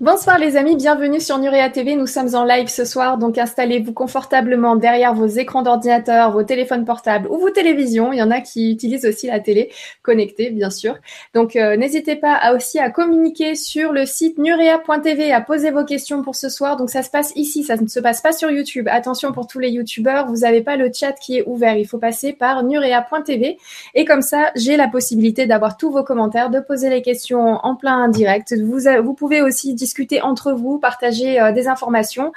Bonsoir les amis, bienvenue sur Nurea TV. Nous sommes en live ce soir, donc installez-vous confortablement derrière vos écrans d'ordinateur, vos téléphones portables ou vos télévisions. Il y en a qui utilisent aussi la télé connectée, bien sûr. Donc euh, n'hésitez pas aussi à communiquer sur le site nurea.tv, à poser vos questions pour ce soir. Donc ça se passe ici, ça ne se passe pas sur YouTube. Attention pour tous les YouTubeurs, vous n'avez pas le chat qui est ouvert. Il faut passer par nurea.tv et comme ça, j'ai la possibilité d'avoir tous vos commentaires, de poser les questions en plein direct. Vous, vous pouvez aussi discuter entre vous, partager euh, des informations.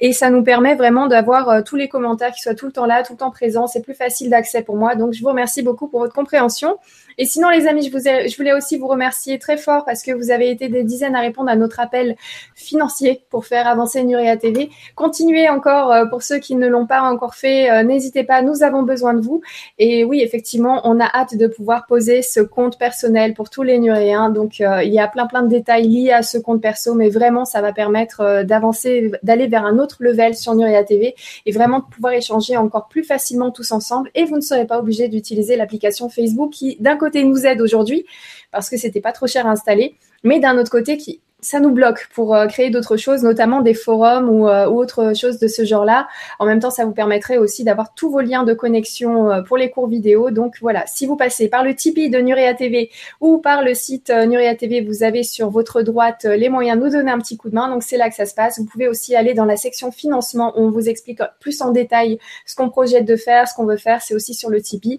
Et ça nous permet vraiment d'avoir euh, tous les commentaires qui soient tout le temps là, tout le temps présents. C'est plus facile d'accès pour moi. Donc, je vous remercie beaucoup pour votre compréhension. Et sinon, les amis, je, voulais aussi vous remercier très fort parce que vous avez été des dizaines à répondre à notre appel financier pour faire avancer Nuria TV. Continuez encore euh, pour ceux qui ne l'ont pas encore fait. N'hésitez pas, nous avons besoin de vous. Et oui, effectivement, on a hâte de pouvoir poser ce compte personnel pour tous les Nuréens. Donc, il y a plein plein de détails liés à ce compte perso, mais vraiment, ça va permettre d'avancer, d'aller vers un autre level sur Nuria TV et vraiment de pouvoir échanger encore plus facilement tous ensemble. Et vous ne serez pas obligé d'utiliser l'application Facebook qui, d'un côté, côté nous aide aujourd'hui parce que c'était pas trop cher à installer, mais d'un autre côté qui ça nous bloque pour euh, créer d'autres choses, notamment des forums ou, euh, ou autre chose de ce genre-là. En même temps, ça vous permettrait aussi d'avoir tous vos liens de connexion euh, pour les cours vidéo. Donc voilà, si vous passez par le Tipeee de Nurea TV ou par le site Nurea TV, vous avez sur votre droite les moyens de nous donner un petit coup de main. Donc c'est là que ça se passe. Vous pouvez aussi aller dans la section financement où on vous explique plus en détail ce qu'on projette de faire, ce qu'on veut faire. C'est aussi sur le Tipeee.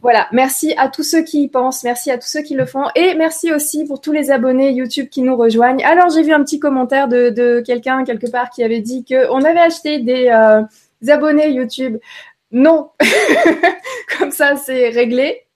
Voilà, merci à tous ceux qui y pensent, merci à tous ceux qui le font et merci aussi pour tous les abonnés YouTube qui nous rejoignent. Alors, j'ai vu un petit commentaire de, quelqu'un quelque part qui avait dit qu'on avait acheté des, euh, abonnés YouTube. Non, comme ça, c'est réglé.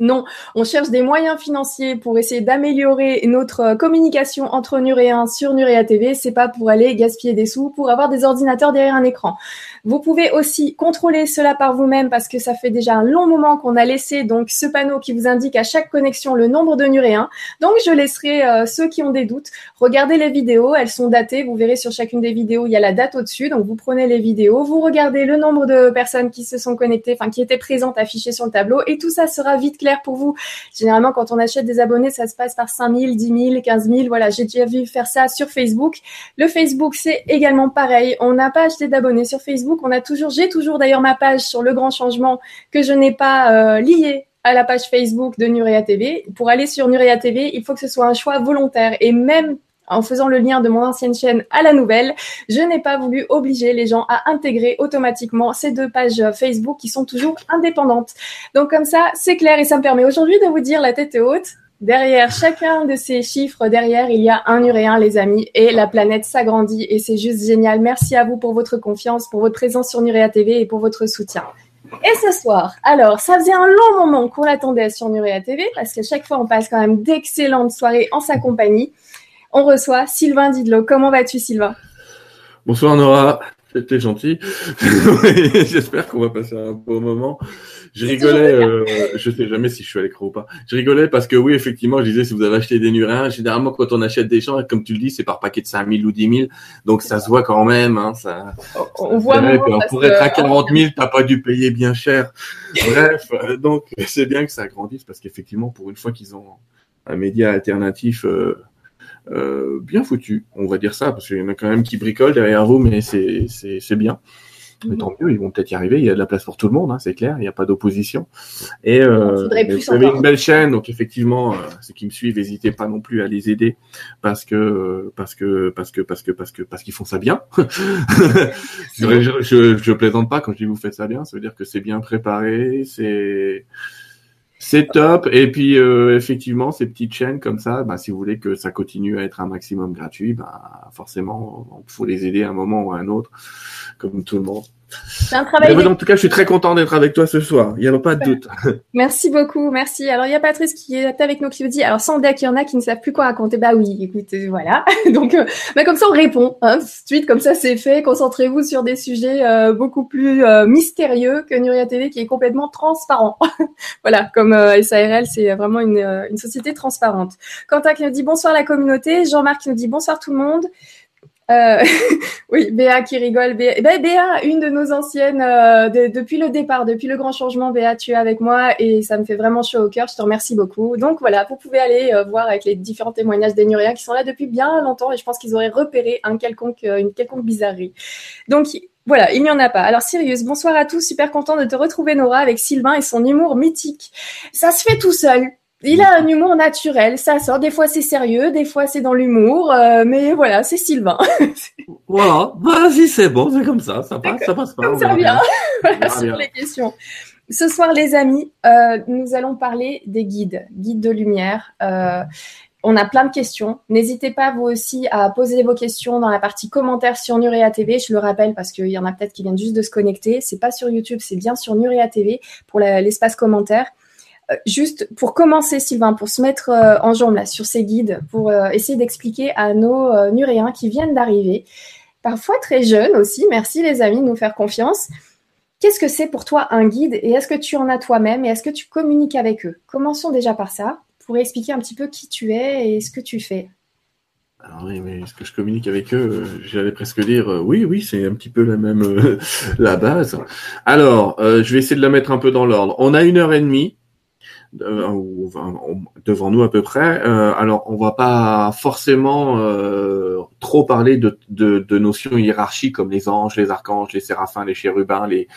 Non, on cherche des moyens financiers pour essayer d'améliorer notre euh, communication entre Nuréens sur Nurea TV. C'est pas pour aller gaspiller des sous, pour avoir des ordinateurs derrière un écran. Vous pouvez aussi contrôler cela par vous-même parce que ça fait déjà un long moment qu'on a laissé donc ce panneau qui vous indique à chaque connexion le nombre de nuréens. Donc je laisserai euh, ceux qui ont des doutes regarder les vidéos, elles sont datées, vous verrez sur chacune des vidéos, il y a la date au-dessus. Donc vous prenez les vidéos, vous regardez le nombre de personnes qui se sont connectées, enfin qui étaient présentes affichées sur le tableau et tout ça sera vite clair pour vous. Généralement quand on achète des abonnés, ça se passe par 5000, 10 000, 15 000, voilà, j'ai déjà vu faire ça sur Facebook. Le Facebook, c'est également pareil. On n'a pas acheté d'abonnés sur Facebook a toujours, j'ai toujours d'ailleurs ma page sur le grand changement que je n'ai pas euh, liée à la page Facebook de Nurea TV. Pour aller sur Nurea TV, il faut que ce soit un choix volontaire. Et même en faisant le lien de mon ancienne chaîne à la nouvelle, je n'ai pas voulu obliger les gens à intégrer automatiquement ces deux pages Facebook qui sont toujours indépendantes. Donc comme ça, c'est clair et ça me permet aujourd'hui de vous dire la tête haute. Derrière chacun de ces chiffres, derrière, il y a un uréen, les amis, et la planète s'agrandit et c'est juste génial. Merci à vous pour votre confiance, pour votre présence sur Nurea TV et pour votre soutien. Et ce soir, alors, ça faisait un long moment qu'on l'attendait sur Nurea TV parce qu'à chaque fois, on passe quand même d'excellentes soirées en sa compagnie. On reçoit Sylvain Didlot. Comment vas-tu, Sylvain? Bonsoir, Nora. C'était gentil. J'espère qu'on va passer un beau moment. Je rigolais, euh, je sais jamais si je suis à l'écran ou pas. Je rigolais parce que oui, effectivement, je disais si vous avez acheté des nuréens, généralement quand on achète des champs, comme tu le dis, c'est par paquet de 5000 ou 10 000, donc ça se voit quand même. Hein, ça, on, voit. pour être à 40 000, t'as pas dû payer bien cher. Bref, euh, donc c'est bien que ça grandisse parce qu'effectivement, pour une fois qu'ils ont un média alternatif. Euh, euh, bien foutu, on va dire ça, parce qu'il y en a quand même qui bricolent derrière vous, mais c'est c'est bien. Mais tant mieux, ils vont peut-être y arriver. Il y a de la place pour tout le monde, hein, c'est clair. Il n'y a pas d'opposition. Et euh, vous avez une belle chaîne, donc effectivement, euh, ceux qui me suivent, n'hésitez pas non plus à les aider parce que parce que parce que parce que parce que parce qu'ils font ça bien. je, je, je, plaisante pas quand je dis vous faites ça bien. Ça veut dire que c'est bien préparé, c'est c'est top. Et puis euh, effectivement, ces petites chaînes comme ça, bah, si vous voulez que ça continue à être un maximum gratuit, bah, forcément, il faut les aider à un moment ou à un autre, comme tout le monde. C'est un travail. en tout cas, je suis très content d'être avec toi ce soir. Il n'y a pas de doute. Merci beaucoup, merci. Alors, il y a Patrice qui est avec nous qui vous dit, alors sans deck, il y en a qui ne savent plus quoi raconter. Bah oui, écoute, euh, voilà. Donc, euh, bah, comme ça, on répond. Hein, tout de suite, comme ça, c'est fait. Concentrez-vous sur des sujets euh, beaucoup plus mystérieux que Nuria TV qui est complètement transparent. voilà, comme SARL, c'est vraiment une, une société transparente. Quentin qui nous dit bonsoir la communauté. Jean-Marc qui nous dit bonsoir tout le monde. Euh, oui, Béa qui rigole. Béa, ben, Béa une de nos anciennes, euh, depuis le départ, depuis le grand changement, Béa, tu es avec moi et ça me fait vraiment chaud au cœur. Je te remercie beaucoup. Donc voilà, vous pouvez aller euh, voir avec les différents témoignages des qui sont là depuis bien longtemps et je pense qu'ils auraient repéré un quelconque, une quelconque bizarrerie. Donc voilà, il n'y en a pas. Alors Sirius, bonsoir à tous, super content de te retrouver Nora avec Sylvain et son humour mythique. Ça se fait tout seul. Il a un humour naturel, ça sort. Des fois c'est sérieux, des fois c'est dans l'humour, euh, mais voilà, c'est Sylvain. voilà, vas-y, c'est bon, c'est comme ça, ça passe, ça passe pas. Comme ça vient. voilà, sur les questions. Ce soir, les amis, euh, nous allons parler des guides, guides de lumière. Euh, on a plein de questions. N'hésitez pas, vous aussi, à poser vos questions dans la partie commentaires sur Nurea TV. Je le rappelle parce qu'il y en a peut-être qui viennent juste de se connecter. C'est pas sur YouTube, c'est bien sur Nurea TV pour l'espace commentaire. Euh, juste pour commencer, Sylvain, pour se mettre euh, en jambe là sur ces guides, pour euh, essayer d'expliquer à nos Nuréens qui viennent d'arriver, parfois très jeunes aussi, merci les amis de nous faire confiance. Qu'est-ce que c'est pour toi un guide et est-ce que tu en as toi-même et est-ce que tu communiques avec eux? Commençons déjà par ça, pour expliquer un petit peu qui tu es et ce que tu fais. Alors oui, mais est-ce que je communique avec eux? J'allais presque dire oui, oui, c'est un petit peu la même la base. Alors, je vais essayer de la mettre un peu dans l'ordre. On a une heure et demie devant nous à peu près. Euh, alors, on va pas forcément euh, trop parler de, notions hiérarchiques comme les anges, les archanges, les séraphins, les chérubins, les,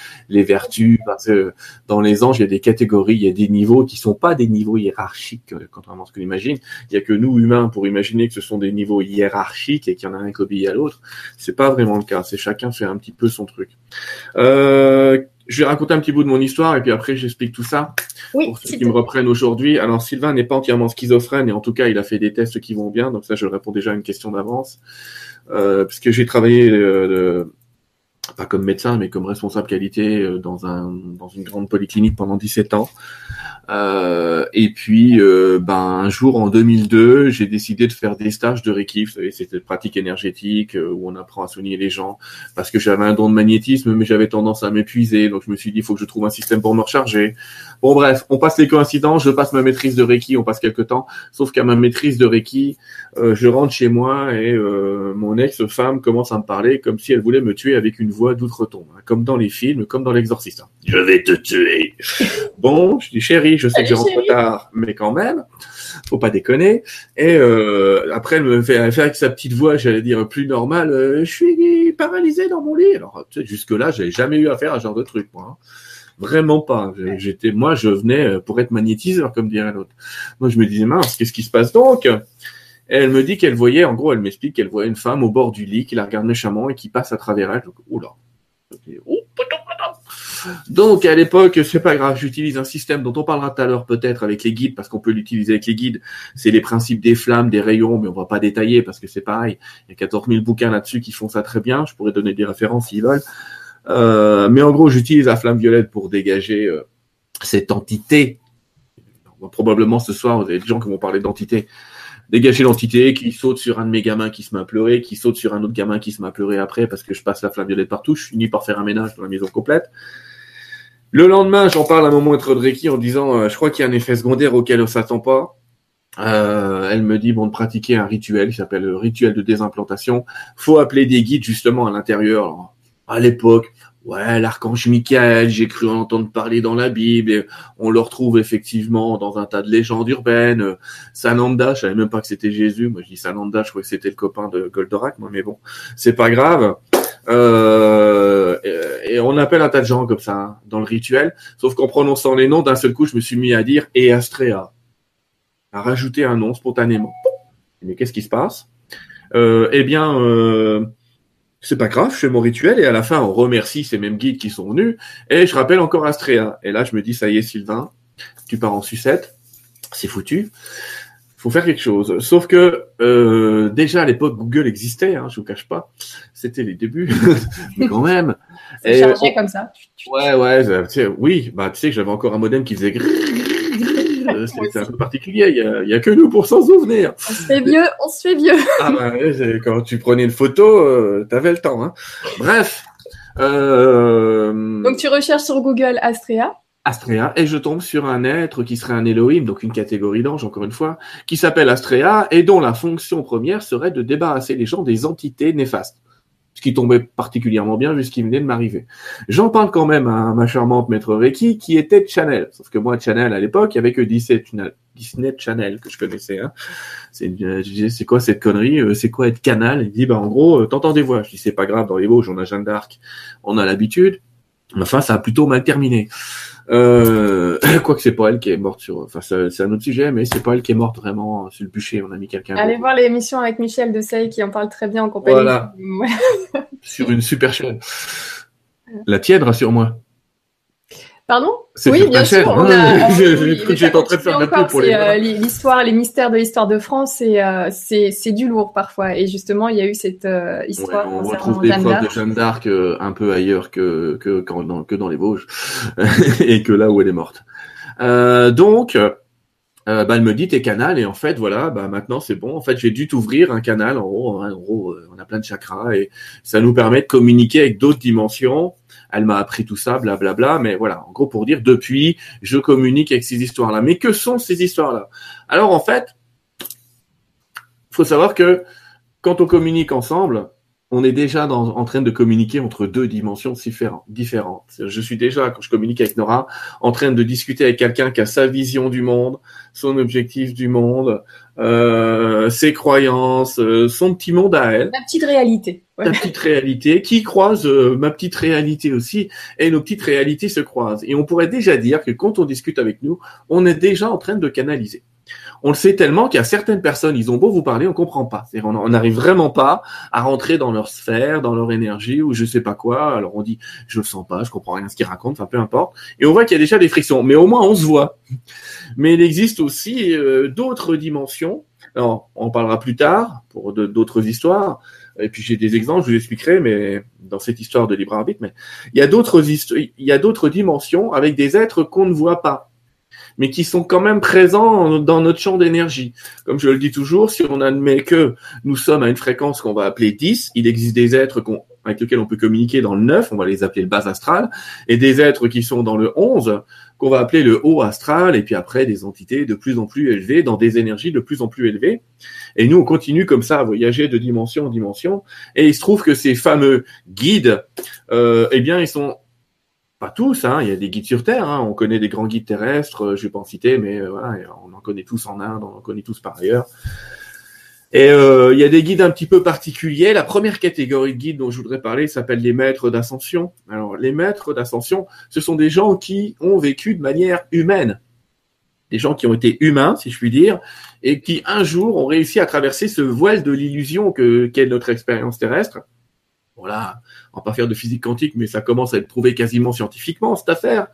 vertus. Parce que dans les anges, il y a des catégories, il y a des niveaux qui sont pas des niveaux hiérarchiques, contrairement à ce qu'on imagine. Il y a que nous humains pour imaginer que ce sont des niveaux hiérarchiques et qu'il y en a un qui obéit à l'autre. C'est pas vraiment le cas. C'est chacun fait un petit peu son truc. Euh, je vais raconter un petit bout de mon histoire et puis après j'explique tout ça oui, pour ceux qui me reprennent aujourd'hui. Alors Sylvain n'est pas entièrement schizophrène et en tout cas il a fait des tests qui vont bien, donc ça je réponds déjà à une question d'avance. Euh, puisque j'ai travaillé euh, pas comme médecin mais comme responsable qualité euh, dans un dans une grande polyclinique pendant 17 ans. Euh, et puis, euh, ben, un jour en 2002, j'ai décidé de faire des stages de Reiki. Vous savez, c'était pratique énergétique euh, où on apprend à soigner les gens parce que j'avais un don de magnétisme, mais j'avais tendance à m'épuiser. Donc, je me suis dit, il faut que je trouve un système pour me recharger. Bon, bref, on passe les coïncidences. Je passe ma maîtrise de Reiki. On passe quelques temps. Sauf qu'à ma maîtrise de Reiki, je rentre chez moi et mon ex-femme commence à me parler comme si elle voulait me tuer avec une voix d'outre-tombe, hein, comme dans les films, comme dans l'Exorciste. Je vais te tuer. Bon, je dis chérie je sais que je rentre tard, mais quand même, faut pas déconner. Et euh, après, elle me fait faire avec sa petite voix, j'allais dire plus normale, euh, je suis paralysé dans mon lit. Alors, tu sais, jusque-là, j'avais jamais eu affaire à ce genre de truc, moi. Hein. Vraiment pas. J'étais, moi, je venais euh, pour être magnétiseur, comme dirait l'autre. Moi, je me disais, mince, qu'est-ce qui se passe donc? Et Elle me dit qu'elle voyait, en gros, elle m'explique qu'elle voyait une femme au bord du lit qui la regarde méchamment et qui passe à travers elle. Donc, oula. Oh, donc à l'époque, c'est pas grave, j'utilise un système dont on parlera tout à l'heure peut-être avec les guides, parce qu'on peut l'utiliser avec les guides. C'est les principes des flammes, des rayons, mais on va pas détailler parce que c'est pareil. Il y a 14 000 bouquins là-dessus qui font ça très bien. Je pourrais donner des références s'ils veulent. Euh, mais en gros, j'utilise la flamme violette pour dégager euh, cette entité. Probablement ce soir, vous avez des gens qui vont parler d'entité dégager l'entité, qui saute sur un de mes gamins qui se met à pleurer, qui saute sur un autre gamin qui se met à pleurer après parce que je passe la flamme violette partout, je finis par faire un ménage dans la maison complète. Le lendemain, j'en parle à maître de Reiki en disant, euh, je crois qu'il y a un effet secondaire auquel on s'attend pas. Euh, elle me dit bon de pratiquer un rituel qui s'appelle le rituel de désimplantation. Faut appeler des guides justement à l'intérieur. À l'époque, ouais, l'archange Michael, j'ai cru en entendre parler dans la Bible. Et on le retrouve effectivement dans un tas de légendes urbaines. Sananda, je savais même pas que c'était Jésus. Moi, je dis Sananda, je crois que c'était le copain de Goldorak. Moi, mais bon, c'est pas grave. Euh, et on appelle un tas de gens comme ça hein, dans le rituel. Sauf qu'en prononçant les noms, d'un seul coup, je me suis mis à dire et Astrea, à rajouter un nom spontanément. Mais qu'est-ce qui se passe? Euh, Eh bien, euh, c'est pas grave, je fais mon rituel et à la fin, on remercie ces mêmes guides qui sont venus et je rappelle encore Astrea. Et là, je me dis, ça y est, Sylvain, tu pars en sucette, c'est foutu faut faire quelque chose. Sauf que euh, déjà à l'époque Google existait, hein, je vous cache pas, c'était les débuts, mais quand même. C'est chargé comme ça. Ouais ouais, tu sais, oui, bah tu sais, j'avais encore un modem qui faisait. C'est un peu particulier. Il y, a, que nous pour s'en souvenir. On se fait vieux, on se fait vieux. ah bah, quand tu prenais une photo, euh, t'avais le temps. Hein. Bref. Euh... Donc tu recherches sur Google Astrea. Astrea, et je tombe sur un être qui serait un Elohim, donc une catégorie d'ange, encore une fois, qui s'appelle Astrea, et dont la fonction première serait de débarrasser les gens des entités néfastes. Ce qui tombait particulièrement bien vu venait de m'arriver. J'en parle quand même à ma charmante maître Reiki, qui était Channel. Sauf que moi, Channel, à l'époque, il y avait que Disney Channel, que je connaissais. Hein. C'est, c'est quoi cette connerie? Euh, C'est quoi être canal? Il dit, bah en gros, euh, t'entends des voix. Je dis, c'est pas grave, dans les Vosges, on a Jeanne d'Arc, on a l'habitude. Enfin, ça a plutôt mal terminé. Euh, Quoique c'est pas elle qui est morte sur. Enfin, c'est un autre sujet, mais c'est pas elle qui est morte vraiment sur le bûcher. On a mis quelqu'un. Allez voir l'émission avec Michel de Sey qui en parle très bien en compagnie. Voilà. sur une super chaîne. La tienne, rassure-moi. Pardon? Oui, bien sûr. J'ai cru que j'étais en train de faire la pour les. Euh, l'histoire, les mystères de l'histoire de France, euh, c'est du lourd parfois. Et justement, il y a eu cette euh, histoire. on retrouve des preuves de Jeanne d'Arc un peu ailleurs que que, dans, que dans les Vosges et que là où elle est morte. donc. Bah, elle me dit t'es canal et en fait voilà bah maintenant c'est bon en fait j'ai dû t'ouvrir un canal en gros en gros on a plein de chakras et ça nous permet de communiquer avec d'autres dimensions elle m'a appris tout ça, blablabla. Bla bla, mais voilà, en gros pour dire, depuis, je communique avec ces histoires-là. Mais que sont ces histoires-là? Alors en fait, faut savoir que quand on communique ensemble, on est déjà en train de communiquer entre deux dimensions différentes. Je suis déjà, quand je communique avec Nora, en train de discuter avec quelqu'un qui a sa vision du monde, son objectif du monde, euh, ses croyances, euh, son petit monde à elle. La petite réalité. La petite réalité qui croise euh, ma petite réalité aussi, et nos petites réalités se croisent. Et on pourrait déjà dire que quand on discute avec nous, on est déjà en train de canaliser. On le sait tellement qu'il y a certaines personnes, ils ont beau vous parler, on comprend pas. On n'arrive vraiment pas à rentrer dans leur sphère, dans leur énergie ou je sais pas quoi. Alors on dit, je le sens pas, je comprends rien ce qu'ils racontent, enfin peu importe. Et on voit qu'il y a déjà des frictions, mais au moins on se voit. Mais il existe aussi euh, d'autres dimensions. Alors on parlera plus tard pour d'autres histoires. Et puis j'ai des exemples, je vous expliquerai, mais dans cette histoire de libre arbitre, mais il y a d'autres il y a d'autres dimensions avec des êtres qu'on ne voit pas mais qui sont quand même présents dans notre champ d'énergie. Comme je le dis toujours, si on admet que nous sommes à une fréquence qu'on va appeler 10, il existe des êtres avec lesquels on peut communiquer dans le 9, on va les appeler le bas astral, et des êtres qui sont dans le 11, qu'on va appeler le haut astral, et puis après des entités de plus en plus élevées, dans des énergies de plus en plus élevées. Et nous, on continue comme ça à voyager de dimension en dimension, et il se trouve que ces fameux guides, euh, eh bien, ils sont pas tous, hein, il y a des guides sur Terre, hein, on connaît des grands guides terrestres, euh, je vais pas en citer, mais euh, voilà, on en connaît tous en Inde, on en connaît tous par ailleurs. Et euh, il y a des guides un petit peu particuliers. La première catégorie de guides dont je voudrais parler s'appelle les maîtres d'ascension. Alors les maîtres d'ascension, ce sont des gens qui ont vécu de manière humaine, des gens qui ont été humains, si je puis dire, et qui un jour ont réussi à traverser ce voile de l'illusion que qu'est notre expérience terrestre voilà, on va pas faire de physique quantique, mais ça commence à être prouvé quasiment scientifiquement cette affaire.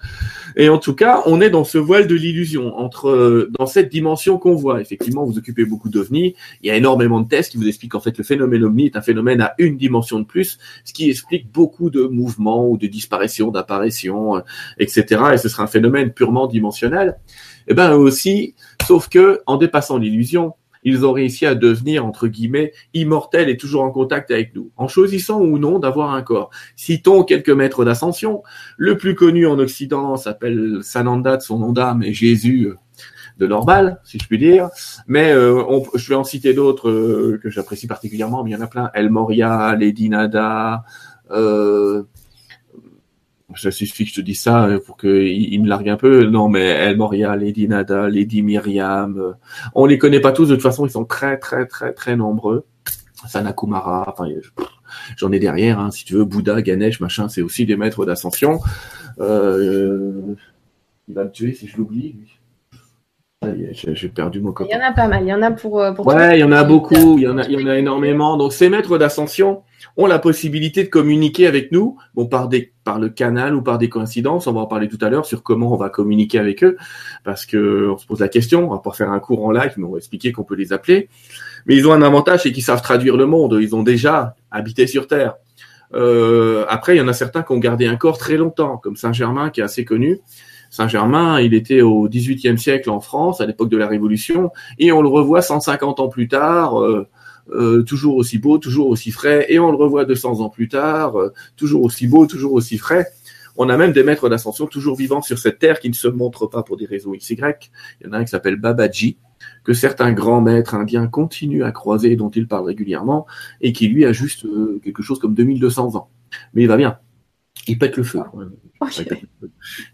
Et en tout cas, on est dans ce voile de l'illusion, entre euh, dans cette dimension qu'on voit. Effectivement, vous occupez beaucoup d'ovnis. Il y a énormément de tests qui vous expliquent qu'en fait le phénomène ovni est un phénomène à une dimension de plus, ce qui explique beaucoup de mouvements ou de disparitions, d'apparitions, euh, etc. Et ce sera un phénomène purement dimensionnel. Et eh ben aussi, sauf que en dépassant l'illusion, ils ont réussi à devenir, entre guillemets, immortels et toujours en contact avec nous, en choisissant ou non d'avoir un corps. Citons quelques maîtres d'ascension. Le plus connu en Occident s'appelle Sananda de son nom d'âme et Jésus euh, de Normal, si je puis dire. Mais euh, je vais en citer d'autres euh, que j'apprécie particulièrement, mais il y en a plein. El Moria, Lady Nada, euh, ça suffit que je te dise ça euh, pour qu'il il me largue un peu. Non, mais El Moria, Lady Nada, Lady Myriam, euh, on les connaît pas tous. De toute façon, ils sont très, très, très, très nombreux. Sanakumara, enfin, j'en ai derrière, hein, si tu veux, Bouddha, Ganesh, machin, c'est aussi des maîtres d'ascension. Euh, il va me tuer si je l'oublie, J'ai perdu mon copain. Il y en a pas mal. Il y en a pour. pour ouais, il y en a beaucoup. Il y en a, il y en a énormément. Donc ces maîtres d'ascension, ont la possibilité de communiquer avec nous, bon par par le canal ou par des coïncidences. On va en parler tout à l'heure sur comment on va communiquer avec eux, parce que on se pose la question. On va pas faire un cours en live, mais on va expliquer qu'on peut les appeler. Mais ils ont un avantage, c'est qu'ils savent traduire le monde. Ils ont déjà habité sur Terre. Euh, après, il y en a certains qui ont gardé un corps très longtemps, comme Saint Germain qui est assez connu. Saint Germain, il était au XVIIIe siècle en France, à l'époque de la Révolution, et on le revoit 150 ans plus tard. Euh, euh, toujours aussi beau, toujours aussi frais, et on le revoit 200 ans plus tard, euh, toujours aussi beau, toujours aussi frais. On a même des maîtres d'ascension toujours vivants sur cette terre qui ne se montrent pas pour des raisons XY. Il y en a un qui s'appelle Babaji, que certains grands maîtres indiens continuent à croiser, dont ils parlent régulièrement, et qui lui a juste euh, quelque chose comme 2200 ans. Mais il va bien. Il pète le feu.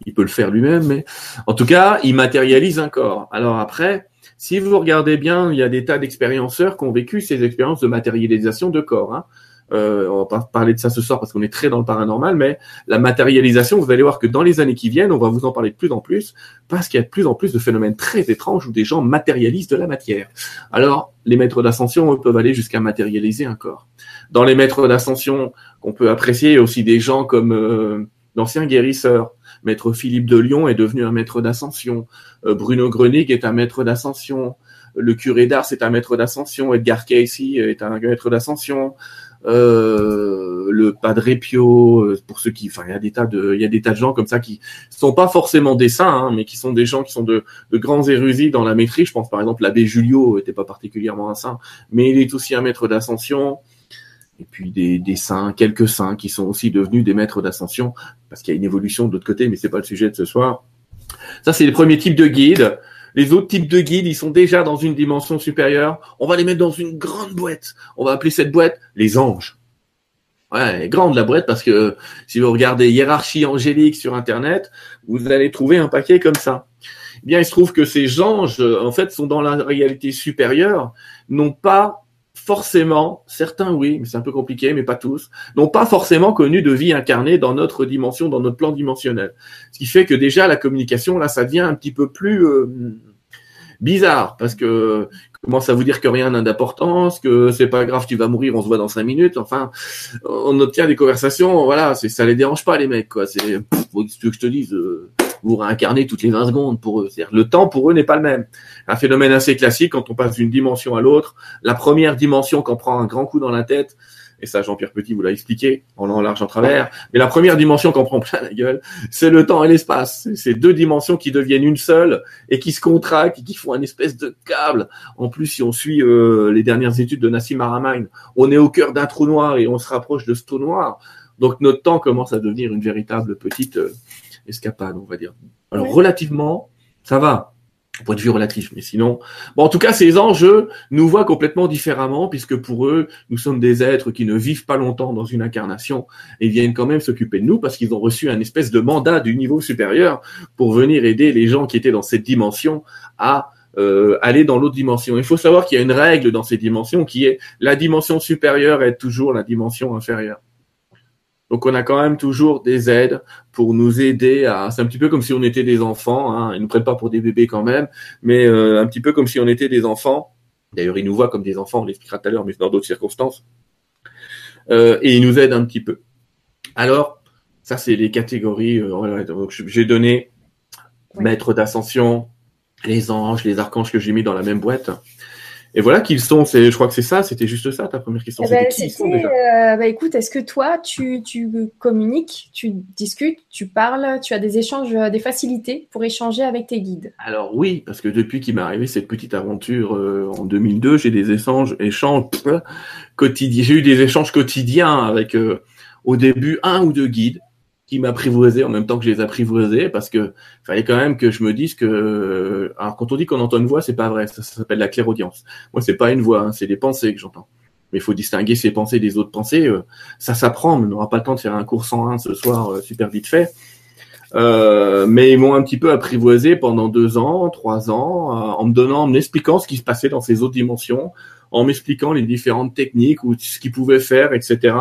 Il peut le faire lui-même, mais en tout cas, il matérialise un corps. Alors après, si vous regardez bien, il y a des tas d'expérienceurs qui ont vécu ces expériences de matérialisation de corps. Hein. Euh, on va pas parler de ça ce soir parce qu'on est très dans le paranormal, mais la matérialisation, vous allez voir que dans les années qui viennent, on va vous en parler de plus en plus, parce qu'il y a de plus en plus de phénomènes très étranges où des gens matérialisent de la matière. Alors, les maîtres d'ascension peuvent aller jusqu'à matérialiser un corps. Dans les maîtres d'ascension qu'on peut apprécier, aussi des gens comme euh, d'anciens guérisseurs. Maître Philippe de Lyon est devenu un maître d'ascension. Euh, Bruno Grenig est un maître d'ascension. Le curé d'Ars est un maître d'ascension. Edgar Casey est un maître d'ascension euh, le Padre Pio, euh, pour ceux qui, enfin, il y a des tas de, il y a des tas de gens comme ça qui sont pas forcément des saints, hein, mais qui sont des gens qui sont de, de grands érudits dans la maîtrise. Je pense par exemple l'abbé Julio était pas particulièrement un saint, mais il est aussi un maître d'ascension. Et puis des, des saints, quelques saints qui sont aussi devenus des maîtres d'ascension, parce qu'il y a une évolution de l'autre côté, mais c'est pas le sujet de ce soir. Ça, c'est les premiers types de guides. Les autres types de guides, ils sont déjà dans une dimension supérieure. On va les mettre dans une grande boîte. On va appeler cette boîte les anges. Ouais, grande la boîte parce que si vous regardez hiérarchie angélique sur Internet, vous allez trouver un paquet comme ça. Eh bien, il se trouve que ces anges, en fait, sont dans la réalité supérieure, n'ont pas forcément, certains oui, mais c'est un peu compliqué, mais pas tous, n'ont pas forcément connu de vie incarnée dans notre dimension, dans notre plan dimensionnel. Ce qui fait que déjà la communication, là, ça devient un petit peu plus euh, bizarre, parce que commence à vous dire que rien n'a d'importance, que c'est pas grave, tu vas mourir, on se voit dans cinq minutes. Enfin, on obtient des conversations, voilà, c'est ça les dérange pas les mecs, quoi. C'est, ce que je te dise, euh, vous réincarnez toutes les 20 secondes pour eux. C'est-à-dire, le temps pour eux n'est pas le même. Un phénomène assez classique quand on passe d'une dimension à l'autre. La première dimension qu'on prend un grand coup dans la tête, et ça Jean-Pierre Petit vous l'a expliqué en en large en travers, mais la première dimension qu'on prend plein la gueule, c'est le temps et l'espace. C'est deux dimensions qui deviennent une seule et qui se contractent et qui font un espèce de câble. En plus, si on suit euh, les dernières études de Nassim Haramein, on est au cœur d'un trou noir et on se rapproche de ce trou noir. Donc notre temps commence à devenir une véritable petite euh, escapade, on va dire. Alors relativement, ça va, point de vue relatif, mais sinon, bon, en tout cas, ces enjeux nous voient complètement différemment, puisque pour eux, nous sommes des êtres qui ne vivent pas longtemps dans une incarnation et viennent quand même s'occuper de nous parce qu'ils ont reçu un espèce de mandat du niveau supérieur pour venir aider les gens qui étaient dans cette dimension à euh, aller dans l'autre dimension. Il faut savoir qu'il y a une règle dans ces dimensions qui est la dimension supérieure est toujours la dimension inférieure. Donc on a quand même toujours des aides pour nous aider à. C'est un petit peu comme si on était des enfants. Hein. Ils nous prennent pas pour des bébés quand même, mais euh, un petit peu comme si on était des enfants. D'ailleurs, ils nous voient comme des enfants. On l'expliquera tout à l'heure, mais dans d'autres circonstances. Euh, et ils nous aident un petit peu. Alors, ça c'est les catégories. Euh, donc j'ai donné maître d'ascension, les anges, les archanges que j'ai mis dans la même boîte. Et voilà qu'ils sont. je crois que c'est ça. C'était juste ça ta première question. Eh ben, euh, bah, écoute, est-ce que toi, tu, tu communiques, tu discutes, tu parles, tu as des échanges, euh, des facilités pour échanger avec tes guides? Alors oui, parce que depuis qu'il m'est arrivé cette petite aventure euh, en 2002, j'ai des échanges, échanges quotidiens. J'ai eu des échanges quotidiens avec au début un ou deux guides qui m'apprivoisaient en même temps que je les apprivoisais parce que fallait quand même que je me dise que alors quand on dit qu'on entend une voix c'est pas vrai ça, s'appelle la clairaudience moi c'est pas une voix hein, c'est des pensées que j'entends. Mais il faut distinguer ces pensées des autres pensées euh, ça s'apprend on n'aura pas le temps de faire un cours 101 ce soir euh, super vite fait. Euh, mais ils m'ont un petit peu apprivoisé pendant deux ans trois ans en me donnant en m'expliquant ce qui se passait dans ces autres dimensions en m'expliquant les différentes techniques ou ce qu'ils pouvaient faire etc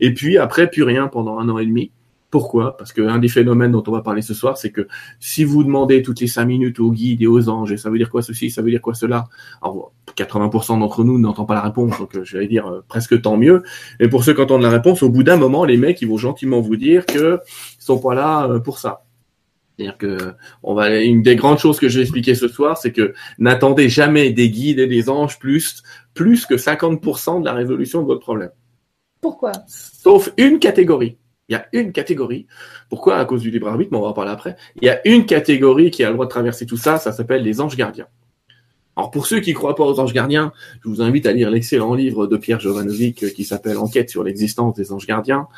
et puis après plus rien pendant un an et demi pourquoi? Parce qu'un des phénomènes dont on va parler ce soir, c'est que si vous demandez toutes les cinq minutes aux guides et aux anges, et ça veut dire quoi ceci, ça veut dire quoi cela, alors 80% d'entre nous n'entendent pas la réponse, donc euh, je vais dire euh, presque tant mieux. Et pour ceux qui entendent la réponse, au bout d'un moment, les mecs, ils vont gentiment vous dire que ils sont pas là euh, pour ça. C'est-à-dire que on va une des grandes choses que je vais expliquer ce soir, c'est que n'attendez jamais des guides et des anges plus plus que 50% de la résolution de votre problème. Pourquoi? Sauf une catégorie. Il y a une catégorie. Pourquoi? À cause du libre arbitre, mais on va en parler après. Il y a une catégorie qui a le droit de traverser tout ça, ça s'appelle les anges gardiens. Alors pour ceux qui ne croient pas aux anges gardiens, je vous invite à lire l'excellent livre de Pierre Jovanovic qui s'appelle Enquête sur l'existence des anges gardiens.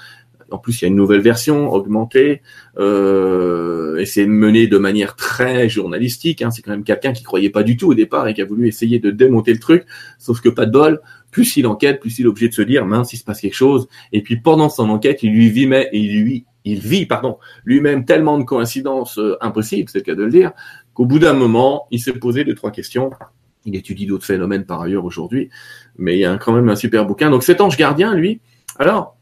En plus, il y a une nouvelle version augmentée euh, et c'est mené de manière très journalistique. Hein. C'est quand même quelqu'un qui croyait pas du tout au départ et qui a voulu essayer de démonter le truc. Sauf que pas de bol. Plus il enquête, plus il est obligé de se dire mince, il se passe quelque chose. Et puis pendant son enquête, il lui vit, mais il lui, il vit, pardon, lui-même tellement de coïncidences euh, impossibles, c'est le cas de le dire, qu'au bout d'un moment, il s'est posé deux trois questions. Il étudie d'autres phénomènes par ailleurs aujourd'hui, mais il y a quand même un super bouquin. Donc cet ange gardien, lui, alors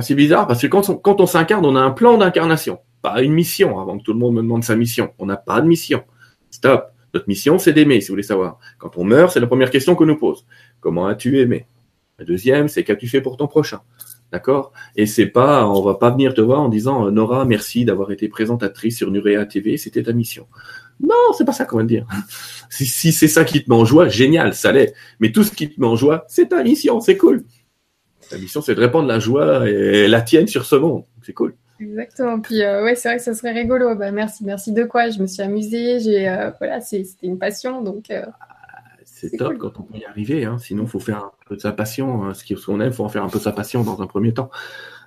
c'est bizarre parce que quand on, quand on s'incarne, on a un plan d'incarnation, pas une mission. Avant que tout le monde me demande sa mission, on n'a pas de mission. Stop. Notre mission, c'est d'aimer, si vous voulez savoir. Quand on meurt, c'est la première question qu'on nous pose. Comment as-tu aimé? La deuxième, c'est qu'as-tu fait pour ton prochain? D'accord? Et c'est pas, on va pas venir te voir en disant Nora, merci d'avoir été présentatrice sur Nurea TV, c'était ta mission. Non, c'est pas ça qu'on va dire. Si, si c'est ça qui te met en joie, génial, ça l'est. Mais tout ce qui te met en joie, c'est ta mission, c'est cool. Ta mission, c'est de répandre la joie et la tienne sur ce monde. C'est cool. Exactement. Puis euh, ouais, c'est vrai que ça serait rigolo. Bah, merci, merci de quoi Je me suis amusée. J'ai euh, voilà, c'était une passion, donc. Euh, c'est top quand on peut y arriver. Hein. Sinon, faut faire un peu de sa passion. Hein. Ce qu'on aime, faut en faire un peu de sa passion dans un premier temps.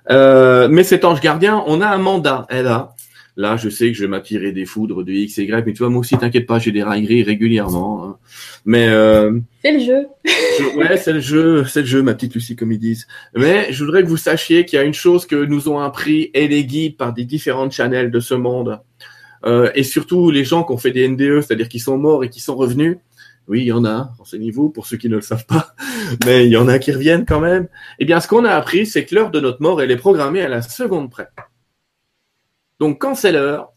mais cet ange gardien, on a un mandat. Elle a Là, je sais que je vais m'attirer des foudres de X, Y, mais tu vois, moi aussi, t'inquiète pas, j'ai des railleries régulièrement. Hein. Mais euh, c'est le jeu. ouais, c'est le jeu, c'est le jeu, ma petite Lucie, comme ils disent. Mais je voudrais que vous sachiez qu'il y a une chose que nous ont appris et les guides par des différentes channels de ce monde, euh, et surtout les gens qui ont fait des NDE, c'est-à-dire qui sont morts et qui sont revenus. Oui, il y en a, renseignez-vous pour ceux qui ne le savent pas, mais il y en a qui reviennent quand même. Eh bien, ce qu'on a appris, c'est que l'heure de notre mort, elle est programmée à la seconde près. Donc quand c'est l'heure,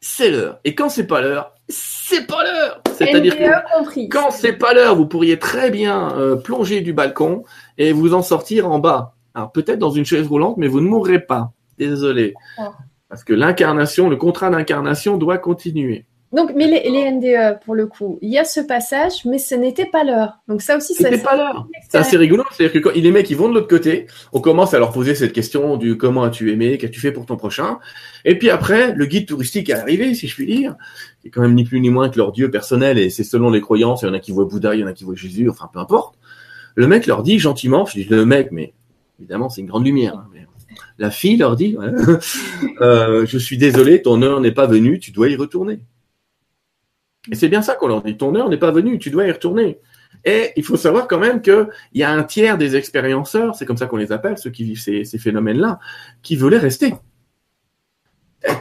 c'est l'heure. Et quand c'est pas l'heure, c'est pas l'heure. C'est-à-dire que quand c'est pas l'heure, vous pourriez très bien euh, plonger du balcon et vous en sortir en bas. Alors peut-être dans une chaise roulante, mais vous ne mourrez pas. Désolé. Parce que l'incarnation, le contrat d'incarnation doit continuer. Donc, mais les, les, NDE, pour le coup, il y a ce passage, mais ce n'était pas l'heure. Donc ça aussi, c'était pas l'heure. C'est assez rigolo. C'est-à-dire que quand les mecs, ils vont de l'autre côté, on commence à leur poser cette question du comment as-tu aimé, qu'as-tu fait pour ton prochain. Et puis après, le guide touristique est arrivé, si je puis dire, qui est quand même ni plus ni moins que leur dieu personnel, et c'est selon les croyances. Il y en a qui voient Bouddha, il y en a qui voient Jésus, enfin peu importe. Le mec leur dit gentiment, je dis le mec, mais évidemment c'est une grande lumière. Hein, la fille leur dit, euh, je suis désolé, ton heure n'est pas venue, tu dois y retourner. Et c'est bien ça qu'on leur dit. Ton heure n'est pas venue, tu dois y retourner. Et il faut savoir quand même qu'il y a un tiers des expérienceurs, c'est comme ça qu'on les appelle, ceux qui vivent ces, phénomènes-là, qui voulaient rester.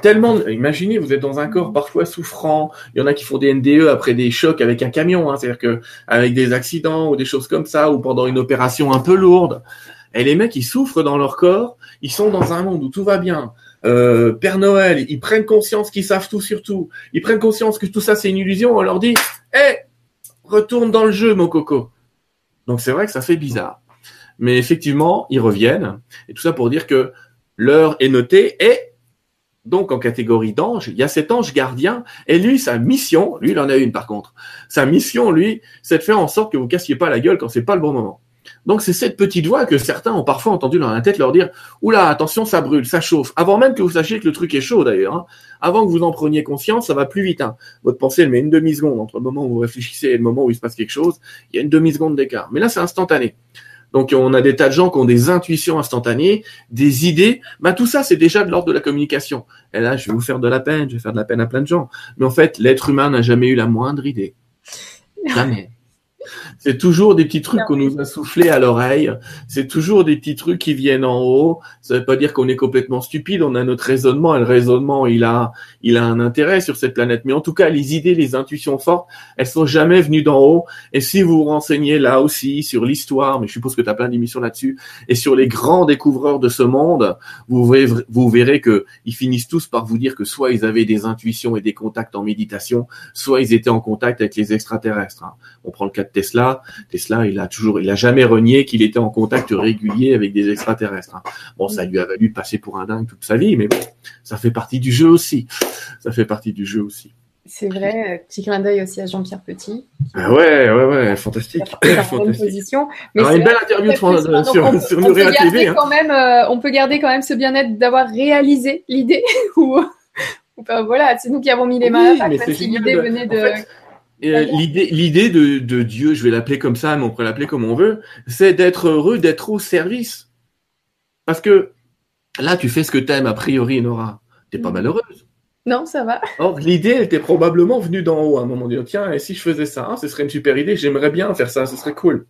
Tellement, imaginez, vous êtes dans un corps parfois souffrant. Il y en a qui font des NDE après des chocs avec un camion, hein, c'est-à-dire que avec des accidents ou des choses comme ça, ou pendant une opération un peu lourde. Et les mecs, ils souffrent dans leur corps. Ils sont dans un monde où tout va bien. Euh, Père Noël, ils prennent conscience qu'ils savent tout sur tout. Ils prennent conscience que tout ça c'est une illusion. On leur dit, hé, retourne dans le jeu, mon coco. Donc c'est vrai que ça fait bizarre. Mais effectivement, ils reviennent. Et tout ça pour dire que l'heure est notée et donc en catégorie d'ange, il y a cet ange gardien, et lui, sa mission, lui, il en a une par contre. Sa mission, lui, c'est de faire en sorte que vous cassiez pas la gueule quand c'est pas le bon moment. Donc c'est cette petite voix que certains ont parfois entendu dans la tête leur dire Oula, attention, ça brûle, ça chauffe. Avant même que vous sachiez que le truc est chaud d'ailleurs. Hein. Avant que vous en preniez conscience, ça va plus vite. Hein. Votre pensée, elle met une demi-seconde entre le moment où vous réfléchissez et le moment où il se passe quelque chose. Il y a une demi-seconde d'écart. Mais là, c'est instantané. Donc on a des tas de gens qui ont des intuitions instantanées, des idées. Bah, tout ça, c'est déjà de l'ordre de la communication. Et là, je vais vous faire de la peine, je vais faire de la peine à plein de gens. Mais en fait, l'être humain n'a jamais eu la moindre idée. Jamais. C'est toujours des petits trucs qu'on nous a soufflés à l'oreille. C'est toujours des petits trucs qui viennent en haut. Ça veut pas dire qu'on est complètement stupide. On a notre raisonnement et le raisonnement, il a, il a un intérêt sur cette planète. Mais en tout cas, les idées, les intuitions fortes, elles sont jamais venues d'en haut. Et si vous vous renseignez là aussi sur l'histoire, mais je suppose que tu as plein d'émissions là-dessus, et sur les grands découvreurs de ce monde, vous verrez, vous verrez que ils finissent tous par vous dire que soit ils avaient des intuitions et des contacts en méditation, soit ils étaient en contact avec les extraterrestres. Hein. On prend le cas de Tesla. Tesla, il a toujours, il a jamais renié qu'il était en contact régulier avec des extraterrestres. Hein. Bon, ça lui a valu de passer pour un dingue toute sa vie, mais bon, ça fait partie du jeu aussi. Ça fait partie du jeu aussi. C'est vrai, euh, petit clin d'œil aussi à Jean-Pierre Petit. Ah ouais, ouais, ouais, fantastique. fantastique. Position. Mais Alors, une belle interview sur, sur, on, sur on TV. Hein. Quand même, euh, on peut garder quand même ce bien-être d'avoir réalisé l'idée. ou, voilà, c'est nous qui avons mis les mains à pâte, l'idée venait de... l'idée, l'idée de, de, Dieu, je vais l'appeler comme ça, mais on peut l'appeler comme on veut, c'est d'être heureux, d'être au service. Parce que Là, tu fais ce que t'aimes, a priori, Nora. T'es pas Mhm. malheureuse. Non, ça va. Or, l'idée, elle était probablement venue d'en haut à un moment donné. Tiens, et si je faisais ça, hein, ce serait une super idée, j'aimerais bien faire ça, ce serait cool.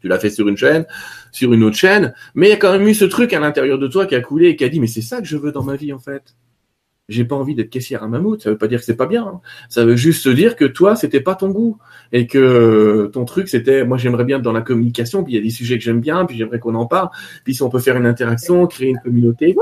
Tu l'as fait sur une chaîne, sur une autre chaîne, mais il y a quand même eu ce truc à l'intérieur de toi qui a coulé et qui a dit, mais c'est ça que je veux dans ma vie, en fait. J'ai pas envie d'être caissière à mammouth, ça veut pas dire que c'est pas bien. hein. Ça veut juste te dire que toi, c'était pas ton goût. Et que ton truc, c'était, moi, j'aimerais bien être dans la communication, puis il y a des sujets que j'aime bien, puis j'aimerais qu'on en parle, puis si on peut faire une interaction, créer une communauté.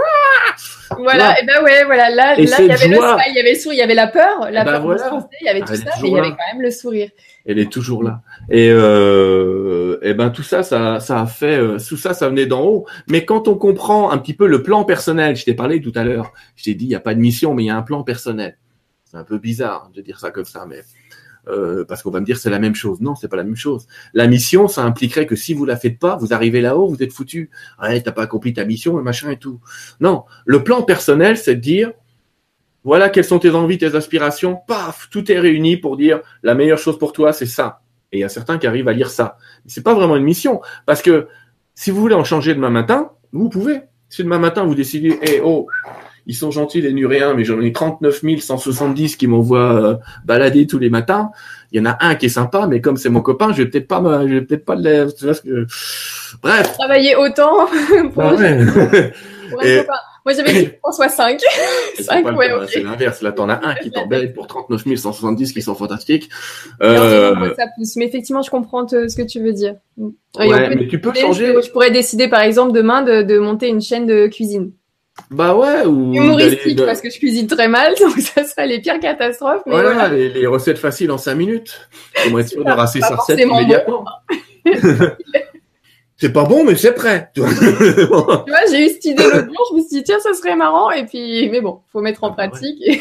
Voilà, Ouais. et ben ouais, voilà, là, il y avait le smile, il y avait le sourire, il y avait la peur, la ben peur de voilà. lancer, il y avait Ah, tout elle ça, mais il y avait quand même le sourire. elle est toujours là. Et, euh, et ben tout ça, ça, ça a fait, euh, tout ça, ça venait d'en haut. Mais quand on comprend un petit peu le plan personnel, je t'ai parlé tout à l'heure, je t'ai dit, il n'y a pas de mission, mais il y a un plan personnel. C'est un peu bizarre de dire ça comme ça, mais euh, parce qu'on va me dire c'est la même chose. Non, c'est pas la même chose. La mission, ça impliquerait que si vous la faites pas, vous arrivez là-haut, vous êtes foutu. Ouais, t'as pas accompli ta mission, et machin et tout. Non, le plan personnel, c'est de dire, voilà quelles sont tes envies, tes aspirations. Paf, tout est réuni pour dire la meilleure chose pour toi, c'est ça. Et il y a certains qui arrivent à lire ça. Mais c'est pas vraiment une mission, parce que si vous voulez en changer demain matin, vous pouvez. Si demain matin vous décidez, eh oh, ils sont gentils les Nuréens, mais j'en ai 39 170 qui m'envoient euh, balader tous les matins. Il y en a un qui est sympa, mais comme c'est mon copain, je vais peut-être pas, me- je vais peut-être pas le. Tu vois ce que... Bref. Travailler autant pour, Bah ouais. pour un Et- copain. Moi, j'avais dit qu'on soit 5. C'est 5, pas le ouais, cas, ok. C'est l'inverse. Là, t'en as un qui t'embête pour 39 170 qui sont fantastiques. Euh, général, ça pousse. Mais effectivement, je comprends te- ce que tu veux dire. Ouais, mais tu peux changer. Je, je pourrais décider, par exemple, demain de, de monter une chaîne de cuisine. Bah ouais, ou Humoristique, de- parce que je cuisine très mal, donc ça serait les pires catastrophes. Mais Voilà, voilà. les, les recettes faciles en 5 minutes. Comment être sûr de pas sa recette immédiatement. c'est pas bon, mais c'est prêt. tu vois. J'ai eu cette idée l'autre jour, je me suis dit, tiens, ça serait marrant. Et puis, mais bon, faut mettre en Ah bah pratique. Et...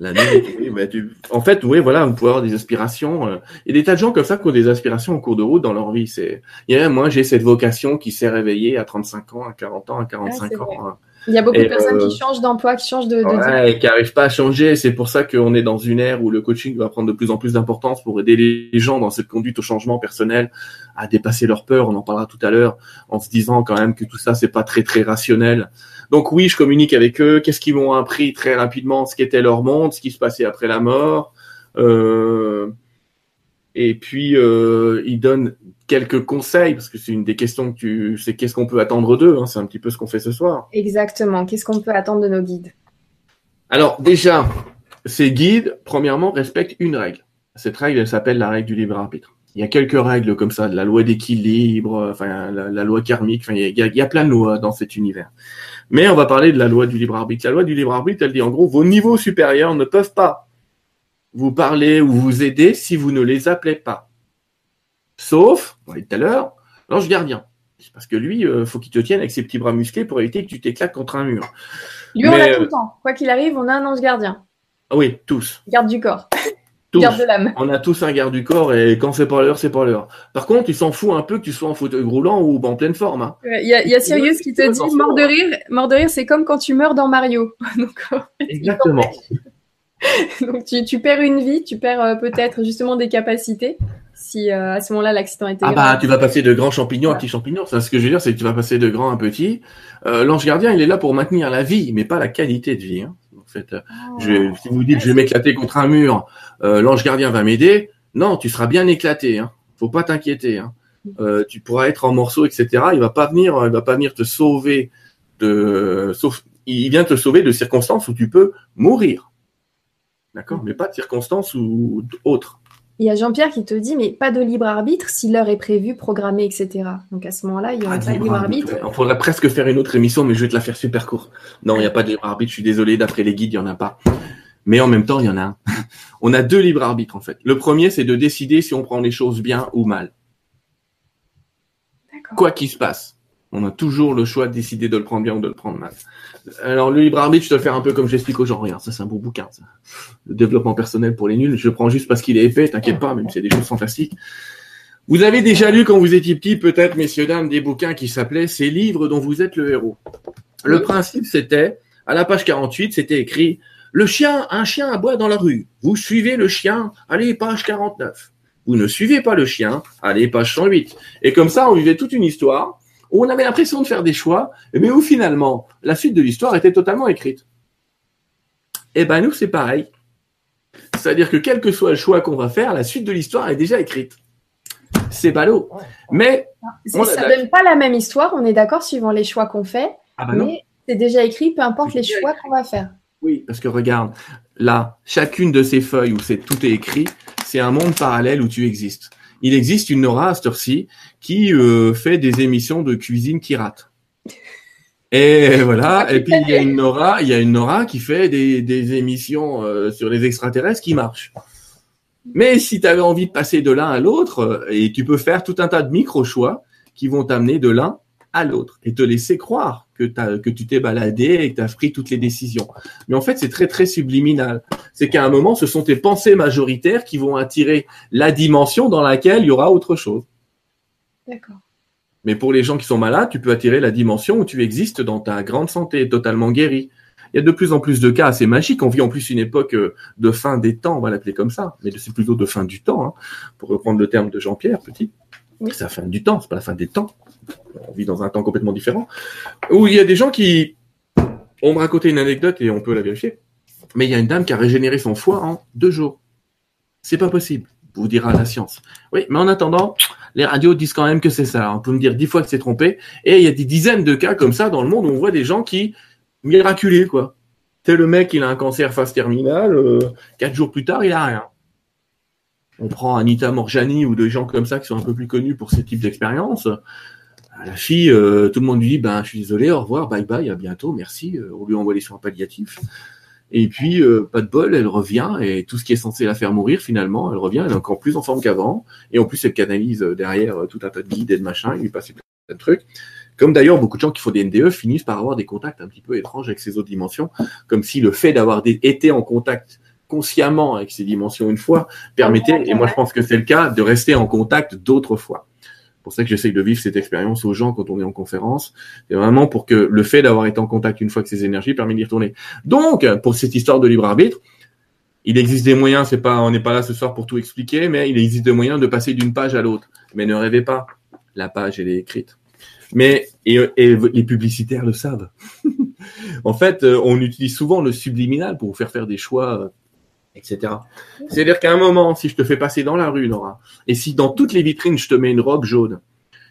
La nuit, oui, bah, tu- En fait, oui, voilà, on peut avoir des aspirations. euh, Il y a des tas de gens comme ça qui ont des aspirations en cours de route dans leur vie. C'est, il y a, moi, j'ai cette vocation qui s'est réveillée à 35 ans, à 40 ans, à 45 c'est ans. hein. Il y a beaucoup Et, de personnes euh, qui changent d'emploi, qui changent de, de Ouais, et qui n'arrivent pas à changer. C'est pour ça qu'on est dans une ère où le coaching va prendre de plus en plus d'importance pour aider les gens dans cette conduite au changement personnel, à dépasser leur peur. On en parlera tout à l'heure, en se disant quand même que tout ça c'est pas très très rationnel. Donc oui, je communique avec eux. Qu'est-ce qu'ils m'ont appris très rapidement, ce qu'était leur monde, ce qui se passait après la mort. Euh, et puis euh, ils donnent quelques conseils parce que c'est une des questions que tu, c'est qu'est-ce qu'on peut attendre d'eux. Hein, c'est un petit peu ce qu'on fait ce soir. Exactement. Qu'est-ce qu'on peut attendre de nos guides? Alors déjà, ces guides, premièrement, respectent une règle. Cette règle, elle s'appelle la règle du libre arbitre. Il y a quelques règles comme ça, de la loi d'équilibre, enfin la, la loi karmique, enfin il y, a, il y a plein de lois dans cet univers. Mais on va parler de la loi du libre arbitre. La loi du libre arbitre, elle dit en gros, vos niveaux supérieurs ne peuvent pas vous parler ou vous aider si vous ne les appelez pas. Sauf, on l'a dit tout à l'heure, l'ange gardien. C'est Parce que lui, euh, faut qu'il te tienne avec ses petits bras musclés pour éviter que tu t'éclates contre un mur. Lui, on l'a euh, tout le temps. Quoi qu'il arrive, on a un ange gardien. Ah oui, tous. Garde du corps. Tous. Garde de l'âme. On a tous un garde du corps et quand c'est pas l'heure, c'est pas l'heure. Par contre, il s'en fout un peu que tu sois en fauteuil roulant ou en pleine forme. hein. Il y a, il y a Sirius qui te Ouais, dit mort de rire. Mort de rire, c'est comme quand tu meurs dans Mario. donc, en fait, Exactement. donc tu, tu perds une vie, tu perds euh, peut-être justement des capacités. Si euh, à ce moment-là l'accident était Ah grave. bah, tu vas passer de grands champignons à petits champignons. Ça, ce que je veux dire, c'est que tu vas passer de grands à petits. Euh, L'ange gardien, il est là pour maintenir la vie, mais pas la qualité de vie. hein. En fait, euh, je, si vous dites je vais m'éclater contre un mur, euh, l'ange gardien va m'aider. Non, tu seras bien éclaté. Hein. Faut pas t'inquiéter. Hein. Euh, tu pourras être en morceaux, etc. Il va pas venir, il va pas venir te sauver de, sauf, il vient te sauver de circonstances où tu peux mourir. D'accord, mais pas de circonstances ou autres. Il y a Jean-Pierre qui te dit mais pas de libre arbitre si l'heure est prévue, programmée, etc. Donc à ce moment-là, il y aura Ah, pas de libre arbitre. Il faudrait presque faire une autre émission, mais je vais te la faire super courte. Non, il n'y a pas de libre arbitre. Je suis désolé. D'après les guides, il n'y en a pas. Mais en même temps, il y en a un. On a deux libres arbitres, en fait. Le premier, c'est de décider si on prend les choses bien ou mal. Quoi qu'il se passe. On a toujours le choix de décider de le prendre bien ou de le prendre mal. Alors, le libre arbitre, je te le faire un peu comme j'explique aux gens. Regarde, ça, c'est un beau bouquin, ça. Le développement personnel pour les nuls. Je le prends juste parce qu'il est épais, t'inquiète pas, même si c'est des choses fantastiques. Vous avez déjà lu quand vous étiez petit, peut-être, messieurs, dames, des bouquins qui s'appelaient Ces livres dont vous êtes le héros. Le principe, c'était, à la page 48, c'était écrit Le chien, un chien aboie dans la rue. Vous suivez le chien, allez, page 49. Vous ne suivez pas le chien, allez, page 108. Et comme ça, on vivait toute une histoire où on avait l'impression de faire des choix, mais où finalement la suite de l'histoire était totalement écrite. Eh ben nous, c'est pareil. C'est-à-dire que quel que soit le choix qu'on va faire, la suite de l'histoire est déjà écrite. C'est ballot. Mais ça ne donne pas la même histoire, on est d'accord, suivant les choix qu'on fait. Ah bah mais c'est déjà écrit, peu importe les choix qu'on va faire. Oui, parce que regarde, là, chacune de ces feuilles où c'est tout est écrit, c'est un monde parallèle où tu existes. Il existe une Nora à cette heure-ci qui euh, fait des émissions de cuisine qui ratent. Et voilà. Et puis il y a une Nora, il y a une Nora qui fait des, des émissions euh, sur les extraterrestres qui marchent. Mais si tu avais envie de passer de l'un à l'autre, euh, et tu peux faire tout un tas de micro-choix qui vont t'amener de l'un à l'autre et te laisser croire que, as, que tu t'es baladé et que tu as pris toutes les décisions. Mais en fait, c'est très, très subliminal. C'est qu'à un moment, ce sont tes pensées majoritaires qui vont attirer la dimension dans laquelle il y aura autre chose. D'accord. Mais pour les gens qui sont malades, tu peux attirer la dimension où tu existes dans ta grande santé, totalement guéri. Il y a de plus en plus de cas assez magiques. On vit en plus une époque euh, de fin des temps, on va l'appeler comme ça, mais c'est plutôt de fin du temps, hein, pour reprendre le terme de Jean-Pierre Petit. C'est la fin du temps, c'est pas la fin des temps. On vit dans un temps complètement différent. Où il y a des gens qui ont raconté une anecdote et on peut la vérifier. Mais il y a une dame qui a régénéré son foie en deux jours. C'est pas possible, vous dira la science. Oui, mais en attendant, les radios disent quand même que c'est ça. On peut me dire dix fois que c'est trompé. Et il y a des dizaines de cas comme ça dans le monde où on voit des gens qui miraculés, quoi. C'est le mec, il a un cancer phase terminale, euh, quatre jours plus tard, il a rien. On prend Anita Morjani ou des gens comme ça qui sont un peu plus connus pour ce type d'expérience. La fille, euh, tout le monde lui dit, ben, je suis désolé, au revoir, bye bye, à bientôt, merci. Euh, on lui envoie les soins palliatifs. Et puis, pas de bol, elle revient et tout ce qui est censé la faire mourir, finalement, elle revient, elle est encore plus en forme qu'avant. Et en plus, elle canalise derrière tout un tas de guides et de machins, il lui passe plein de trucs. Comme d'ailleurs, beaucoup de gens qui font des NDE finissent par avoir des contacts un petit peu étranges avec ces autres dimensions, comme si le fait d'avoir été en contact consciemment avec ces dimensions une fois permettait, et moi je pense que c'est le cas, de rester en contact d'autres fois. Pour ça que j'essaye de vivre cette expérience aux gens quand on est en conférence. C'est vraiment pour que le fait d'avoir été en contact une fois avec ces énergies permet d'y retourner. Donc, pour cette histoire de libre arbitre, il existe des moyens, c'est pas, on n'est pas là ce soir pour tout expliquer, mais il existe des moyens de passer d'une page à l'autre. Mais ne rêvez pas, la page elle est écrite. Mais et, les publicitaires le savent. en fait, euh, on utilise souvent le subliminal pour vous faire faire des choix, euh, etc. C'est-à-dire qu'à un moment, si je te fais passer dans la rue, Nora, et si dans toutes les vitrines je te mets une robe jaune,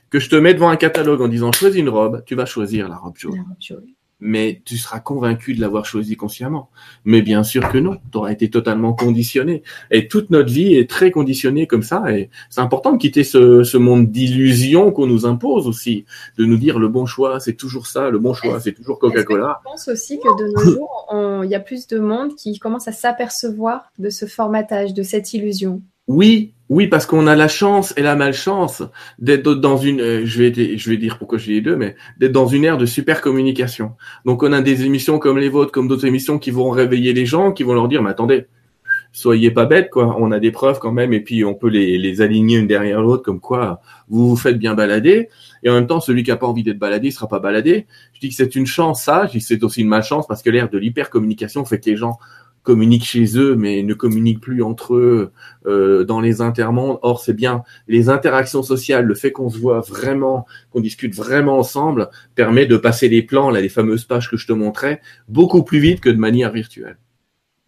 que je te mets devant un catalogue en disant choisis une robe, tu vas choisir la robe jaune. La robe jaune mais tu seras convaincu de l'avoir choisi consciemment. Mais bien sûr que non, tu auras été totalement conditionné. Et toute notre vie est très conditionnée comme ça. Et c'est important de quitter ce, ce monde d'illusion qu'on nous impose aussi, de nous dire le bon choix, c'est toujours ça, le bon choix, c'est toujours Coca-Cola. Je pense aussi que de nos jours, il y a plus de monde qui commence à s'apercevoir de ce formatage, de cette illusion? Oui, oui, parce qu'on a la chance et la malchance d'être dans une, euh, je vais, je vais dire pourquoi j'ai les deux, mais d'être dans une ère de super communication. Donc on a des émissions comme les vôtres, comme d'autres émissions qui vont réveiller les gens, qui vont leur dire, mais attendez, soyez pas bêtes, quoi. On a des preuves quand même, et puis on peut les, aligner une derrière l'autre, comme quoi vous vous faites bien balader. Et en même temps, celui qui a pas envie d'être baladé, il sera pas baladé. Je dis que c'est une chance, ça. Je dis que c'est aussi une malchance parce que l'ère de l'hypercommunication fait que les gens communiquent chez eux, mais ne communiquent plus entre eux euh, dans les intermondes. Or, c'est bien les interactions sociales, le fait qu'on se voit vraiment, qu'on discute vraiment ensemble, permet de passer les plans, là, les fameuses pages que je te montrais, beaucoup plus vite que de manière virtuelle.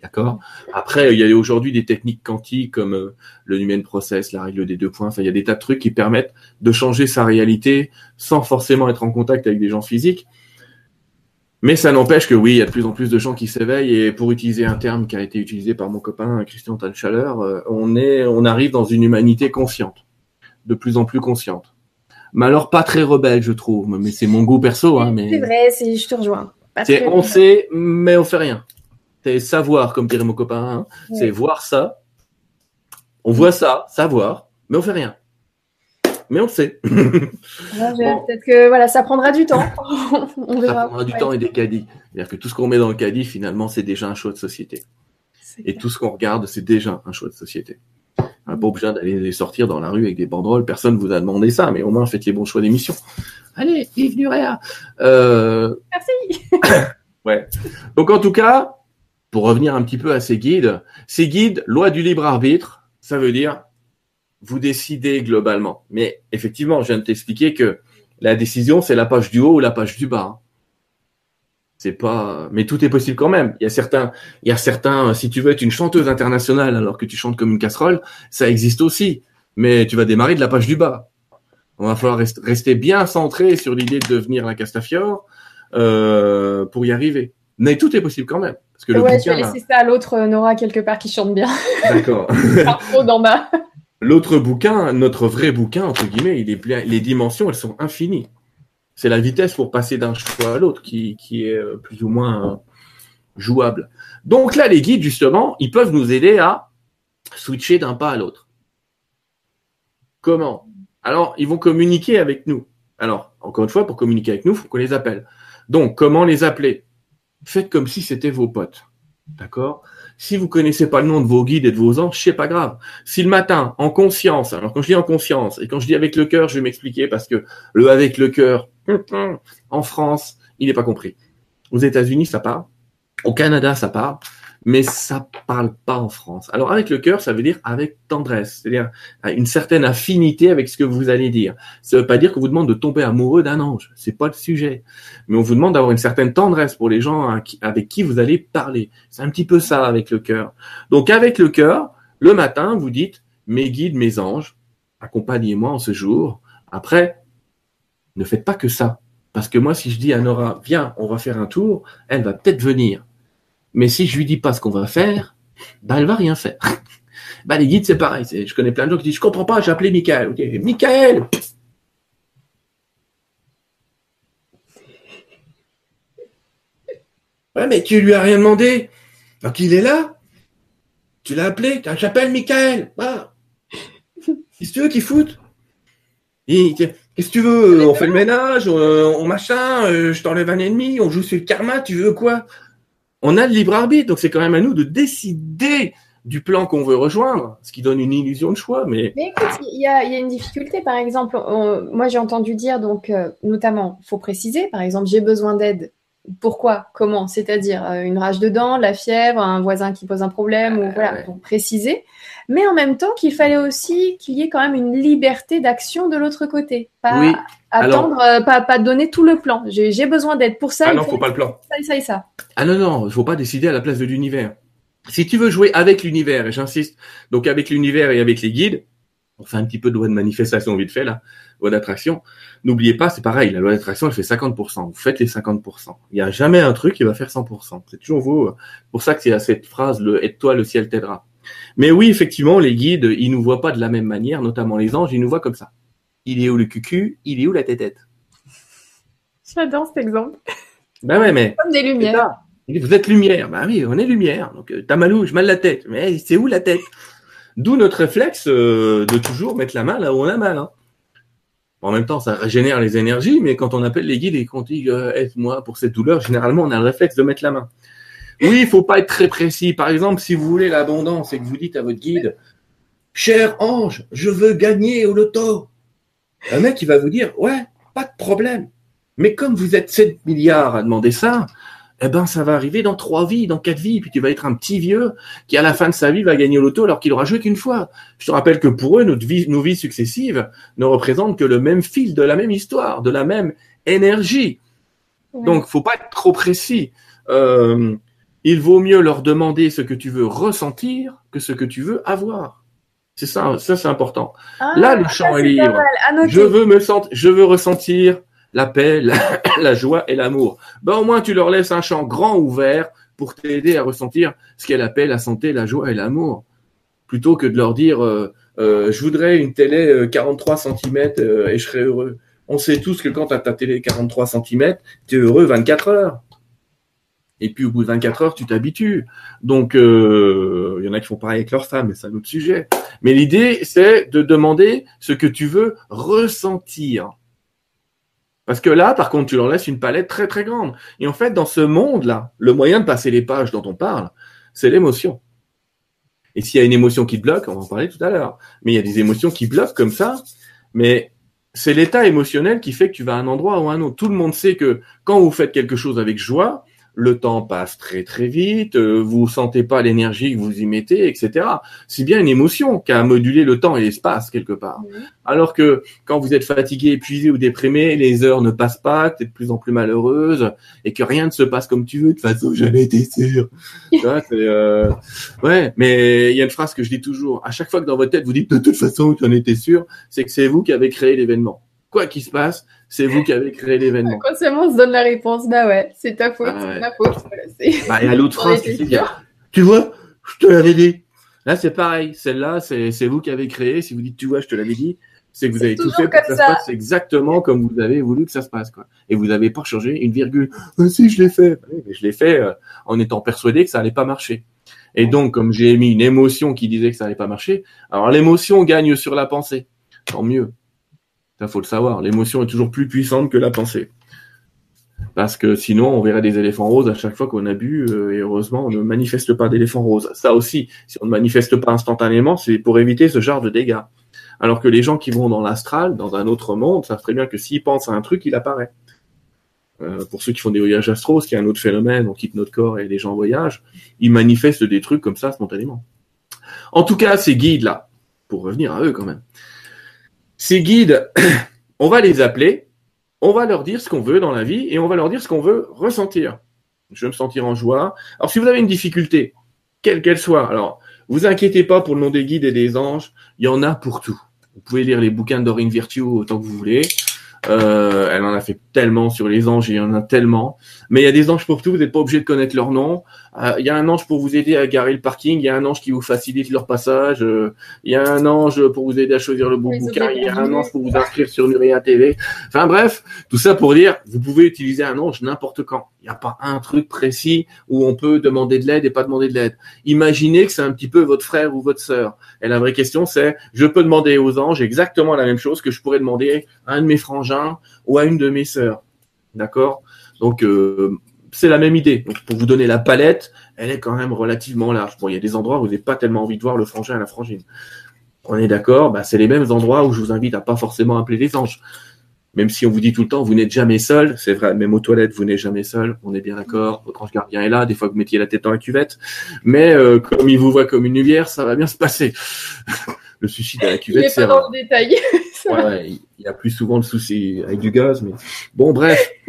D'accord? Après, il y a aujourd'hui des techniques quantiques comme euh, le Numen Process, la règle des deux points. Enfin, il y a des tas de trucs qui permettent de changer sa réalité sans forcément être en contact avec des gens physiques. Mais ça n'empêche que oui, il y a de plus en plus de gens qui s'éveillent et pour utiliser un terme qui a été utilisé par mon copain Christian Tanchaleur, euh, on est, on arrive dans une humanité consciente, de plus en plus consciente. Mais alors pas très rebelle, je trouve, mais c'est mon goût perso. Hein, mais... C'est vrai, je te rejoins. C'est on sait, mais on fait rien. C'est savoir, comme dirait mon copain. Hein. C'est voir ça. On voit ça, savoir, mais on fait rien mais on le sait. Peut-être que voilà, ça prendra du temps. on verra. Ça prendra du temps et des caddies. C'est-à-dire que tout ce qu'on met dans le caddie, finalement, c'est déjà un choix de société. Et tout ce qu'on regarde, c'est déjà un choix de société. Pas besoin d'aller les sortir dans la rue avec des banderoles. Personne ne vous a demandé ça, mais au moins faites les bons choix d'émission. Allez, bienvenue Réa. Euh... Merci. ouais. Donc en tout cas, pour revenir un petit peu à ces guides, ces guides, loi du libre arbitre, ça veut dire vous décidez globalement. Mais effectivement, je viens de t'expliquer que La décision, c'est la page du haut ou la page du bas. C'est pas, mais tout est possible quand même. Il y a certains, il y a certains, si tu veux être une chanteuse internationale alors que tu chantes comme une casserole, ça existe aussi. Mais tu vas démarrer de la page du bas. On va falloir rester bien centré sur l'idée de devenir la Castafiore euh, pour y arriver. Mais tout est possible quand même. Parce que le ouais, je vais laisser ça à l'autre Nora quelque part qui chante bien. D'accord. trop d'en bas. L'autre bouquin, notre vrai bouquin, entre guillemets, les dimensions, elles sont infinies. C'est la vitesse pour passer d'un choix à l'autre qui, qui, est euh, plus ou moins euh, jouable. Donc là, les guides, justement, ils peuvent nous aider à switcher d'un pas à l'autre. Comment? Alors, ils vont communiquer avec nous. Alors, encore une fois, pour communiquer avec nous, il faut qu'on les appelle. Donc, comment les appeler? Faites comme si c'était vos potes. D'accord? Si vous connaissez pas le nom de vos guides et de vos anges, c'est pas grave. Si le matin, en conscience, alors quand je dis en conscience, et quand je dis avec le cœur, je vais m'expliquer parce que le avec le cœur, en France, il n'est pas compris. Aux États-Unis, ça part. Au Canada, ça part mais ça parle pas en France. Alors avec le cœur, ça veut dire avec tendresse, c'est-à-dire une certaine affinité avec ce que vous allez dire. Ça veut pas dire qu'on vous demande de tomber amoureux d'un ange, c'est pas le sujet. Mais on vous demande d'avoir une certaine tendresse pour les gens avec qui vous allez parler. C'est un petit peu ça avec le cœur. Donc avec le cœur, le matin, vous dites mes guides, mes anges, accompagnez-moi en ce jour. Après, ne faites pas que ça. Parce que moi, si je dis à Nora, viens, on va faire un tour, elle va peut-être venir. Mais si je lui dis pas ce qu'on va faire, bah elle va rien faire. bah les guides c'est pareil. Je connais plein de gens qui disent je comprends pas, j'ai appelé Michael. Ok, Michael. Ouais, mais tu lui as rien demandé. Donc il est là. Tu l'as appelé. J'appelle Michael. Ah. Qu'est-ce que tu veux qu'il foute? Qu'est-ce que tu veux? On fait le ménage, on, machin, euh, je t'enlève un ennemi, on joue sur le karma, tu veux quoi? On a le libre arbitre, donc c'est quand même à nous de décider du plan qu'on veut rejoindre, ce qui donne une illusion de choix. Mais, mais écoute, il y a, une difficulté, par exemple, moi j'ai entendu dire, donc euh, notamment, faut préciser, par exemple, j'ai besoin d'aide. Pourquoi? Comment? C'est-à-dire euh, une rage de dents, la fièvre, un voisin qui pose un problème, ou voilà, pour préciser. Mais en même temps, qu'il fallait aussi qu'il y ait quand même une liberté d'action de l'autre côté. Pas oui. Attendre, euh, pas, pas donner tout le plan. J'ai besoin d'aide pour ça. Ah non, faut, faut pas le plan. Ça et ça et ça. Ah non, non, il faut pas décider à la place de l'univers. Si tu veux jouer avec l'univers, et j'insiste, donc avec l'univers et avec les guides, on fait un petit peu de loi de manifestation vite fait là, loi d'attraction. N'oubliez pas, c'est pareil, la loi d'attraction elle fait 50%. Vous faites les 50%. Il n'y a jamais un truc qui va faire 100%. C'est toujours vous. Pour ça que c'est cette phrase, le aide-toi, le ciel t'aidera. Mais oui, effectivement, les guides, ils nous voient pas de la même manière, notamment les anges, ils nous voient comme ça. Il est où le cucu? Il est où la tête J'adore cet exemple. Ben ouais, mais. Comme des lumières. Vous êtes lumière. Ben oui, on est lumière. Donc, euh, t'as mal où Je mal la tête. Mais c'est où la tête? D'où notre réflexe euh, de toujours mettre la main là où on a mal. Hein. En même temps, ça régénère les énergies, mais quand on appelle les guides et qu'on dit euh, aide-moi pour cette douleur, généralement, on a le réflexe de mettre la main. Oui, il faut pas être très précis. Par exemple, si vous voulez l'abondance et que vous dites à votre guide, cher ange, je veux gagner au loto. Un mec, il va vous dire, ouais, pas de problème. Mais comme vous êtes 7 milliards à demander ça, eh ben, ça va arriver dans trois vies, dans quatre vies, puis tu vas être un petit vieux qui, à la fin de sa vie, va gagner au loto alors qu'il aura joué qu'une fois. Je te rappelle que pour eux, notre vie, nos vies successives ne représentent que le même fil de la même histoire, de la même énergie. Donc, faut pas être trop précis. Euh, il vaut mieux leur demander ce que tu veux ressentir que ce que tu veux avoir. C'est ça, ça c'est important. Ah, Là, le champ est libre. Je veux me sentir, je veux ressentir la paix, la, joie et l'amour. Ben au moins tu leur laisses un champ grand ouvert pour t'aider à ressentir ce qu'est la paix, la santé, la joie et l'amour, plutôt que de leur dire euh, euh, je voudrais une télé 43 euh, cm et je serais heureux. On sait tous que quand tu as ta télé 43 cm, tu es heureux 24 heures. Et puis au bout de 24 heures, tu t'habitues. Donc, euh, il y en a qui font pareil avec leur femme, mais c'est un autre sujet. Mais l'idée, c'est de demander ce que tu veux ressentir. Parce que là, par contre, tu leur laisses une palette très très grande. Et en fait, dans ce monde-là, le moyen de passer les pages dont on parle, c'est l'émotion. Et s'il y a une émotion qui te bloque, on va en parler tout à l'heure. Mais il y a des émotions qui bloquent comme ça. Mais c'est l'état émotionnel qui fait que tu vas à un endroit ou à un autre. Tout le monde sait que quand vous faites quelque chose avec joie, le temps passe très très vite, euh, vous sentez pas l'énergie que vous y mettez, etc. C'est bien une émotion qui a modulé le temps et l'espace quelque part. Alors que quand vous êtes fatigué, épuisé ou déprimé, les heures ne passent pas, tu es de plus en plus malheureuse et que rien ne se passe comme tu veux. De toute façon, j'avais été sûr. euh... Ouais, mais il y a une phrase que je dis toujours. À chaque fois que dans votre tête vous dites de toute façon, tu en étais sûr, c'est que c'est vous qui avez créé l'événement. Quoi qu'il se passe, c'est vous qui avez créé l'événement. Consciemment, on se donne la réponse. Bah ouais, c'est ta faute, Ah ouais. c'est ma faute. Voilà, Bah, et à l'autre tu sais, a, tu vois, je te l'avais dit. Là, c'est pareil. Celle-là, c'est, c'est vous qui avez créé. Si vous dites, tu vois, je te l'avais dit, c'est que vous avez tout fait pour que ça, ça. se passe exactement comme vous avez voulu que ça se passe, quoi. Et vous n'avez pas changé une virgule. Ah, si, je l'ai fait. Bah oui, mais je l'ai fait euh, en étant persuadé que ça allait pas marcher. Et donc, comme j'ai mis une émotion qui disait que ça allait pas marcher, alors l'émotion gagne sur la pensée. Tant mieux. Ça, faut le savoir. L'émotion est toujours plus puissante que la pensée. Parce que sinon, on verrait des éléphants roses à chaque fois qu'on a euh, et heureusement, on ne manifeste pas d'éléphants roses. Ça aussi, si on ne manifeste pas instantanément, c'est pour éviter ce genre de dégâts. Alors que les gens qui vont dans l'astral, dans un autre monde, savent très bien que s'ils pensent à un truc, il apparaît. Euh, pour ceux qui font des voyages astraux, ce qui est un autre phénomène, on quitte notre corps et les gens voyagent, ils manifestent des trucs comme ça spontanément. En tout cas, ces guides-là, pour revenir à eux quand même, ces guides, on va les appeler, on va leur dire ce qu'on veut dans la vie et on va leur dire ce qu'on veut ressentir. Je veux me sentir en joie. Alors, si vous avez une difficulté, quelle qu'elle soit, alors, vous inquiétez pas pour le nom des guides et des anges, il y en a pour tout. Vous pouvez lire les bouquins de Doreen Virtue autant que vous voulez. Euh, elle en a fait tellement sur les anges, il y en a tellement. Mais il y a des anges pour tout, vous n'êtes pas obligé de connaître leur nom. Euh, il y a un ange pour vous aider à garer le parking, il y a un ange qui vous facilite leur passage, euh, il y a un ange pour vous aider à choisir le bon bouquin, il y a un ange pour vous inscrire sur Nuria TV. Enfin bref, tout ça pour dire, vous pouvez utiliser un ange n'importe quand. Il n'y a pas un truc précis où on peut demander de l'aide et pas demander de l'aide. Imaginez que c'est un petit peu votre frère ou votre sœur. Et la vraie question, c'est, je peux demander aux anges exactement la même chose que je pourrais demander à un de mes frangins ou à une de mes sœurs. D'accord? Donc, euh, c'est la même idée. Donc, pour vous donner la palette, elle est quand même relativement large. Bon, il y a des endroits où vous n'avez pas tellement envie de voir le frangin et la frangine. On est d'accord bah, C'est les mêmes endroits où je vous invite à pas forcément appeler les anges. Même si on vous dit tout le temps, vous n'êtes jamais seul, c'est vrai, même aux toilettes, vous n'êtes jamais seul, on est bien d'accord, votre ange gardien est là, des fois vous mettiez la tête dans la cuvette, mais euh, comme il vous voit comme une lumière, ça va bien se passer. Le suicide à la Il cuvette, n'est c'est pas dans le détail. Ouais, il y a plus souvent le souci avec du gaz, mais bon, bref.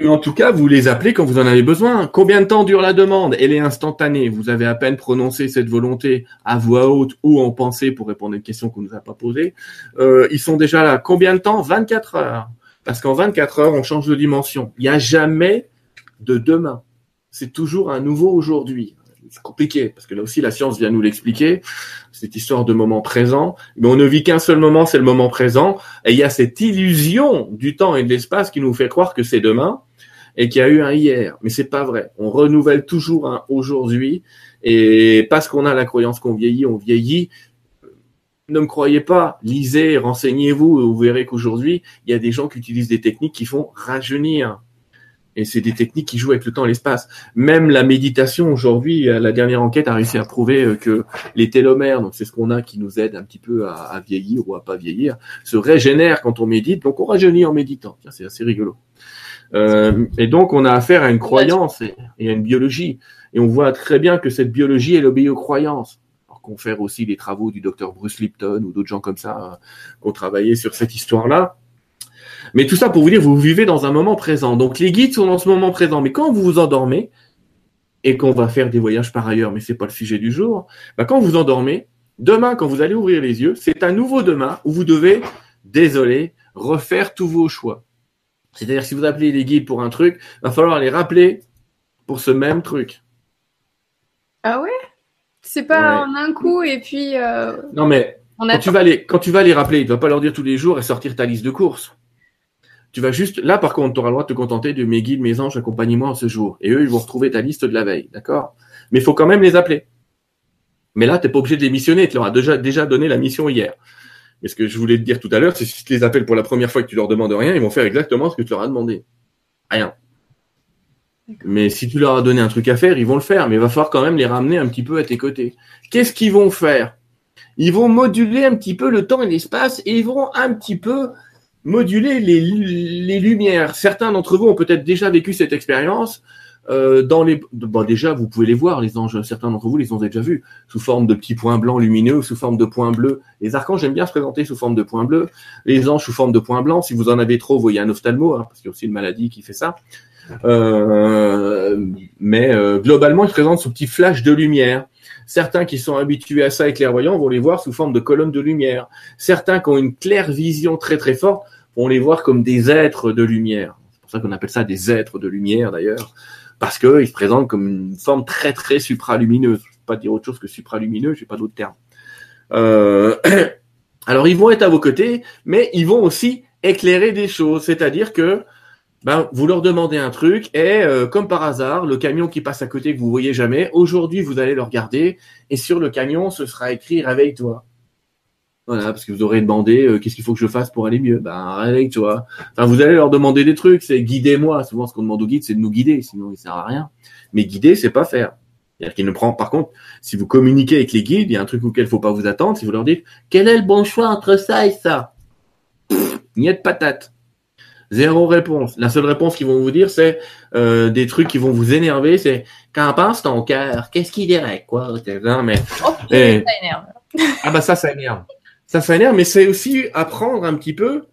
mais en tout cas, vous les appelez quand vous en avez besoin. Combien de temps dure la demande? Elle est instantanée. Vous avez à peine prononcé cette volonté à voix haute ou en pensée pour répondre à une question qu'on nous a pas posée. Euh, ils sont déjà là. Combien de temps? 24 heures. Parce qu'en 24 heures, on change de dimension. Il n'y a jamais de demain. C'est toujours un nouveau aujourd'hui. C'est compliqué, parce que là aussi, la science vient nous l'expliquer. Cette histoire de moment présent. Mais on ne vit qu'un seul moment, c'est le moment présent. Et il y a cette illusion du temps et de l'espace qui nous fait croire que c'est demain et qu'il y a eu un hier. Mais c'est pas vrai. On renouvelle toujours un aujourd'hui. Et parce qu'on a la croyance qu'on vieillit, on vieillit. Ne me croyez pas, lisez, renseignez-vous, vous verrez qu'aujourd'hui, il y a des gens qui utilisent des techniques qui font rajeunir. Et c'est des techniques qui jouent avec le temps et l'espace. Même la méditation aujourd'hui, euh, la dernière enquête a réussi à prouver euh, que les télomères, donc c'est ce qu'on a qui nous aide un petit peu à, vieillir ou à pas vieillir, se régénèrent quand on médite. Donc on rajeunit en méditant. C'est assez rigolo. Euh, et donc on a affaire à une croyance et, à une biologie. Et on voit très bien que cette biologie, elle obéit aux croyances. Alors qu'on fait aussi les travaux du docteur Bruce Lipton ou d'autres gens comme ça euh, qui ont travaillé sur cette histoire-là. Mais tout ça pour vous dire, vous vivez dans un moment présent. Donc les guides sont dans ce moment présent. Mais quand vous vous endormez, et qu'on va faire des voyages par ailleurs, mais c'est pas le sujet du jour, bah quand vous endormez, demain, quand vous allez ouvrir les yeux, c'est un nouveau demain où vous devez, désolé, refaire tous vos choix. C'est-à-dire si vous appelez les guides pour un truc, va falloir les rappeler pour ce même truc. Ah ouais? C'est pas Ouais. en un coup et puis euh, Non mais quand tu vas les quand tu vas les rappeler, tu vas pas leur dire tous les jours et sortir ta liste de courses. Tu vas juste là par contre, tu auras le droit de te contenter de mes guides, mes anges, accompagnez-moi en ce jour. Et eux, ils vont retrouver ta liste de la veille, d'accord? Mais il faut quand même les appeler. Mais là, t'es pas obligé de les missionner, tu leur as déjà déjà donné la mission hier. Mais ce que je voulais te dire tout à l'heure, c'est que si tu les appelles pour la première fois et que tu leur demandes rien, ils vont faire exactement ce que tu leur as demandé. Rien. Mais si tu leur as donné un truc à faire, ils vont le faire. Mais il va falloir quand même les ramener un petit peu à tes côtés. Qu'est-ce qu'ils vont faire? Ils vont moduler un petit peu le temps et l'espace et ils vont un petit peu moduler les, les lumières. Certains d'entre vous ont peut-être déjà vécu cette expérience. Euh, dans les, bon, déjà, vous pouvez les voir, les anges. Certains d'entre vous les ont déjà vus sous forme de petits points blancs lumineux, sous forme de points bleus. Les archanges aiment bien se présenter sous forme de points bleus. Les anges sous forme de points blancs. Si vous en avez trop, vous voyez un ophtalmo, hein, parce qu'il y a aussi une maladie qui fait ça. Euh, mais euh, globalement, ils se présentent sous petits flashs de lumière. Certains qui sont habitués à ça et clairvoyants vont les voir sous forme de colonnes de lumière. Certains qui ont une claire vision très très forte vont les voir comme des êtres de lumière. C'est pour ça qu'on appelle ça des êtres de lumière d'ailleurs parce qu'ils se présentent comme une forme très très supralumineuse. Je ne peux pas dire autre chose que supralumineux, j'ai pas d'autre terme. Euh... Alors ils vont être à vos côtés, mais ils vont aussi éclairer des choses, c'est-à-dire que ben, vous leur demandez un truc et euh, comme par hasard, le camion qui passe à côté que vous voyez jamais, aujourd'hui vous allez le regarder et sur le camion ce sera écrit réveille-toi. Voilà, parce que vous aurez demandé euh, qu'est-ce qu'il faut que je fasse pour aller mieux? Ben réveille-toi. Enfin, vous allez leur demander des trucs, c'est guidez-moi. Souvent, ce qu'on demande au guide, c'est de nous guider, sinon il sert à rien. Mais guider, c'est pas faire. C'est-à-dire qu'il ne prend. Par contre, si vous communiquez avec les guides, il y a un truc auquel il faut pas vous attendre. Si vous leur dites quel est le bon choix entre ça et ça, il n'y a de patate. Zéro réponse. La seule réponse qu'ils vont vous dire, c'est euh, des trucs qui vont vous énerver. C'est qu'en pense ton cœur? Qu'est-ce qu'il dirait quoi? Non, mais Oh, Eh. ça énerve. ah bah ça, ça énerve. Ça, ça énerve, mais c'est aussi apprendre un petit peu.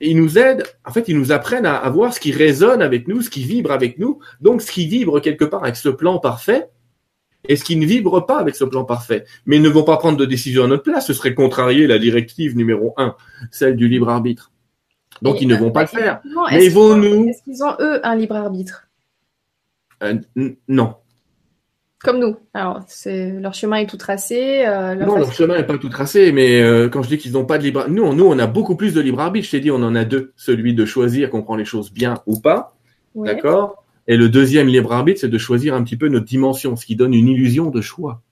Ils nous aident, en fait, ils nous apprennent à, à voir ce qui résonne avec nous, ce qui vibre avec nous. Donc, ce qui vibre quelque part avec ce plan parfait et ce qui ne vibre pas avec ce plan parfait. Mais ils ne vont pas prendre de décision à notre place. Ce serait contrarier la directive numéro un, celle du libre arbitre. Donc, Et, ils ne vont pas le faire. Mais est-ce ils vont qu'ils ont- nous- Est-ce qu'ils ont, eux, un libre arbitre? Euh, non. Comme nous. Alors, c'est leur chemin est tout tracé. euh, leur Non, leur chemin n'est pas tout tracé, mais euh, quand je dis qu'ils n'ont pas de libre nous, nous, on a beaucoup plus de libre arbitre. Je t'ai dit, on en a deux. Celui de choisir qu'on prend les choses bien ou pas, Ouais. d'accord Et le deuxième libre arbitre, c'est de choisir un petit peu notre dimension, ce qui donne une illusion de choix.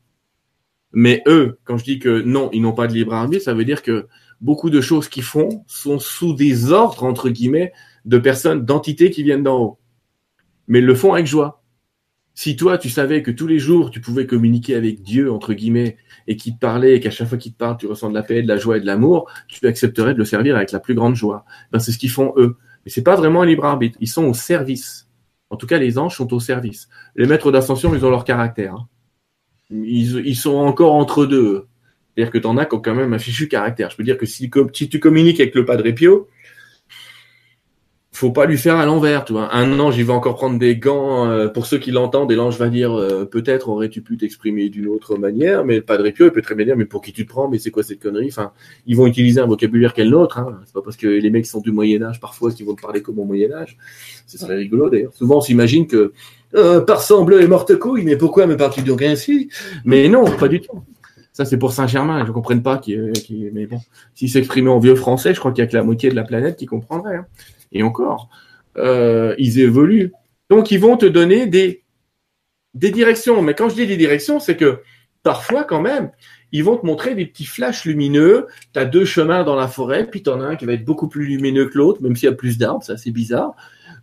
Mais eux, quand je dis que non, ils n'ont pas de libre arbitre, ça veut dire que beaucoup de choses qu'ils font sont sous des ordres, entre guillemets, de personnes, d'entités qui viennent d'en haut. Mais ils le font avec joie. Si toi, tu savais que tous les jours, tu pouvais communiquer avec Dieu, entre guillemets, et qu'il te parlait, et qu'à chaque fois qu'il te parle, tu ressens de la paix, de la joie et de l'amour, tu accepterais de le servir avec la plus grande joie. Ben, c'est ce qu'ils font eux. Mais c'est pas vraiment un libre arbitre. Ils sont au service. En tout cas, les anges sont au service. Les maîtres d'ascension, ils ont leur caractère. hein. Ils, ils sont encore entre deux. C'est-à-dire que tu en as quand même un fichu caractère. Je peux dire que si, si tu communiques avec le Padre Pio, faut pas lui faire à l'envers, tu vois. Un ange, il va encore prendre des gants euh, pour ceux qui l'entendent, et l'ange va dire euh, peut-être aurais-tu pu t'exprimer d'une autre manière, mais le Padre Pio, il peut très bien dire mais pour qui tu te prends, mais c'est quoi cette connerie? Enfin, ils vont utiliser un vocabulaire qu'est le nôtre. Hein. C'est pas parce que les mecs sont du Moyen Âge parfois qu'ils vont te parler comme au Moyen Âge. Ce serait rigolo d'ailleurs. Souvent, on s'imagine que euh, par sang bleu et morte couille, mais pourquoi me parles-tu donc ainsi? Mais non, pas du tout. Ça, c'est pour Saint-Germain. Je ne comprends pas qui, qui, mais bon, s'il s'exprimait en vieux français, je crois qu'il y a que la moitié de la planète qui comprendrait. hein. Et encore, euh, ils évoluent. Donc, ils vont te donner des, des directions. Mais quand je dis des directions, c'est que parfois, quand même, ils vont te montrer des petits flashs lumineux. Tu as deux chemins dans la forêt, puis tu en as un qui va être beaucoup plus lumineux que l'autre, même s'il y a plus d'arbres, c'est assez bizarre.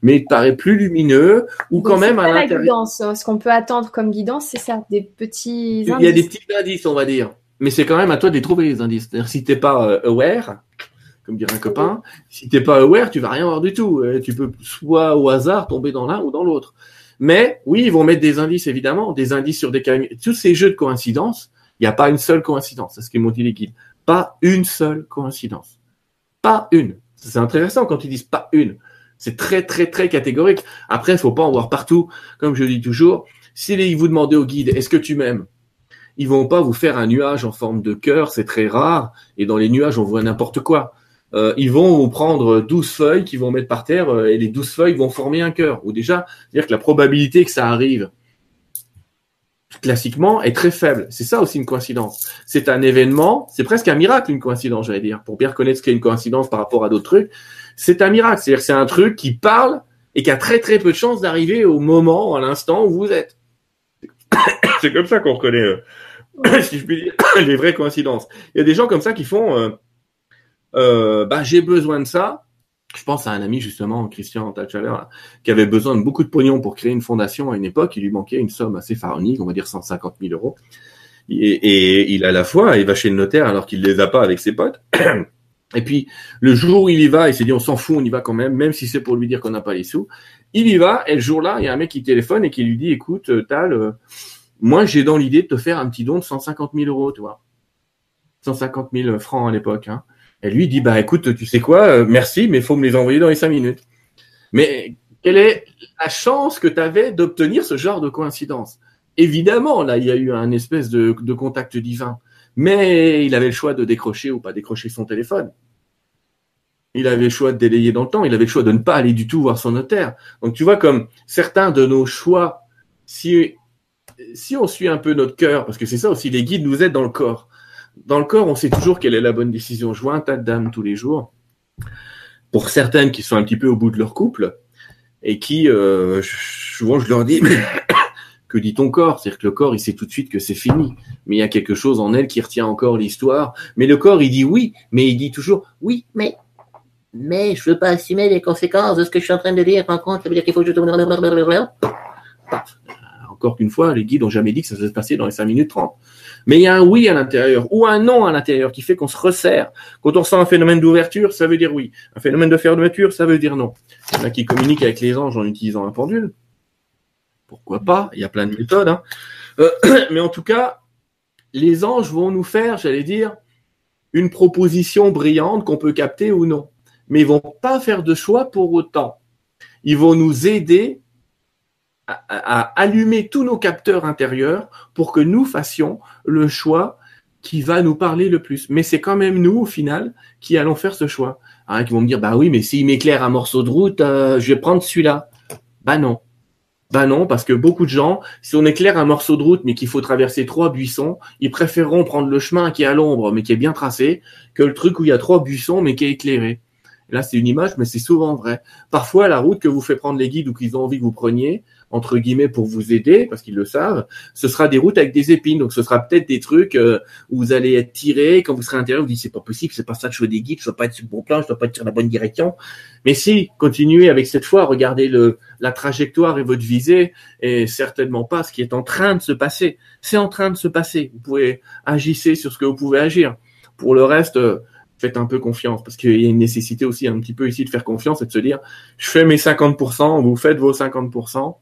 Mais il te paraît plus lumineux, ou quand même c'est à pas la l'intérieur. guidance. Ce qu'on peut attendre comme guidance, c'est ça, des petits Il y a indices. des petits indices, on va dire. Mais c'est quand même à toi de les trouver, les indices. C'est-à-dire, si t'es pas euh, aware, comme dirait un copain, si t'es pas aware, tu vas rien voir du tout. Euh, Tu peux soit au hasard tomber dans l'un ou dans l'autre. Mais oui, ils vont mettre des indices, évidemment, des indices sur des camions. Tous ces jeux de coïncidence, il n'y a pas une seule coïncidence. C'est ce qu'ils m'ont dit les guides. Pas une seule coïncidence. Pas une. C'est intéressant quand ils disent pas une. C'est très, très, très catégorique. Après, il faut pas en voir partout. Comme je dis toujours, si vous demandez au guide, est-ce que tu m'aimes? Ils vont pas vous faire un nuage en forme de cœur, c'est très rare. Et dans les nuages, on voit n'importe quoi. Euh, ils vont prendre 12 feuilles qu'ils vont mettre par terre euh, et les 12 feuilles vont former un cœur. Ou déjà, c'est-à-dire que la probabilité que ça arrive classiquement est très faible. C'est ça aussi une coïncidence. C'est un événement, c'est presque un miracle une coïncidence, j'allais dire, pour bien reconnaître ce qu'est une coïncidence par rapport à d'autres trucs. C'est un miracle, c'est-à-dire c'est un truc qui parle et qui a très très peu de chances d'arriver au moment, à l'instant où vous êtes. c'est comme ça qu'on reconnaît, euh, si je puis dire, les vraies coïncidences. Il y a des gens comme ça qui font, euh, euh, bah j'ai besoin de ça. Je pense à un ami justement, Christian Tatchaler, qui avait besoin de beaucoup de pognon pour créer une fondation à une époque. Il lui manquait une somme assez pharaonique, on va dire 150 000 euros. Et, il a la foi, il va chez le notaire alors qu'il les a pas avec ses potes. Et puis, le jour où il y va, il s'est dit, on s'en fout, on y va quand même, même si c'est pour lui dire qu'on n'a pas les sous. Il y va, et le jour-là, il y a un mec qui téléphone et qui lui dit, écoute, euh, Tal, euh, moi, j'ai dans l'idée de te faire un petit don de 150 000 euros, tu vois. 150 000 francs à l'époque. Hein. Et lui, dit, bah écoute, tu sais quoi, euh, merci, mais il faut me les envoyer dans les cinq minutes. Mais quelle est la chance que tu avais d'obtenir ce genre de coïncidence? Évidemment, là, il y a eu un espèce de, de contact divin. Mais il avait le choix de décrocher ou pas décrocher son téléphone. Il avait le choix de délayer dans le temps. Il avait le choix de ne pas aller du tout voir son notaire. Donc tu vois comme certains de nos choix, si si on suit un peu notre cœur, parce que c'est ça aussi, les guides nous aident dans le corps. Dans le corps, on sait toujours quelle est la bonne décision. Je vois un tas de dames tous les jours. Pour certaines qui sont un petit peu au bout de leur couple et qui, euh, souvent, je leur dis, que dit ton corps? C'est-à-dire que le corps, il sait tout de suite que c'est fini. Mais il y a quelque chose en elle qui retient encore l'histoire. Mais le corps, il dit oui, mais il dit toujours oui, mais mais je veux pas assumer les conséquences de ce que je suis en train de dire. En compte, ça veut dire qu'il faut que je tourne. Encore qu'une fois, les guides ont jamais dit que ça se passer dans les 5 minutes 30. Mais il y a un oui à l'intérieur ou un non à l'intérieur qui fait qu'on se resserre. Quand on sent un phénomène d'ouverture, ça veut dire oui. Un phénomène de fermeture, ça veut dire non. Il y en a qui communiquent avec les anges en utilisant un pendule pourquoi pas? Il y a plein de méthodes. Hein. Euh, mais en tout cas, les anges vont nous faire, j'allais dire, une proposition brillante qu'on peut capter ou non. Mais ils vont pas faire de choix pour autant. Ils vont nous aider à, allumer tous nos capteurs intérieurs pour que nous fassions le choix qui va nous parler le plus. Mais c'est quand même nous, au final, qui allons faire ce choix. Hein, qui vont me dire, bah oui, mais s'il m'éclaire un morceau de route, euh, je vais prendre celui-là. Bah non. Ben non, parce que beaucoup de gens, si on éclaire un morceau de route mais qu'il faut traverser trois buissons, ils préféreront prendre le chemin qui est à l'ombre mais qui est bien tracé que le truc où il y a trois buissons mais qui est éclairé. Là, c'est une image, mais c'est souvent vrai. Parfois, la route que vous fait prendre les guides ou qu'ils ont envie que vous preniez, entre guillemets, pour vous aider, parce qu'ils le savent, ce sera des routes avec des épines. Donc, ce sera peut-être des trucs euh, où vous allez être tiré. Quand vous serez à l'intérieur, vous dites, c'est pas possible, c'est pas ça que je veux des guides, je dois pas être sur le bon plan, je dois pas être sur la bonne direction. Mais si, continuez avec cette foi, regardez le, la trajectoire et votre visée, et certainement pas ce qui est en train de se passer. C'est en train de se passer. Vous pouvez agir sur ce que vous pouvez agir. Pour le reste, euh, faites un peu confiance parce qu'il y a une nécessité aussi un petit peu ici de faire confiance et de se dire je fais mes 50%, vous faites vos 50%.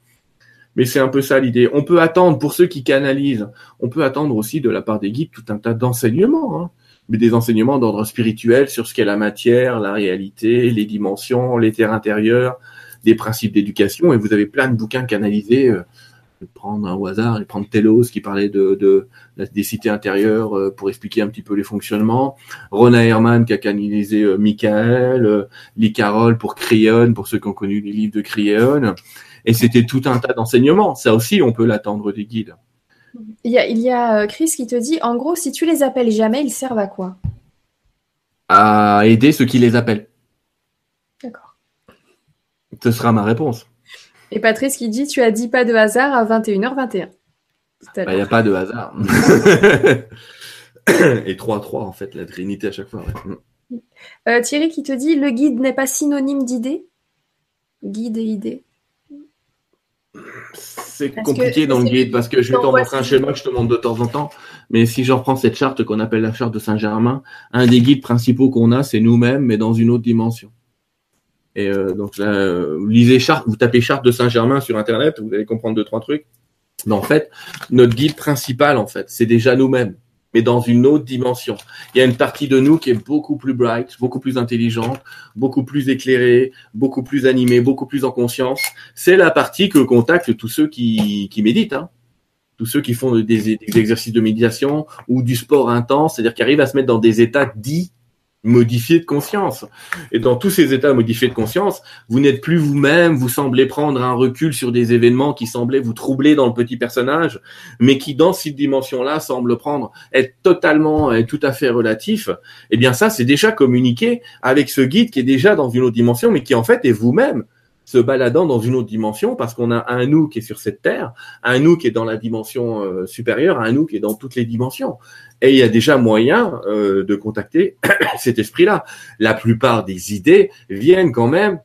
Mais c'est un peu ça l'idée. On peut attendre, pour ceux qui canalisent, on peut attendre aussi de la part des guides tout un tas d'enseignements, hein. mais des enseignements d'ordre spirituel sur ce qu'est la matière, la réalité, les dimensions, les terres intérieures, des principes d'éducation. Et vous avez plein de bouquins canalisés. Euh, prendre un hasard et prendre Telos qui parlait de, de, des cités intérieures euh, pour expliquer un petit peu les fonctionnements. Rona Herman qui a canalisé euh, Michael, euh, Lee Carroll pour Cryon, pour ceux qui ont connu les livres de Cryon. Et c'était tout un tas d'enseignements. Ça aussi, on peut l'attendre des guides. Il y, a, il y a Chris qui te dit, en gros, si tu les appelles jamais, ils servent à quoi? À aider ceux qui les appellent. D'accord. Ce sera ma réponse. Et Patrice qui dit Tu as dit pas de hasard à 21h21. Il n'y a pas de hasard. et 3-3, en fait, la trinité à chaque fois. Euh, Thierry qui te dit Le guide n'est pas synonyme d'idée Guide et idée c'est compliqué dans le guide parce que je vais t'en montrer un schéma que je te montre de temps en temps. Mais si je reprends cette charte qu'on appelle la charte de Saint-Germain, un des guides principaux qu'on a, c'est nous-mêmes, mais dans une autre dimension. Et euh, donc là, vous lisez charte, vous tapez charte de Saint-Germain sur internet, vous allez comprendre deux trois trucs. Mais en fait, notre guide principal, en fait, c'est déjà nous-mêmes, mais dans une autre dimension. Il y a une partie de nous qui est beaucoup plus bright, beaucoup plus intelligente, beaucoup plus éclairée, beaucoup plus animée, beaucoup plus en conscience. C'est la partie que contactent tous ceux qui, qui méditent. Hein tous ceux qui font des, des, exercices de méditation ou du sport intense, c'est-à-dire qui arrivent à se mettre dans des états dits modifié de conscience. Et dans tous ces états modifiés de conscience, vous n'êtes plus vous-même, vous semblez prendre un recul sur des événements qui semblaient vous troubler dans le petit personnage, mais qui dans cette dimension-là semblent prendre, être totalement et tout à fait relatif. Eh bien ça, c'est déjà communiqué avec ce guide qui est déjà dans une autre dimension, mais qui en fait est vous-même se baladant dans une autre dimension parce qu'on a un nous qui est sur cette terre, un nous qui est dans la dimension euh, supérieure, un nous qui est dans toutes les dimensions. Et il y a déjà moyen euh, de contacter cet esprit-là. La plupart des idées viennent quand même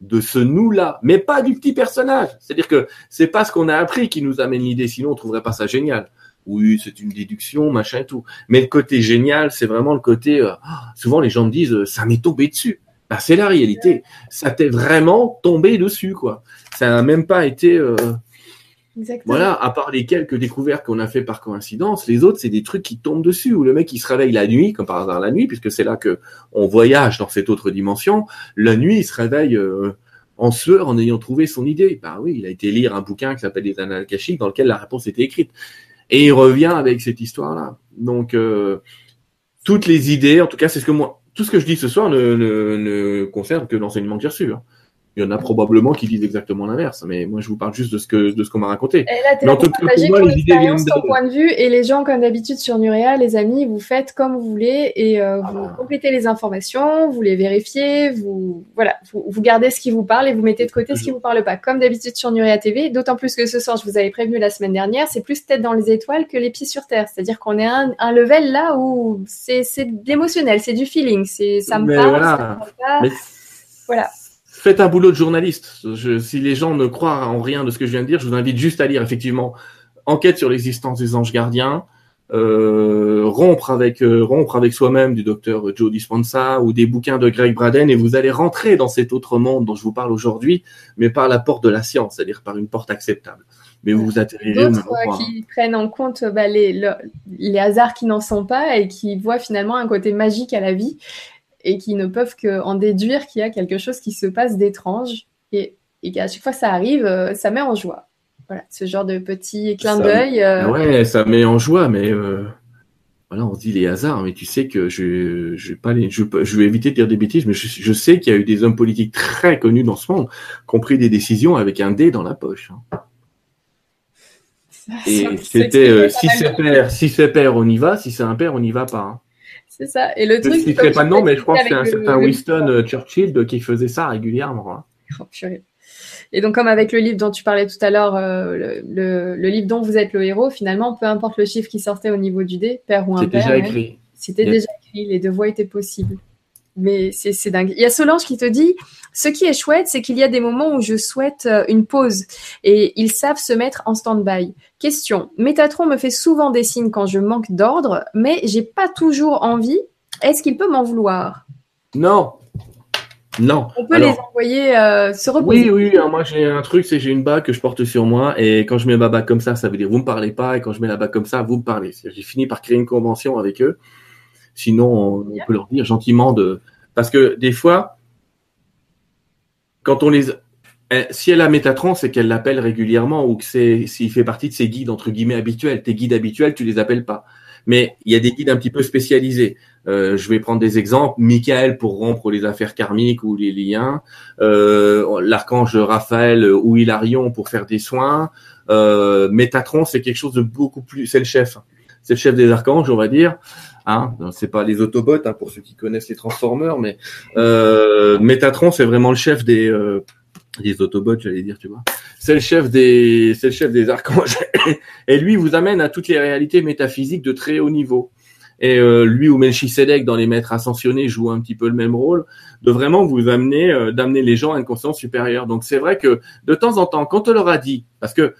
de ce nous-là, mais pas du petit personnage. C'est-à-dire que c'est pas ce qu'on a appris qui nous amène l'idée, sinon on trouverait pas ça génial. oui, c'est une déduction, machin et tout. Mais le côté génial, c'est vraiment le côté. euh, ah, souvent, les gens me disent, euh, ça m'est tombé dessus. Bah, c'est la réalité. Ça t'est vraiment tombé dessus, quoi. Ça n'a même pas été. euh, Exactement. voilà, à part les quelques découvertes qu'on a fait par coïncidence, les autres, c'est des trucs qui tombent dessus, où le mec, il se réveille la nuit, comme par hasard la nuit, puisque c'est là que on voyage dans cette autre dimension. La nuit, il se réveille euh, en sueur en ayant trouvé son idée. Bah oui, il a été lire un bouquin qui s'appelle Les Annales Akashiques, dans lequel la réponse était écrite. Et il revient avec cette histoire-là. Donc, euh, toutes les idées, en tout cas, c'est ce que moi, tout ce que je dis ce soir ne, ne, ne concerne que l'enseignement que j'ai reçu. hein. Il y en a probablement qui disent exactement l'inverse, mais moi, je vous parle juste de ce que de ce qu'on m'a raconté. Et là, t'es Mais en là tout cas, pour moi, les idées viennent de- point de vue, et les gens, comme d'habitude sur Nurea, les amis, vous faites comme vous voulez et euh, vous Ah. complétez les informations, vous les vérifiez, vous voilà, vous, vous gardez ce qui vous parle et vous mettez de côté ce qui vous parle pas, comme d'habitude sur Nurea TV. D'autant plus que ce soir, je vous avais prévenu la semaine dernière, c'est plus tête dans les étoiles que les pieds sur terre. C'est-à-dire qu'on est à un, un level là où c'est c'est de l'émotionnel, c'est du feeling, c'est ça me Mais parle, voilà. ça me parle pas. Mais Voilà. Faites un boulot de journaliste. Je- si les gens ne croient en rien de ce que je viens de dire, je vous invite juste à lire effectivement Enquête sur l'existence des anges gardiens, euh, rompre avec euh, rompre avec soi-même du docteur Joe Dispenza ou des bouquins de Greg Braden et vous allez rentrer dans cet autre monde dont je vous parle aujourd'hui, mais par la porte de la science, c'est-à-dire par une porte acceptable. Mais vous vous atterrirez D'autres euh, qui prennent en compte bah, les, le- les hasards qui n'en sont pas et qui voient finalement un côté magique à la vie et qui ne peuvent qu'en déduire qu'il y a quelque chose qui se passe d'étrange et, et qu'à chaque fois que ça arrive, euh, ça met en joie. Voilà, ce genre de petit clin d'œil. euh, Ouais, ça met en joie, mais euh, voilà, on se dit les hasards, mais tu sais que je, je vais pas les, je, je vais éviter de dire des bêtises, mais je, je sais qu'il y a eu des hommes politiques très connus dans ce monde qui ont pris des décisions avec un dé dans la poche. hein. ça- Et c'était euh, si c'est pair, si c'est pair, on y va, si c'est impair, on n'y va pas. hein. C'est ça. Et le Je truc. ne c'est citerai pas de nom, mais je crois que c'est un le- certain le- Winston euh, Churchill qui faisait ça régulièrement. hein. Oh, purée. Et donc, comme avec le livre dont tu parlais tout à l'heure, euh, le, le- le livre dont vous êtes le héros, finalement, peu importe le chiffre qui sortait au niveau du dé, père ou impair, déjà même, écrit. c'était Yes. déjà écrit, les deux voies étaient possibles. Mais c'est dingue. Il y a Solange qui te dit, ce qui est chouette, c'est qu'il y a des moments où je souhaite euh, une pause et ils savent se mettre en stand-by. Question, Métatron me fait souvent des signes quand je manque d'ordre, mais j'ai pas toujours envie. Est-ce qu'il peut m'en vouloir? Non, non. On peut Alors, les envoyer euh, se reposer. Oui, oui, moi j'ai un truc, c'est que j'ai une bague que je porte sur moi et quand je mets ma bague comme ça, ça veut dire vous me parlez pas et quand je mets la bague comme ça, vous me parlez. J'ai fini par créer une convention avec eux. Sinon, on, peut leur dire gentiment de... Parce que des fois, quand on les... eh, Si elle a Métatron, c'est qu'elle l'appelle régulièrement ou que c'est s'il fait partie de ses guides entre guillemets habituels. Tes guides habituels, tu les appelles pas. Mais il y a des guides un petit peu spécialisés. Euh, je vais prendre des exemples. Michael pour rompre les affaires karmiques ou les liens euh, l'archange Raphaël ou Hilarion pour faire des soins. Euh, Métatron, c'est quelque chose de beaucoup plus. C'est le chef. C'est le chef des archanges, on va dire. Hein, c'est pas les Autobots hein, pour ceux qui connaissent les Transformers, mais euh, Métatron, c'est vraiment le chef des euh, des Autobots, j'allais dire, tu vois. C'est le chef des c'est le chef des archanges. Et lui vous amène à toutes les réalités métaphysiques de très haut niveau. Et euh, lui ou Melchisedec dans les maîtres ascensionnés joue un petit peu le même rôle de vraiment vous amener, euh, d'amener les gens à une conscience supérieure. Donc c'est vrai que de temps en temps, quand on leur a dit, parce que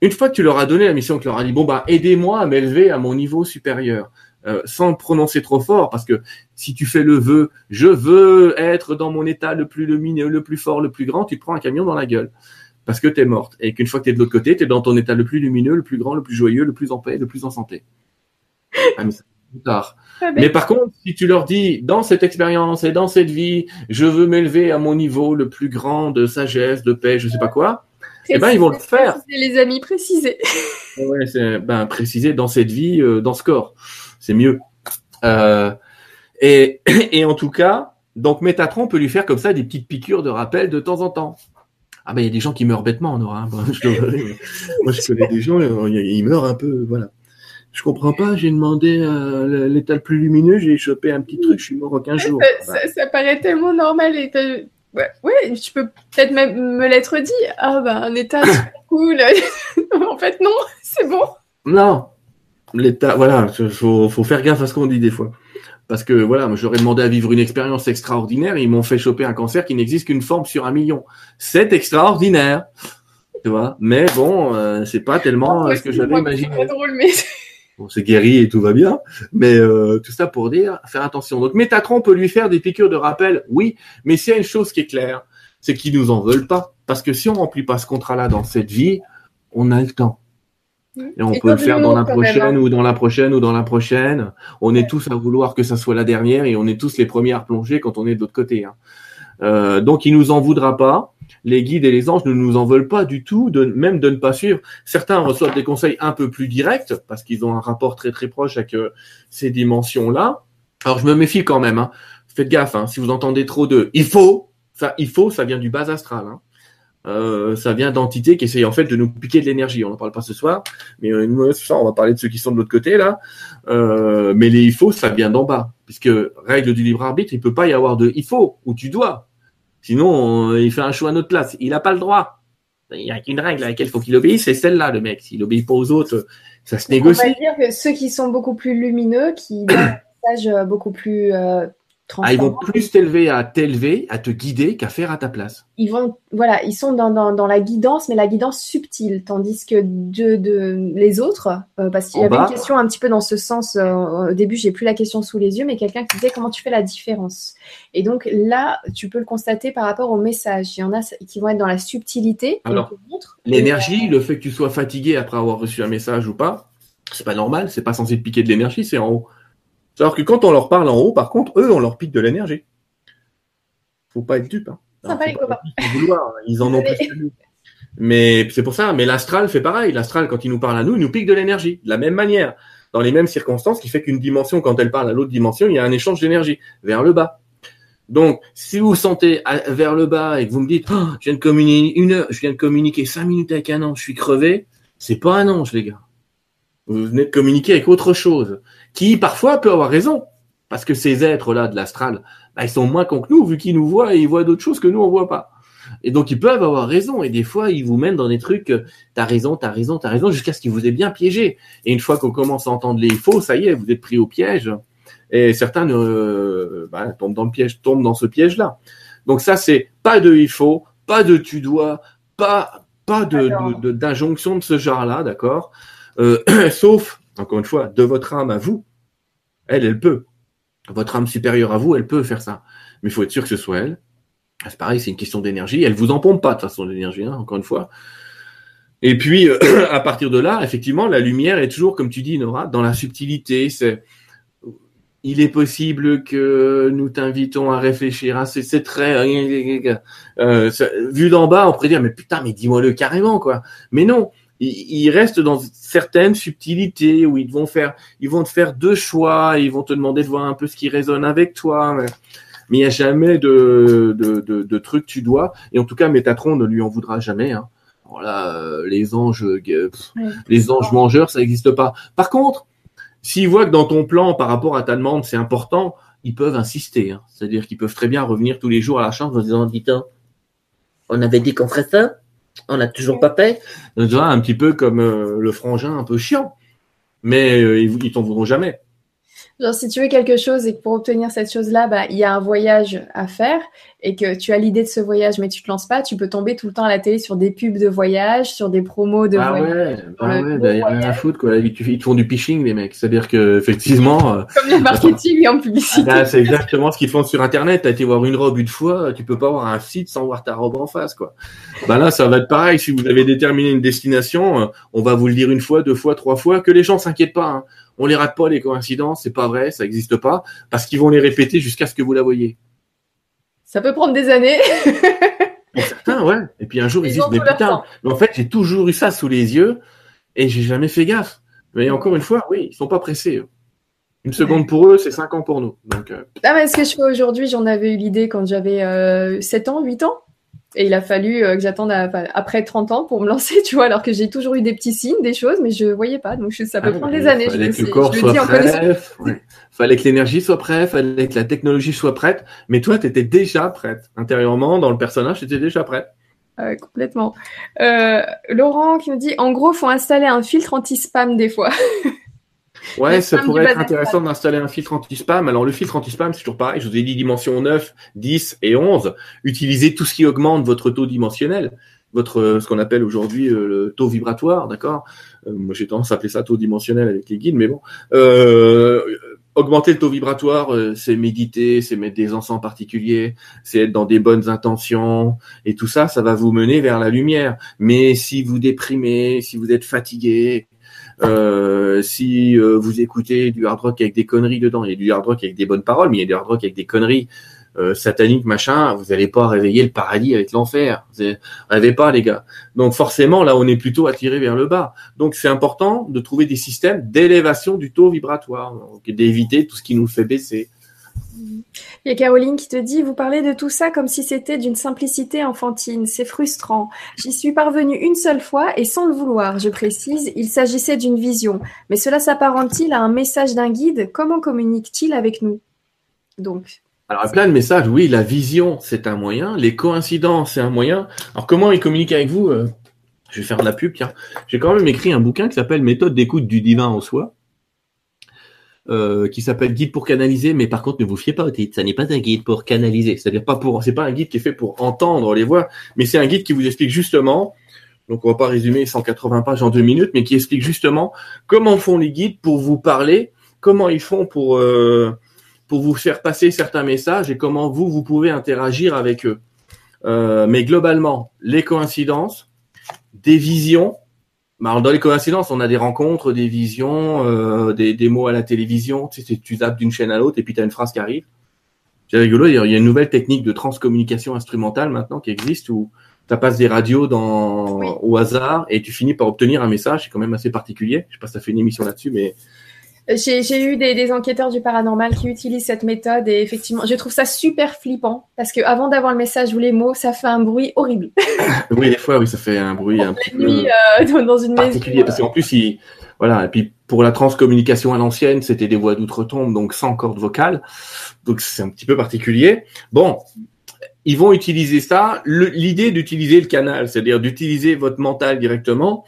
une fois que tu leur as donné la mission, que tu leur as dit, bon bah aidez-moi à m'élever à mon niveau supérieur, euh, sans prononcer trop fort, parce que si tu fais le vœu, je veux être dans mon état le plus lumineux, le plus fort, le plus grand, tu te prends un camion dans la gueule. Parce que t'es morte. Et qu'une fois que t'es de l'autre côté, t'es dans ton état le plus lumineux, le plus grand, le plus joyeux, le plus en paix, le plus en santé. Ah, mais c'est plus tard. Très bien. Mais par contre, si tu leur dis, dans cette expérience et dans cette vie, je veux m'élever à mon niveau le plus grand de sagesse, de paix, je sais pas quoi, eh ben, ils vont le faire. Les amis, précisez. ouais, c'est ben, préciser dans cette vie, euh, dans ce corps, c'est mieux. Euh, et, et en tout cas, donc Métatron peut lui faire comme ça des petites piqûres de rappel de temps en temps. Ah ben il y a des gens qui meurent bêtement, on aura. Bon, je dois- moi je connais des gens, euh, ils meurent un peu, voilà. Je comprends pas, j'ai demandé euh, l'état le plus lumineux, j'ai chopé un petit truc, je suis mort en 15 jours. Ça, ça- ça paraît tellement normal. Et ouais, ouais, je peux peut-être même me l'être dit. Ah, bah, un état super cool. en fait, non, c'est bon. Non, l'état, voilà, faut, faut faire gaffe à ce qu'on dit des fois. Parce que voilà, moi j'aurais demandé à vivre une expérience extraordinaire, et ils m'ont fait choper un cancer qui n'existe qu'une forme sur un million. C'est extraordinaire, tu vois? Mais bon, euh, c'est pas tellement ce que j'avais imaginé. Drôle, mais Bon, c'est guéri et tout va bien, mais euh, tout ça pour dire, faire attention. Donc Métatron peut lui faire des piqûres de rappel, oui, mais s'il y a une chose qui est claire, c'est qu'ils nous en veulent pas. Parce que si on remplit pas ce contrat-là dans cette vie, on a le temps. Et on peut le faire dans la prochaine hein. ou dans la prochaine ou dans la prochaine. On est tous à vouloir que ça soit la dernière et on est tous les premiers à replonger quand on est de l'autre côté. hein. Euh, donc il nous en voudra pas. Les guides et les anges ne nous en veulent pas du tout, de, même de ne pas suivre. Certains reçoivent des conseils un peu plus directs parce qu'ils ont un rapport très très proche avec euh, ces dimensions-là. Alors je me méfie quand même. Hein. Faites gaffe. hein. Si vous entendez trop de il faut, ça il faut, ça vient du bas astral. hein. Euh, ça vient d'entités qui essayent en fait de nous piquer de l'énergie. On n'en parle pas ce soir, mais euh, nous, ce soir, on va parler de ceux qui sont de l'autre côté là. Euh, mais les il faut, ça vient d'en bas, puisque règle du libre arbitre, il peut pas y avoir de il faut ou tu dois. Sinon, on- il fait un choix à notre place. Il n'a pas le droit. Il n'y a qu'une règle à laquelle il faut qu'il obéisse, c'est celle-là, le mec. S'il obéit pas aux autres, ça se On va négocie. dire que ceux qui sont beaucoup plus lumineux, qui donnent un message euh, beaucoup plus euh, Ah, ils vont plus t'élever à t'élever, à te guider qu'à faire à ta place. ils vont, voilà, ils sont dans, dans, dans la guidance, mais la guidance subtile, tandis que de, de les autres, euh, parce qu'il y avait bas. une question un petit peu dans ce sens. euh, au début, j'ai plus la question sous les yeux, mais quelqu'un qui disait comment tu fais la différence? Et donc là, tu peux le constater par rapport au message. Il y en a qui vont être dans la subtilité. Alors. L'énergie, le fait que tu sois fatigué après avoir reçu un message ou pas, c'est pas normal, c'est pas censé te piquer de l'énergie, c'est en haut. Alors que quand on leur parle en haut, par contre, eux, on leur pique de l'énergie. Faut pas être dupe. Hein. Sympa, faut les pas copains. vouloir, hein. Ils en ont plus que nous. Mais c'est pour ça, mais l'astral fait pareil. L'astral, quand il nous parle à nous, il nous pique de l'énergie. De la même manière, dans les mêmes circonstances, qui fait qu'une dimension, quand elle parle à l'autre dimension, il y a un échange d'énergie vers le bas. Donc, si vous vous sentez à- vers le bas et que vous me dites, Oh, je viens de communiquer une heure, je viens de communiquer cinq minutes avec un ange, je suis crevé, c'est pas un ange, les gars. Vous venez de communiquer avec autre chose, qui parfois peut avoir raison, parce que ces êtres-là de l'astral, bah, ils sont moins cons que nous, vu qu'ils nous voient et ils voient d'autres choses que nous on voit pas. Et donc ils peuvent avoir raison, et des fois ils vous mènent dans des trucs, euh, t'as raison, t'as raison, t'as raison, jusqu'à ce qu'ils vous aient bien piégé. Et une fois qu'on commence à entendre les faux, ça y est, vous êtes pris au piège. Et certains ne, bah, tombent dans le piège, tombent dans ce piège-là. Donc ça, c'est pas de il faut, pas de tu dois, pas pas de Alors. de- de- d'injonction de, ce genre-là, d'accord? Euh, sauf encore une fois de votre âme à vous. Elle, elle peut. Votre âme supérieure à vous, elle peut faire ça. Mais il faut être sûr que ce soit elle. Ah, C'est pareil, c'est une question d'énergie. Elle vous en pompe pas de façon d'énergie, hein, encore une fois. Et puis euh, à partir de là, effectivement, la lumière est toujours, comme tu dis, Nora, dans la subtilité. C'est il est possible que nous t'invitons à réfléchir à ces, traits. Vu d'en bas, on pourrait dire, mais putain, mais dis-moi-le carrément, quoi. Mais non, il, il reste dans certaines subtilités où ils vont faire, ils vont te faire deux choix, ils vont te demander de voir un peu ce qui résonne avec toi. Mais mais il n'y a jamais de, de, de, de truc tu dois. Et en tout cas, Métatron ne lui en voudra jamais. Hein. Voilà, euh, les anges, euh, pff, les anges mangeurs, ça n'existe pas. Par contre, s'ils voient que dans ton plan, par rapport à ta demande, c'est important, ils peuvent insister. hein. C'est-à-dire qu'ils peuvent très bien revenir tous les jours à la chambre en disant, dis-toi, on avait dit qu'on ferait ça, on n'a toujours pas vois, un petit peu comme euh, le frangin un peu chiant. Mais euh, ils, ils t'en voudront jamais. Genre, si tu veux quelque chose et que pour obtenir cette chose-là, bah, il y a un voyage à faire et que tu as l'idée de ce voyage mais tu te lances pas, tu peux tomber tout le temps à la télé sur des pubs de voyage, sur des promos de Ah voyage. ouais, bah le ouais, bah, y a rien à foutre quoi. Ils, ils te font du phishing les mecs. C'est-à-dire que effectivement, euh, Comme le marketing et en publicité. là, c'est exactement ce qu'ils font sur Internet. T'as été voir une robe une fois, tu peux pas voir un site sans voir ta robe en face quoi. Bah là, ça va être pareil. Si vous avez déterminé une destination, euh, on va vous le dire une fois, deux fois, trois fois. Que les gens s'inquiètent pas. Hein. On les rate pas les coïncidences, c'est pas vrai, ça existe pas, parce qu'ils vont les répéter jusqu'à ce que vous la voyez. Ça peut prendre des années. Pour certains, ouais. Et puis un jour, ils, Ils disent, mais putain, temps. mais en fait, j'ai toujours eu ça sous les yeux et j'ai jamais fait gaffe. Mais encore une fois, oui, ils sont pas pressés. Une seconde pour eux, c'est cinq ans pour nous. Donc, euh, Ah, mais ce que je fais aujourd'hui, j'en avais eu l'idée quand j'avais euh, 7 ans, 8 ans. Et il a fallu euh, que j'attende après 30 ans pour me lancer, tu vois, alors que j'ai toujours eu des petits signes, des choses, mais je voyais pas. Donc je- ça peut ah, prendre des années. Je, Fallait le que le corps Je soit prêt. ouais. Fallait que l'énergie soit prête. Fallait que la technologie soit prête. Mais toi, tu étais déjà prête. Intérieurement, dans le personnage, tu étais déjà prête. Euh, complètement. Euh, Laurent qui nous dit, en gros, faut installer un filtre anti-spam des fois. Ouais, ça pourrait être intéressant d'installer un filtre anti-spam. Alors, le filtre anti-spam, c'est toujours pareil. Je vous ai dit dimension 9, 10 et 11. Utilisez tout ce qui augmente votre taux dimensionnel. votre ce qu'on appelle aujourd'hui le taux vibratoire, d'accord? Moi j'ai tendance à appeler ça taux dimensionnel avec les guides, mais bon. augmenter le taux vibratoire, c'est méditer, c'est mettre des encens particuliers, c'est être dans des bonnes intentions, et tout ça, ça va vous mener vers la lumière. Mais si vous déprimez, si vous êtes fatigué, euh, si euh, vous écoutez du hard rock avec des conneries dedans, il y a du hard rock avec des bonnes paroles, mais il y a du hard rock avec des conneries euh, sataniques, machin, vous n'allez pas réveiller le paradis avec l'enfer. Rêvez pas, les gars. Donc forcément, là, on est plutôt attiré vers le bas. Donc c'est important de trouver des systèmes d'élévation du taux vibratoire, d'éviter tout ce qui nous fait baisser. Il y a Caroline qui te dit, vous parlez de tout ça comme si c'était d'une simplicité enfantine. C'est frustrant. J'y suis parvenue une seule fois et sans le vouloir, je précise. Il s'agissait d'une vision. Mais cela s'apparente-t-il à un message d'un guide? Comment communique-t-il avec nous? Donc. Alors, plein de messages. Oui, la vision, c'est un moyen. Les coïncidences, c'est un moyen. Alors, comment il communique avec vous euh, Je vais faire de la pub, tiens. J'ai quand même écrit un bouquin qui s'appelle Méthode d'écoute du divin en soi. Euh, qui s'appelle Guide pour canaliser, mais par contre ne vous fiez pas au titre, ça n'est pas un guide pour canaliser, c'est-à-dire pas pour, c'est pas un guide qui est fait pour entendre les voix, mais c'est un guide qui vous explique justement, donc on va pas résumer 180 pages en deux minutes, mais qui explique justement comment font les guides pour vous parler, comment ils font pour euh, pour vous faire passer certains messages et comment vous vous pouvez interagir avec eux. Euh, mais globalement, les coïncidences, des visions, bah, dans les coïncidences, on a des rencontres, des visions, euh, des, des, mots à la télévision. Tu sais, tu zappes d'une chaîne à l'autre et puis tu as une phrase qui arrive. C'est rigolo, il y a une nouvelle technique de transcommunication instrumentale maintenant qui existe où tu passes des radios dans, au hasard et tu finis par obtenir un message. C'est quand même assez particulier. Je sais pas si ça fait une émission là-dessus, mais j'ai eu des, des, enquêteurs du paranormal qui utilisent cette méthode et effectivement, je trouve ça super flippant parce que avant d'avoir le message ou les mots, ça fait un bruit horrible. oui, des fois, oui, ça fait un bruit un petit nuit, peu euh, dans une particulier parce qu'en plus, il, voilà, et puis pour la transcommunication à l'ancienne, c'était des voix d'outre-tombe, donc sans corde vocale, donc c'est un petit peu particulier. Bon, ils vont utiliser ça. L'idée d'utiliser le canal, c'est-à-dire d'utiliser votre mental directement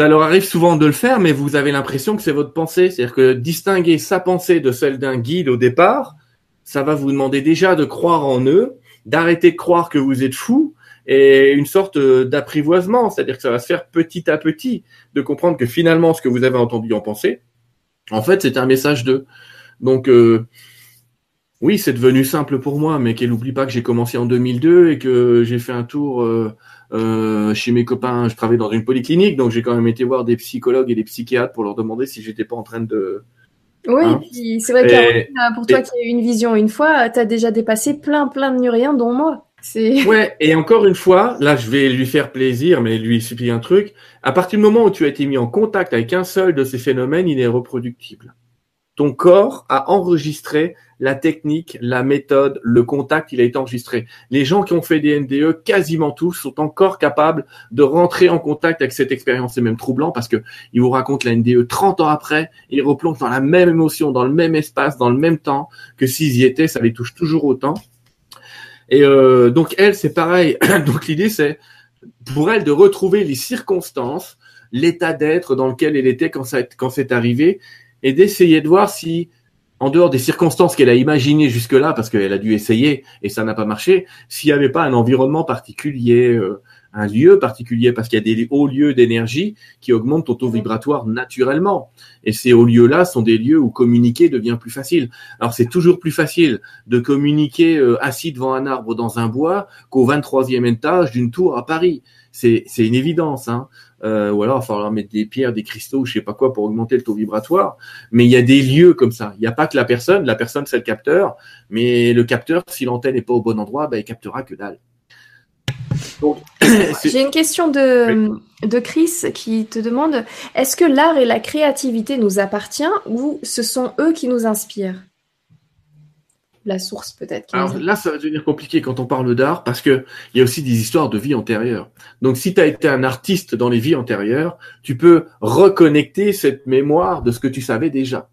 ça leur arrive souvent de le faire, mais vous avez l'impression que c'est votre pensée. C'est-à-dire que distinguer sa pensée de celle d'un guide au départ, ça va vous demander déjà de croire en eux, d'arrêter de croire que vous êtes fou, et une sorte euh, d'apprivoisement. C'est-à-dire que ça va se faire petit à petit, de comprendre que finalement, ce que vous avez entendu en pensée, en fait, c'est un message d'eux. Donc, euh, oui, c'est devenu simple pour moi, mais qu'elle n'oublie pas que j'ai commencé en 2002 et que j'ai fait un tour euh, euh, chez mes copains, je travaillais dans une polyclinique, donc j'ai quand même été voir des psychologues et des psychiatres pour leur demander si j'étais pas en train de. Oui, hein c'est vrai que pour toi qui as eu une vision une fois, tu as déjà dépassé plein, plein de nuriens, dont moi. Ouais, et encore une fois, là je vais lui faire plaisir, mais lui expliquer un truc. À partir du moment où tu as été mis en contact avec un seul de ces phénomènes, il est reproductible. Ton corps a enregistré la technique, la méthode, le contact, il a été enregistré. Les gens qui ont fait des NDE, quasiment tous, sont encore capables de rentrer en contact avec cette expérience. C'est même troublant parce que ils vous racontent la NDE 30 ans après, ils replongent dans la même émotion, dans le même espace, dans le même temps que s'ils y étaient, ça les touche toujours autant. Et euh, donc elle, c'est pareil. donc l'idée, c'est pour elle de retrouver les circonstances, l'état d'être dans lequel elle était quand, quand c'est arrivé, et d'essayer de voir si en dehors des circonstances qu'elle a imaginées jusque-là, parce qu'elle a dû essayer et ça n'a pas marché, s'il n'y avait pas un environnement particulier, euh, un lieu particulier, parce qu'il y a des hauts lieux d'énergie qui augmentent ton taux vibratoire naturellement. Et ces hauts lieux-là sont des lieux où communiquer devient plus facile. Alors c'est toujours plus facile de communiquer euh, assis devant un arbre dans un bois qu'au 23e étage d'une tour à Paris. C'est une évidence. Hein euh, ou alors il va falloir mettre des pierres, des cristaux, je sais pas quoi pour augmenter le taux vibratoire. Mais il y a des lieux comme ça. Il n'y a pas que la personne. La personne c'est le capteur, mais le capteur, si l'antenne n'est pas au bon endroit, bah, il captera que dalle. J'ai une question de, de Chris qui te demande est-ce que l'art et la créativité nous appartient ou ce sont eux qui nous inspirent? La source peut-être. Alors là, ça va devenir compliqué quand on parle d'art parce que il y a aussi des histoires de vie antérieure. Donc si tu as été un artiste dans les vies antérieures, tu peux reconnecter cette mémoire de ce que tu savais déjà.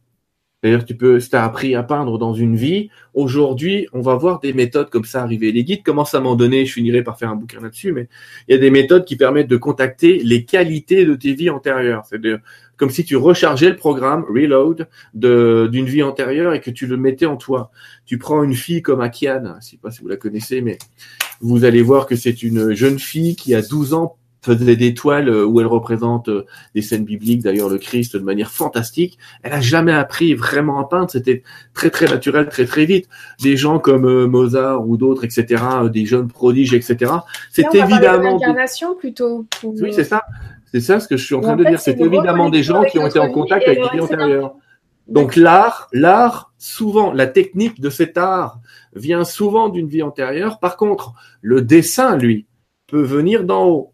D'ailleurs, tu peux, si t'as appris à peindre dans une vie, aujourd'hui, on va voir des méthodes comme ça arriver. Les guides commencent à m'en donner, je finirai par faire un bouquin là-dessus, mais il y a des méthodes qui permettent de contacter les qualités de tes vies antérieures. C'est-à-dire, comme si tu rechargeais le programme, reload, de, d'une vie antérieure et que tu le mettais en toi. Tu prends une fille comme Akiane, je sais pas si vous la connaissez, mais vous allez voir que c'est une jeune fille qui a 12 ans faisait des toiles euh, où elle représente euh, des scènes bibliques, d'ailleurs le Christ de manière fantastique. Elle a jamais appris vraiment à peindre, c'était très très naturel, très très vite. Des gens comme euh, Mozart ou d'autres, etc., des jeunes prodiges, etc. C'est évidemment. L'incarnation plutôt. Oui, c'est ça. C'est ça ce que je suis en train de dire. C'est évidemment des gens qui ont été en contact avec les vie antérieure. Donc l'art, l'art, souvent, la technique de cet art vient souvent d'une vie antérieure. Par contre, le dessin, lui, peut venir d'en haut.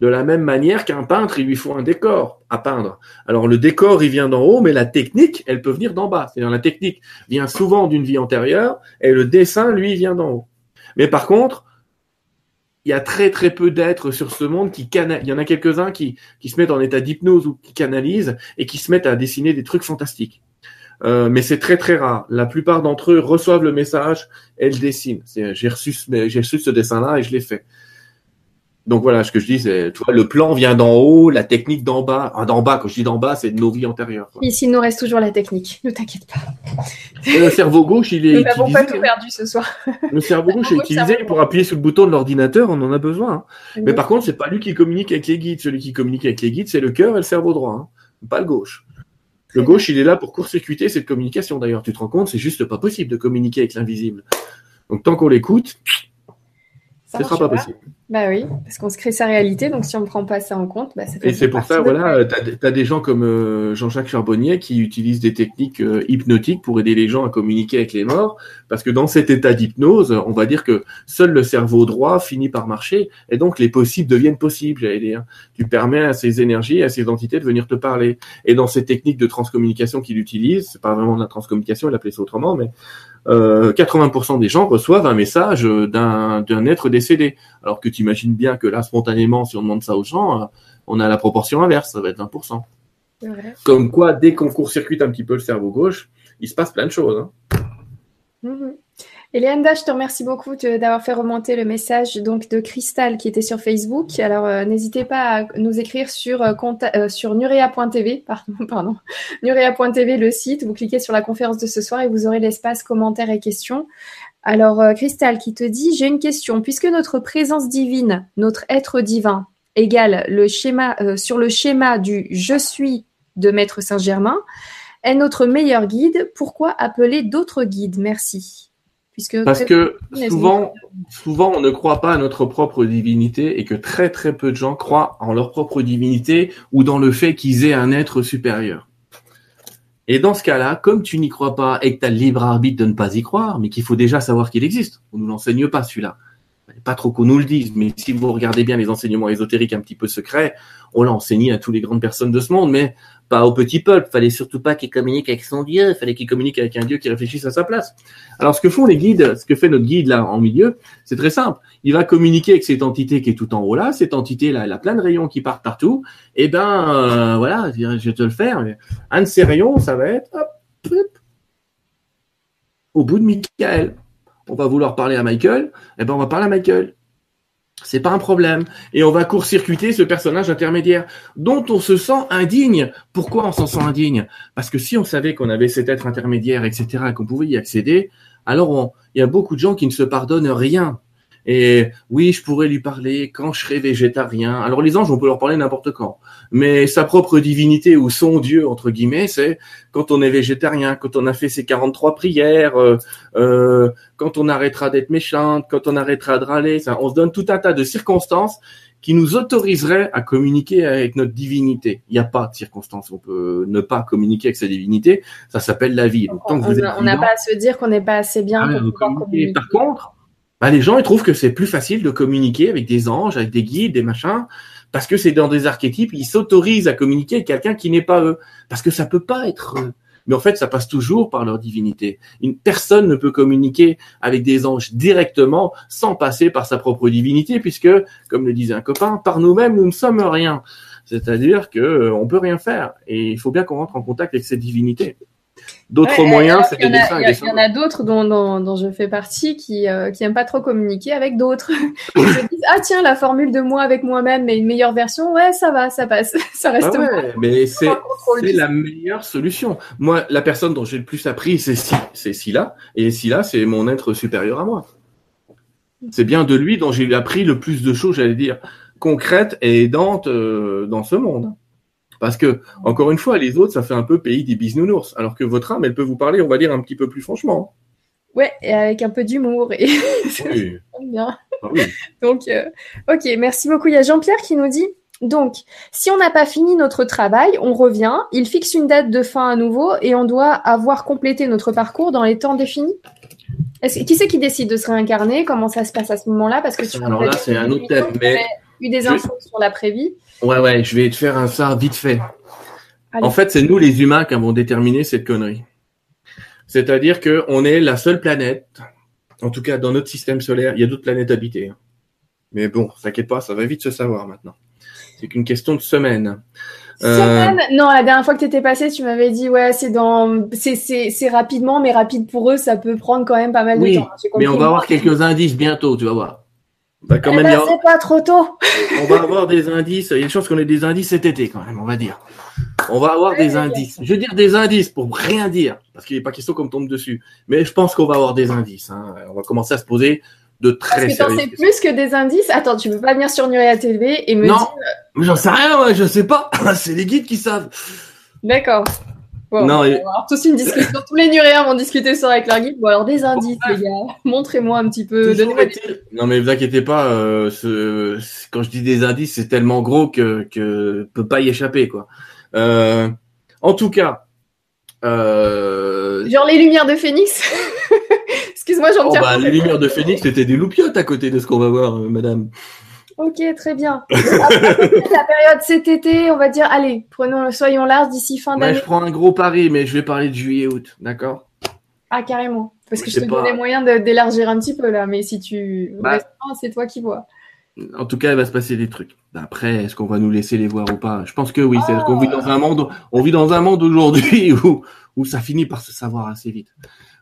De la même manière qu'un peintre, il lui faut un décor à peindre. Alors le décor, il vient d'en haut, mais la technique, elle peut venir d'en bas. C'est-à-dire la technique vient souvent d'une vie antérieure et le dessin, lui, vient d'en haut. Mais par contre, il y a très très peu d'êtres sur ce monde qui canalisent. Il y en a quelques-uns qui, qui se mettent en état d'hypnose ou qui canalisent et qui se mettent à dessiner des trucs fantastiques. Euh, mais c'est très très rare. La plupart d'entre eux reçoivent le message et le dessinent. J'ai reçu, j'ai reçu ce dessin-là et je l'ai fait. Donc voilà, ce que je dis, c'est, tu vois, le plan vient d'en haut, la technique d'en bas. Ah, d'en bas, quand je dis d'en bas, c'est de nos vies antérieures. Ici, il nous reste toujours la technique. Ne t'inquiète pas. le cerveau gauche, il est. Nous n'avons pas tout perdu ce soir. Le cerveau gauche est utilisé pour appuyer sur le bouton de l'ordinateur, on en a besoin. Hein. Mais par contre, c'est pas lui qui communique avec les guides. Celui qui communique avec les guides, c'est le cœur et le cerveau droit, hein. pas le gauche. Le gauche, il est là pour court-circuiter cette communication. D'ailleurs, tu te rends compte, c'est juste pas possible de communiquer avec l'invisible. Donc tant qu'on l'écoute, ce sera pas, possible. Bah oui, parce qu'on se crée sa réalité, donc si on ne prend pas ça en compte, bah, ça fait Et c'est pour ça, voilà, tu as, des gens comme euh, Jean-Jacques Charbonnier qui utilisent des techniques euh, hypnotiques pour aider les gens à communiquer avec les morts, parce que dans cet état d'hypnose, on va dire que seul le cerveau droit finit par marcher, et donc les possibles deviennent possibles, j'allais dire. Tu permets à ces énergies, à ces entités de venir te parler. Et dans ces techniques de transcommunication qu'il utilise, c'est pas vraiment de la transcommunication, il appelait ça autrement, mais 80% euh, des gens reçoivent un message d'un être décédé. Alors que tu imagines bien que là, spontanément, si on demande ça aux gens, euh, on a la proportion inverse, ça va être 20%. Comme quoi, dès qu'on court-circuite un petit peu le cerveau gauche, il se passe plein de choses. Hein. Mhm. Elianda, je te remercie beaucoup d'avoir fait remonter le message donc de Cristal qui était sur Facebook. Alors euh, n'hésitez pas à nous écrire sur euh, euh, nurea.tv, pardon, nurea.tv le site. Vous cliquez sur la conférence de ce soir et vous aurez l'espace commentaires et questions. Alors Cristal qui te dit j'ai une question puisque notre présence divine, notre être divin égale le schéma sur le schéma du je suis de Maître Saint Germain est notre meilleur guide. Pourquoi appeler d'autres guides? Merci. Parce que souvent, souvent, on ne croit pas à notre propre divinité et que très très peu de gens croient en leur propre divinité ou dans le fait qu'ils aient un être supérieur. Et dans ce cas-là, comme tu n'y crois pas et que tu as le libre arbitre de ne pas y croire, mais qu'il faut déjà savoir qu'il existe, on nous l'enseigne pas celui-là. Pas trop qu'on nous le dise, mais si vous regardez bien les enseignements ésotériques un petit peu secrets, on l'a enseigné à toutes les grandes personnes de ce monde, mais pas au petit peuple. Fallait surtout pas qu'il communique avec son Dieu. Fallait qu'il communique avec un Dieu qui réfléchisse à sa place. Alors, ce que font les guides, ce que fait notre guide là en milieu, c'est très simple. Il va communiquer avec cette entité qui est tout en haut là. Cette entité là, elle a plein de rayons qui partent partout. Et eh ben, euh, voilà, je vais te le faire. Un de ces rayons, ça va être hop, au bout de Michael. On va vouloir parler à Michael. Eh ben, on va parler à Michael. C'est pas un problème. Et on va court-circuiter ce personnage intermédiaire dont on se sent indigne. Pourquoi on s'en sent indigne? Parce que si on savait qu'on avait cet être intermédiaire, etc., et qu'on pouvait y accéder, alors il y a beaucoup de gens qui ne se pardonnent rien. Et oui, je pourrais lui parler quand je serai végétarien. Alors les anges, on peut leur parler n'importe quand. Mais sa propre divinité ou son Dieu, entre guillemets, c'est quand on est végétarien, quand on a fait ses 43 prières, euh, euh, quand on arrêtera d'être méchante, quand on arrêtera de râler. Ça, on se donne tout un tas de circonstances qui nous autoriseraient à communiquer avec notre divinité. Il n'y a pas de circonstances. On peut ne pas communiquer avec sa divinité. Ça s'appelle la vie. on n'a pas à se dire qu'on n'est pas assez bien ah pour communiquer. Par contre, bah, les gens ils trouvent que c'est plus facile de communiquer avec des anges, avec des guides, des machins, parce que c'est dans des archétypes, ils s'autorisent à communiquer avec quelqu'un qui n'est pas eux, parce que ça peut pas être eux. Mais en fait, ça passe toujours par leur divinité. Une personne ne peut communiquer avec des anges directement sans passer par sa propre divinité, puisque, comme le disait un copain, par nous-mêmes, nous ne sommes rien. C'est-à-dire que euh, on peut rien faire, et il faut bien qu'on rentre en contact avec cette divinité. D'autres Ouais, moyens, c'est des dessins Il y, en a d'autres dont, dont, dont je fais partie qui euh, qui aiment pas trop communiquer avec d'autres. Ils se disent ah tiens la formule de moi avec moi-même mais une meilleure version ouais ça va ça passe ça reste Ah ouais, mais c'est la meilleure solution. Moi, la personne dont j'ai le plus appris, c'est Si- c'est Scylla, et Scylla, c'est mon être supérieur à moi. C'est bien de lui dont j'ai appris le plus de choses, j'allais dire, concrètes et aidantes euh, dans ce monde. Parce que, encore une fois, les autres, ça fait un peu pays des bisounours, alors que votre âme, elle peut vous parler, on va dire, un petit peu plus franchement. Ouais et avec un peu d'humour et Oui. Bien. Ah oui. Donc, euh, ok, merci beaucoup. Il y a Jean-Pierre qui nous dit, donc, si on n'a pas fini notre travail, on revient, il fixe une date de fin à nouveau et on doit avoir complété notre parcours dans les temps définis. Qui c'est qui décide de se réincarner? Comment ça se passe à ce moment-là? Parce que tu Alors là, c'est un autre thème, mais- eu des Je- infos sur l'après-vie. Ouais, ouais, je vais te faire un ça vite fait. Allez. En fait, c'est nous les humains qui avons déterminé cette connerie. C'est-à-dire que on est la seule planète, en tout cas dans notre système solaire, il y a d'autres planètes habitées. hein. Mais bon, t'inquiète pas, ça va vite se savoir maintenant. C'est qu'une question de semaine. Euh, Semaine? Non, la dernière fois que tu étais passé, tu m'avais dit, ouais, c'est dans, c'est, c'est, c'est rapidement, mais rapide pour eux, ça peut prendre quand même pas mal de temps. J'ai Mais on va avoir quelques indices bientôt, tu vas voir. Bah, quand Eh même, ben, a- c'est pas trop tôt. on va avoir des indices. Il y a une chance qu'on ait des indices cet été quand même, on va dire. On va avoir des indices. Je veux dire des indices pour rien dire, parce qu'il n'est pas question qu'on me tombe dessus. Mais je pense qu'on va avoir des indices. hein. On va commencer à se poser de très Parce que t'en sais plus que des indices. Attends, tu peux pas venir sur Nuria TV et me Non. dire. Mais j'en sais rien, moi, je sais pas. C'est les guides qui savent. D'accord. Bon, Non, on va avoir tous une discussion. Tous les Nuréens vont discuter sur avec leur guide. Bon, alors des indices, les gars. Montrez-moi un petit peu. Donnez-moi des... Non mais vous inquiétez pas, euh, ce- quand je dis des indices, c'est tellement gros que que peut pas y échapper quoi. Euh, en tout cas, euh, Genre les lumières de Phoenix? Excuse-moi, oh, Jean-Pierre. bah, les lumières de Phoenix c'était des loupiottes à côté de ce qu'on va voir, euh, Madame. Ok, très bien. Après, la période cet été, on va dire, allez, prenons, soyons larges d'ici fin Ouais, d'année. je prends un gros pari, mais je vais parler de juillet-août, d'accord? Ah, carrément. Parce que Je je te pas. donnais moyen de- d'élargir un petit peu là, mais si tu Bah. c'est toi qui vois. En tout cas, il va se passer des trucs. Après, est-ce qu'on va nous laisser les voir ou pas? Je pense que oui. C'est qu'on vit dans un monde, on vit dans un monde aujourd'hui où où ça finit par se savoir assez vite.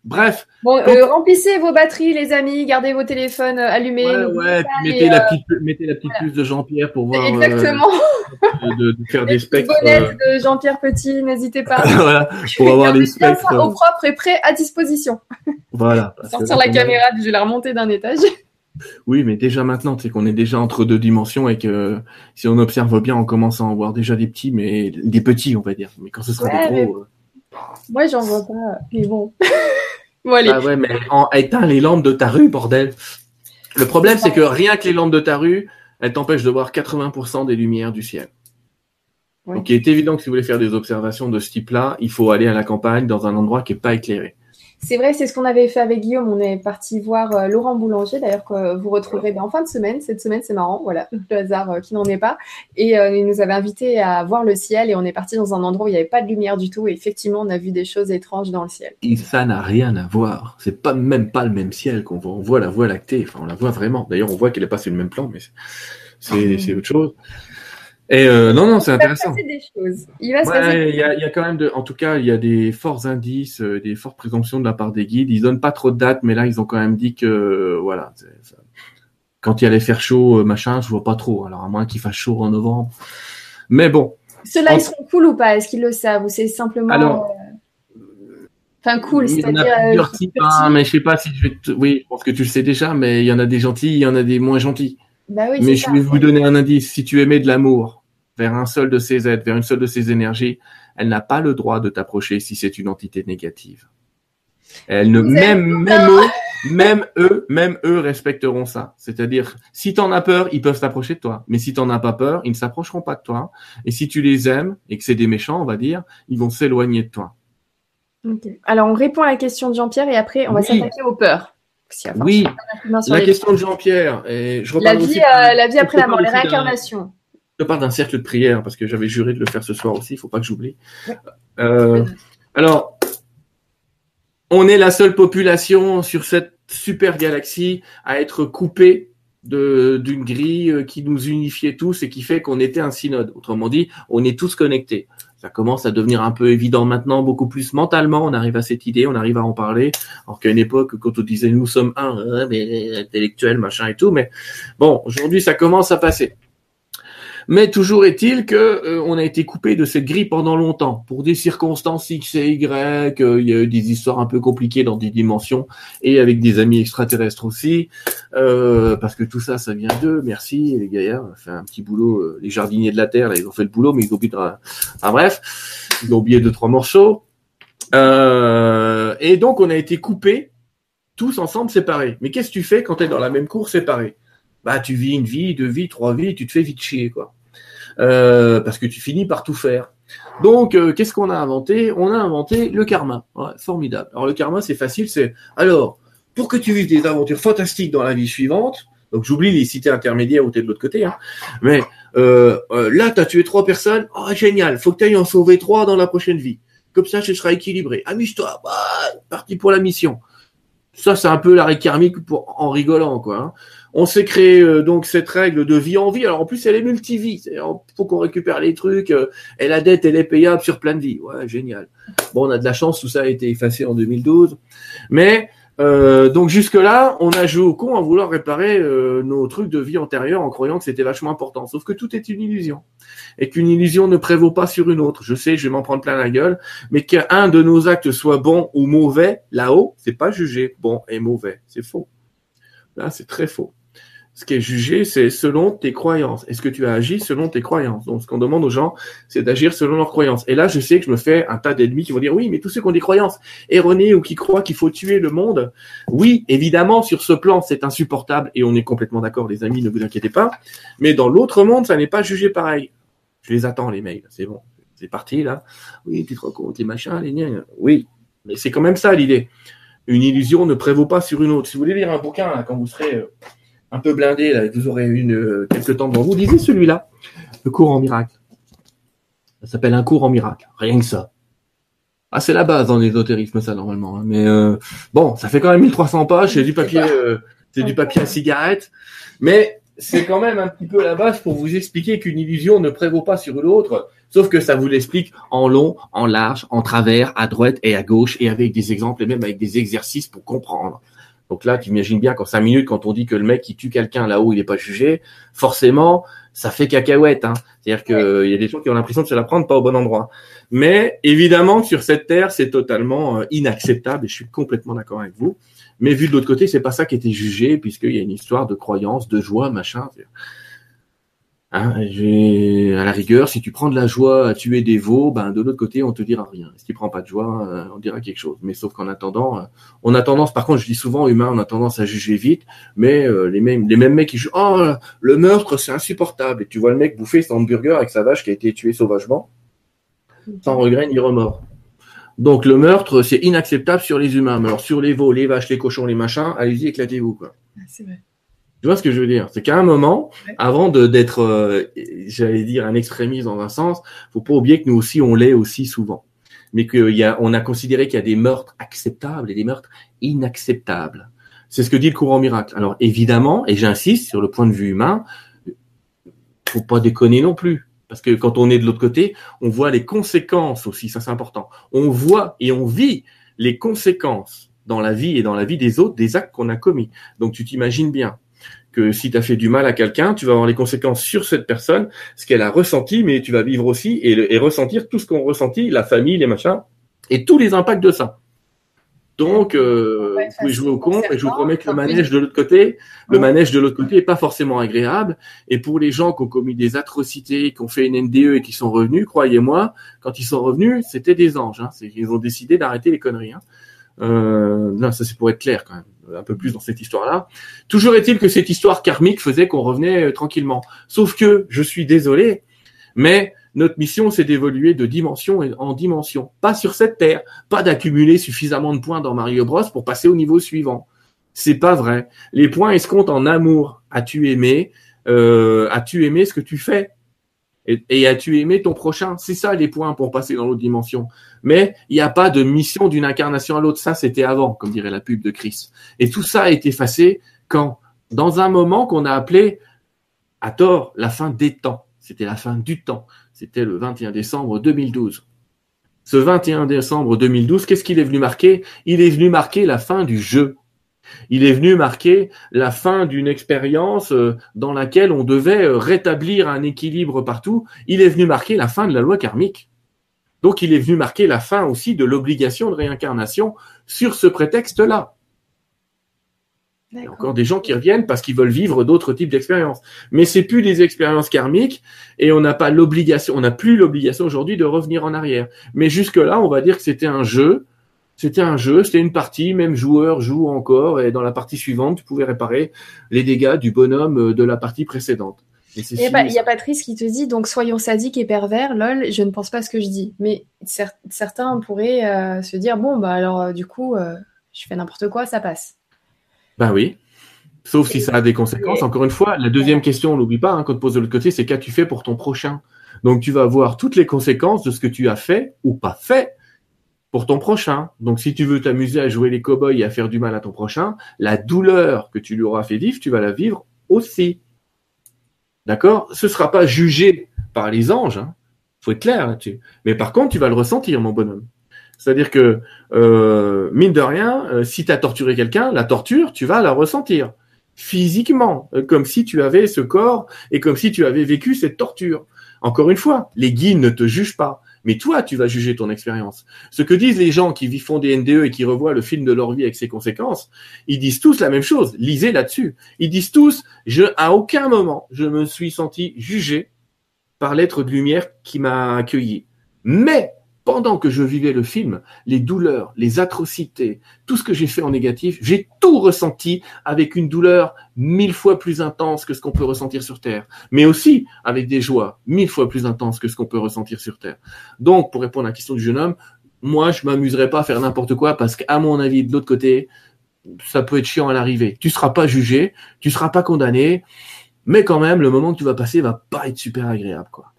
Bref, Bon, euh, remplissez vos batteries, les amis, gardez vos téléphones euh, allumés. Ouais, les, mettez, la euh, petite, mettez la petite puce de Jean-Pierre pour voir, Exactement. de, de faire Les des spectres. de Jean-Pierre Petit, n'hésitez pas. voilà, pour avoir bien spectres. au propre et prêt à disposition. voilà. Sortir la caméra, je vais la remonter d'un étage. Oui, mais déjà maintenant, c'est qu'on est déjà entre deux dimensions et que si on observe bien, on commence à en voir déjà des petits, mais des petits, on va dire. Mais quand ce sera Ouais, des gros. euh, Moi, j'en vois pas, mais bon. Ah ouais, mais en, éteins les lampes de ta rue, bordel. Le problème, c'est que rien que les lampes de ta rue, elles t'empêchent de voir 80% des lumières du ciel. Ouais. Donc, il est évident que si vous voulez faire des observations de ce type-là, il faut aller à la campagne dans un endroit qui est pas éclairé. C'est vrai, c'est ce qu'on avait fait avec Guillaume. On est parti voir euh, Laurent Boulanger, d'ailleurs, que vous retrouverez ben, en fin de semaine. Cette semaine, c'est marrant, voilà, le hasard euh, qui n'en est pas. Et euh, il nous avait invités à voir le ciel et on est parti dans un endroit où il n'y avait pas de lumière du tout. Et effectivement, on a vu des choses étranges dans le ciel. Et ça n'a rien à voir. C'est pas même pas le même ciel qu'on voit. On voit la Voie lactée. Enfin, on la voit vraiment. D'ailleurs, on voit qu'elle est pas sur le même plan, mais c'est- c'est autre chose. Et euh, non, non, c'est Il va se intéressant. passer des choses. Il va se passer il y a, il y a quand même de, en tout cas, il y a des forts indices, euh, des fortes présomptions de la part des guides. Ils donnent pas trop de dates, mais là, ils ont quand même dit que, euh, voilà, ça- quand il allait faire chaud, euh, machin, je vois pas trop. Alors, à moins qu'il fasse chaud en novembre. Mais bon. Ceux-là, En- ils seront cool ou pas? Est-ce qu'ils le savent Ou c'est simplement. Alors- euh, Enfin, cool, c'est-à-dire. euh, hein, mais je sais pas si je vais te- oui, je pense que tu le sais déjà, mais il y en a des gentils, il y en a des moins gentils. Bah oui, mais je ça. vais vous donner un indice. Si tu émets de l'amour vers un seul de ces êtres, vers une seule de ces énergies, elle n'a pas le droit de t'approcher si c'est une entité négative. Elle ne, même, même eux, même eux, même eux respecteront ça. C'est-à-dire, si t'en as peur, ils peuvent s'approcher de toi. Mais si t'en as pas peur, ils ne s'approcheront pas de toi. Et si tu les aimes, et que c'est des méchants, on va dire, ils vont s'éloigner de toi. Alors, on répond à la question de Jean-Pierre et après, on va Oui. s'attaquer aux peurs. Oui, la question de Jean-Pierre, et je La vie, aussi- euh, la vie après la mort, les réincarnations. Je parle d'un cercle de prière parce que j'avais juré de le faire ce soir aussi, il faut pas que j'oublie. Ouais. Euh, alors, on est la seule population sur cette super galaxie à être coupée de d'une grille qui nous unifiait tous et qui fait qu'on était un synode. Autrement dit, on est tous connectés. Ça commence à devenir un peu évident maintenant, beaucoup plus mentalement. On arrive à cette idée, on arrive à en parler. Alors qu'à une époque, quand on disait nous sommes un, euh, mais intellectuel, machin et tout, mais bon, aujourd'hui, ça commence à passer. Mais toujours est-il que euh, on a été coupé de cette grille pendant longtemps pour des circonstances X et Y. Euh, il y a eu des histoires un peu compliquées dans des dimensions et avec des amis extraterrestres aussi, euh, parce que tout ça, ça vient d'eux. Merci les gaillards, fait un petit boulot. les jardiniers de la terre, là, ils ont fait le boulot, mais ils ont oublié. De... Enfin bref, ils ont oublié deux trois morceaux. et donc on a été coupés tous ensemble séparés. Mais qu'est-ce que tu fais quand tu es dans la même cour séparée? Bah tu vis une vie, deux vies, trois vies, tu te fais vite chier quoi. Euh, parce que tu finis par tout faire. Donc euh, qu'est-ce qu'on a inventé? On a inventé le karma. Ouais, formidable. Alors le karma c'est facile, c'est alors pour que tu vives des aventures fantastiques dans la vie suivante. Donc j'oublie les cités intermédiaires où tu es de l'autre côté, hein, mais euh, euh là tu as tué trois personnes, oh génial, faut que tu ailles en sauver trois dans la prochaine vie. Comme ça, ce sera équilibré. Amuse-toi, bah, parti pour la mission. Ça, c'est un peu l'arrêt karmique pour, en rigolant, quoi. Hein. On s'est créé euh, donc cette règle de vie en vie. Alors en plus, elle est multivie. Il faut qu'on récupère les trucs. Euh, et la dette, elle est payable sur plein de vies. Ouais, génial. Bon, on a de la chance. Tout ça a été effacé en 2012. Mais euh, donc jusque-là, on a joué au con en vouloir réparer nos trucs de vie antérieure en croyant que c'était vachement important. Sauf que tout est une illusion. Et qu'une illusion ne prévaut pas sur une autre. Je sais, je vais m'en prendre plein la gueule. Mais qu'un de nos actes soit bon ou mauvais, là-haut, c'est pas jugé bon et mauvais. C'est faux. Là, c'est très faux ce qui est jugé, c'est selon tes croyances. Est-ce que tu as agi selon tes croyances? Donc, ce qu'on demande aux gens, c'est d'agir selon leurs croyances. Et là, je sais que je me fais un tas d'ennemis qui vont dire, oui, mais tous ceux qui ont des croyances erronées ou qui croient qu'il faut tuer le monde, oui, évidemment, sur ce plan, c'est insupportable et on est complètement d'accord, les amis, ne vous inquiétez pas. Mais dans l'autre monde, ça n'est pas jugé pareil. Je les attends, les mails, c'est bon. C'est parti, là. Oui, tu te rends compte, les machins, les liens. Oui, mais c'est quand même ça l'idée. Une illusion ne prévaut pas sur une autre. Si vous voulez lire un bouquin, quand vous serez euh, un peu blindé, là, vous aurez une, euh, quelques temps devant vous, lisez celui-là, le cours en miracle. Ça s'appelle un cours en miracle, rien que ça. Ah, c'est la base dans l'ésotérisme, ça, normalement. Hein. Mais euh, bon, ça fait quand même 1300 pages, c'est du papier, euh, c'est du papier à cigarette. Mais c'est quand même un petit peu la base pour vous expliquer qu'une illusion ne prévaut pas sur l'autre, sauf que ça vous l'explique en long, en large, en travers, à droite et à gauche, et avec des exemples et même avec des exercices pour comprendre. Donc là, tu imagines bien qu'en cinq minutes, quand on dit que le mec qui tue quelqu'un là-haut, il n'est pas jugé, forcément, ça fait cacahuète. Hein. C'est-à-dire qu'il y a des gens qui ont l'impression de se la prendre pas au bon endroit. Mais évidemment, sur cette terre, c'est totalement euh, inacceptable et je suis complètement d'accord avec vous. Mais vu de l'autre côté, c'est pas ça qui était jugé, puisqu'il y a une histoire de croyance, de joie, machin. Hein, à la rigueur, si tu prends de la joie à tuer des veaux, ben de l'autre côté, on te dira rien. Si tu prends pas de joie, euh, on dira quelque chose. Mais sauf qu'en attendant, euh, on a tendance, par contre, je dis souvent, humain, on a tendance à juger vite. Mais euh, les mêmes, les mêmes mecs qui jugent, oh, le meurtre, c'est insupportable. Et tu vois le mec bouffer son hamburger avec sa vache qui a été tuée sauvagement, sans regret ni remords. Donc le meurtre, c'est inacceptable sur les humains. Mais alors sur les veaux, les vaches, les cochons, les machins, allez-y, éclatez-vous quoi. C'est vrai. Tu vois ce que je veux dire? C'est qu'à un moment, avant de d'être, euh, j'allais dire, un extrémiste dans un sens, faut pas oublier que nous aussi, on l'est aussi souvent. Mais qu'on a, on a considéré qu'il y a des meurtres acceptables et des meurtres inacceptables. C'est ce que dit le courant miracle. Alors évidemment, et j'insiste sur le point de vue humain, faut pas déconner non plus. Parce que quand on est de l'autre côté, on voit les conséquences aussi, ça c'est important. On voit et on vit les conséquences dans la vie et dans la vie des autres des actes qu'on a commis. Donc tu t'imagines bien que si tu as fait du mal à quelqu'un, tu vas avoir les conséquences sur cette personne, ce qu'elle a ressenti, mais tu vas vivre aussi et, ressentir tout ce qu'on ressentit, la famille, les machins, et tous les impacts de ça. Donc, euh, vous pouvez jouer au con, et je vous promets que le manège de l'autre côté, le manège de l'autre côté est pas forcément agréable. Et pour les gens qui ont commis des atrocités, qui ont fait une NDE et qui sont revenus, croyez-moi, quand ils sont revenus, c'était des anges. Hein. Ils ont décidé d'arrêter les conneries. Hein. Euh, non, ça c'est pour être clair quand même un peu plus dans cette histoire-là. Toujours est-il que cette histoire karmique faisait qu'on revenait euh, tranquillement. Sauf que, je suis désolé, mais notre mission, c'est d'évoluer de dimension en dimension. Pas sur cette terre, pas d'accumuler suffisamment de points dans Mario Bros pour passer au niveau suivant. C'est pas vrai. Les points, ils se comptent en amour. As-tu aimé euh, As-tu aimé ce que tu fais? Et, as-tu aimé ton prochain? C'est ça les points pour passer dans l'autre dimension. Mais il n'y a pas de mission d'une incarnation à l'autre. Ça, c'était avant, comme dirait la pub de Chris. Et tout ça a été effacé quand Dans un moment qu'on a appelé, à tort, la fin des temps. C'était la fin du temps. C'était le 21 décembre 2012. Ce 21 décembre 2012, qu'est-ce qu'il est venu marquer? Il est venu marquer la fin du jeu. Il est venu marquer la fin d'une expérience euh, dans laquelle on devait euh, rétablir un équilibre partout. Il est venu marquer la fin de la loi karmique. Donc il est venu marquer la fin aussi de l'obligation de réincarnation sur ce prétexte-là. Il y a encore des gens qui reviennent parce qu'ils veulent vivre d'autres types d'expériences. Mais c'est plus des expériences karmiques et on n'a pas l'obligation, on n'a plus l'obligation aujourd'hui de revenir en arrière. Mais jusque là, on va dire que c'était un jeu c'était un jeu, c'était une partie, même joueur joue encore, et dans la partie suivante, tu pouvais réparer les dégâts du bonhomme euh, de la partie précédente. Il y, a Patrice qui te dit, donc soyons sadiques et pervers, lol, je ne pense pas ce que je dis. Mais certains pourraient euh, se dire, bon, bah alors euh, du coup, je fais n'importe quoi, ça passe. Ben oui. Sauf si ça a des conséquences. Encore une fois, la deuxième question, on n'oublie pas, hein, quand tu poses de l'autre côté, c'est qu'as-tu fait pour ton prochain? Donc tu vas voir toutes les conséquences de ce que tu as fait ou pas fait pour ton prochain. Donc, si tu veux t'amuser à jouer les cow-boys et à faire du mal à ton prochain, la douleur que tu lui auras fait vivre, tu vas la vivre aussi. D'accord? Ce ne sera pas jugé par les anges. Hein. faut être clair là-dessus. Mais par contre, tu vas le ressentir, mon bonhomme. C'est-à-dire que, euh, mine de rien, euh, si tu as torturé quelqu'un, la torture, tu vas la ressentir physiquement, euh, comme si tu avais ce corps et comme si tu avais vécu cette torture. Encore une fois, les guides ne te jugent pas. Mais toi, tu vas juger ton expérience. Ce que disent les gens qui font des NDE et qui revoient le film de leur vie avec ses conséquences, ils disent tous la même chose. Lisez là-dessus. Ils disent tous, je, à aucun moment, je me suis senti jugé par l'être de lumière qui m'a accueilli. Mais pendant que je vivais le film, les douleurs, les atrocités, tout ce que j'ai fait en négatif, j'ai tout ressenti avec une douleur mille fois plus intense que ce qu'on peut ressentir sur Terre, mais aussi avec des joies mille fois plus intenses que ce qu'on peut ressentir sur Terre. Donc, pour répondre à la question du jeune homme, moi, je m'amuserais pas à faire n'importe quoi parce qu'à mon avis, de l'autre côté, ça peut être chiant à l'arrivée. Tu seras pas jugé, tu seras pas condamné, mais quand même, le moment que tu vas passer va pas être super agréable, quoi.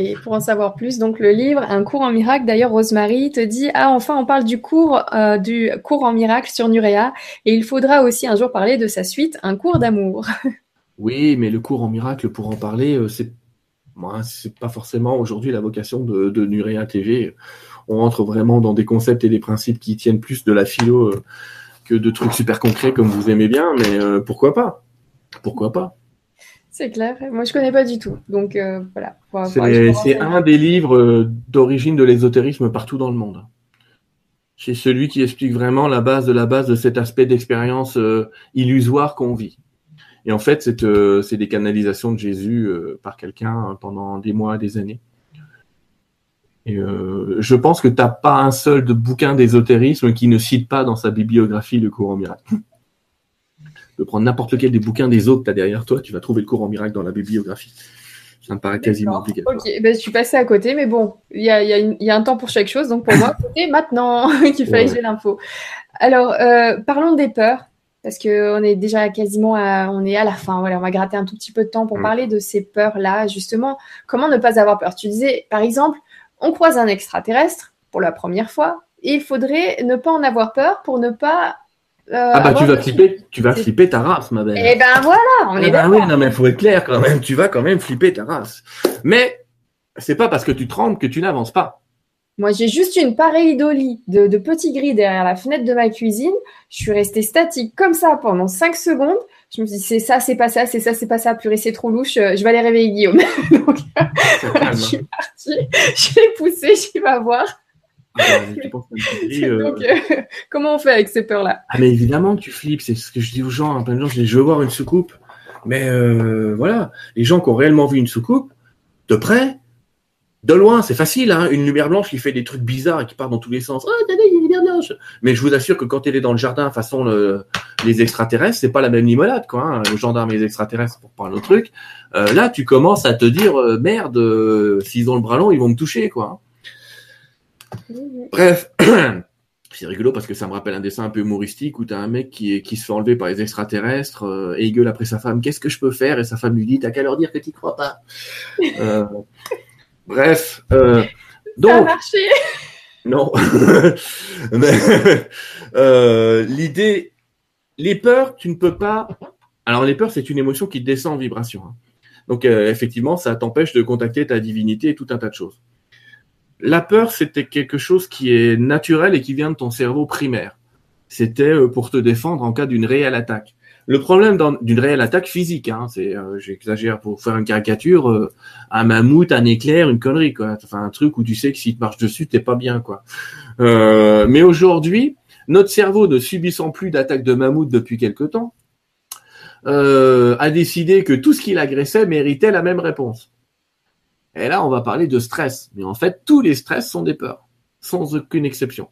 Et pour en savoir plus, donc le livre Un cours en miracle, d'ailleurs Rosemary te dit ah enfin on parle du cours euh, du cours en miracle sur Nurea et il faudra aussi un jour parler de sa suite, un cours d'amour. Oui, mais le cours en miracle pour en parler, euh, c'est moi c'est pas forcément aujourd'hui la vocation de, de Nurea TV. On entre vraiment dans des concepts et des principes qui tiennent plus de la philo euh, que de trucs super concrets comme vous aimez bien, mais pourquoi pas? Pourquoi pas? C'est clair. Moi, je connais pas du tout. Donc, euh, voilà. C'est un des livres euh, d'origine de l'ésotérisme partout dans le monde. C'est celui qui explique vraiment la base de la base de cet aspect d'expérience euh, illusoire qu'on vit. Et en fait, c'est des canalisations de Jésus par quelqu'un pendant des mois, des années. Et je pense que tu n'as pas un seul de bouquin d'ésotérisme qui ne cite pas dans sa bibliographie le courant miracle de prendre n'importe lequel des bouquins des autres que tu as derrière toi, tu vas trouver le courant miracle dans la bibliographie. Ça me paraît quasiment obligatoire. Ok, ben, je suis passé à côté, mais bon, il y a, un temps pour chaque chose, donc pour moi, c'était maintenant qu'il fallait que j'ai l'info. Alors, euh, parlons des peurs, parce qu'on est déjà quasiment à, on est à la fin. Voilà, on va gratter un tout petit peu de temps pour mm. parler de ces peurs-là, justement. Comment ne pas avoir peur? Tu disais, par exemple, on croise un extraterrestre pour la première fois, et il faudrait ne pas en avoir peur pour ne pas euh, ah bah tu vas flipper, tu vas flipper ta race, ma belle. Eh ben voilà, on eh est ben oui, non mais faut être clair quand même, tu vas quand même flipper ta race. Mais c'est pas parce que tu trembles que tu n'avances pas. Moi, j'ai juste une pareidolie de, de petits gris derrière la fenêtre de ma cuisine. Je suis restée statique comme ça pendant 5 secondes. Je me suis dit, c'est ça, c'est pas ça, c'est ça, c'est pas ça. Purée, c'est trop louche. Je vais aller réveiller Guillaume. Donc, je suis partie. Je l'ai poussé, j'y vais voir. Ah, euh, euh, comment on fait avec ces peurs-là? Ah, mais évidemment que tu flippes. C'est ce que je dis aux gens. Hein, plein de gens, je dis, je veux voir une soucoupe. Mais euh, voilà, les gens qui ont réellement vu une soucoupe, de près, de loin, c'est facile. Hein, une lumière blanche qui fait des trucs bizarres et qui part dans tous les sens. Oh, il y a une lumière blanche. Mais je vous assure que quand elle est dans le jardin, façon les extraterrestres, c'est pas la même limonade, quoi. Hein, le gendarme et les extraterrestres pour parler autre truc. là, tu commences à te dire, merde, s'ils ont le bras long, ils vont me toucher, quoi. Bref, c'est rigolo parce que ça me rappelle un dessin un peu humoristique où t'as un mec qui, qui se fait enlever par les extraterrestres euh, et il gueule après sa femme qu'est-ce que je peux faire? Et sa femme lui dit t'as qu'à leur dire que t'y crois pas. Euh, bref, euh, donc. Ça a marché. Non, l'idée, les peurs, tu ne peux pas. Alors les peurs, c'est une émotion qui descend en vibration. Hein. Donc euh, effectivement, ça t'empêche de contacter ta divinité et tout un tas de choses. La peur, c'était quelque chose qui est naturel et qui vient de ton cerveau primaire. C'était euh, pour te défendre en cas d'une réelle attaque. Le problème d'une réelle attaque physique, hein, c'est, euh, j'exagère pour faire une caricature, euh, un mammouth, un éclair, une connerie, quoi. Enfin, un truc où tu sais que si tu marches dessus, t'es pas bien, quoi. mais aujourd'hui, notre cerveau, ne subissant plus d'attaques de mammouth depuis quelque temps, a décidé que tout ce qu'il agressait méritait la même réponse. Et là, on va parler de stress. Mais en fait, tous les stress sont des peurs, sans aucune exception.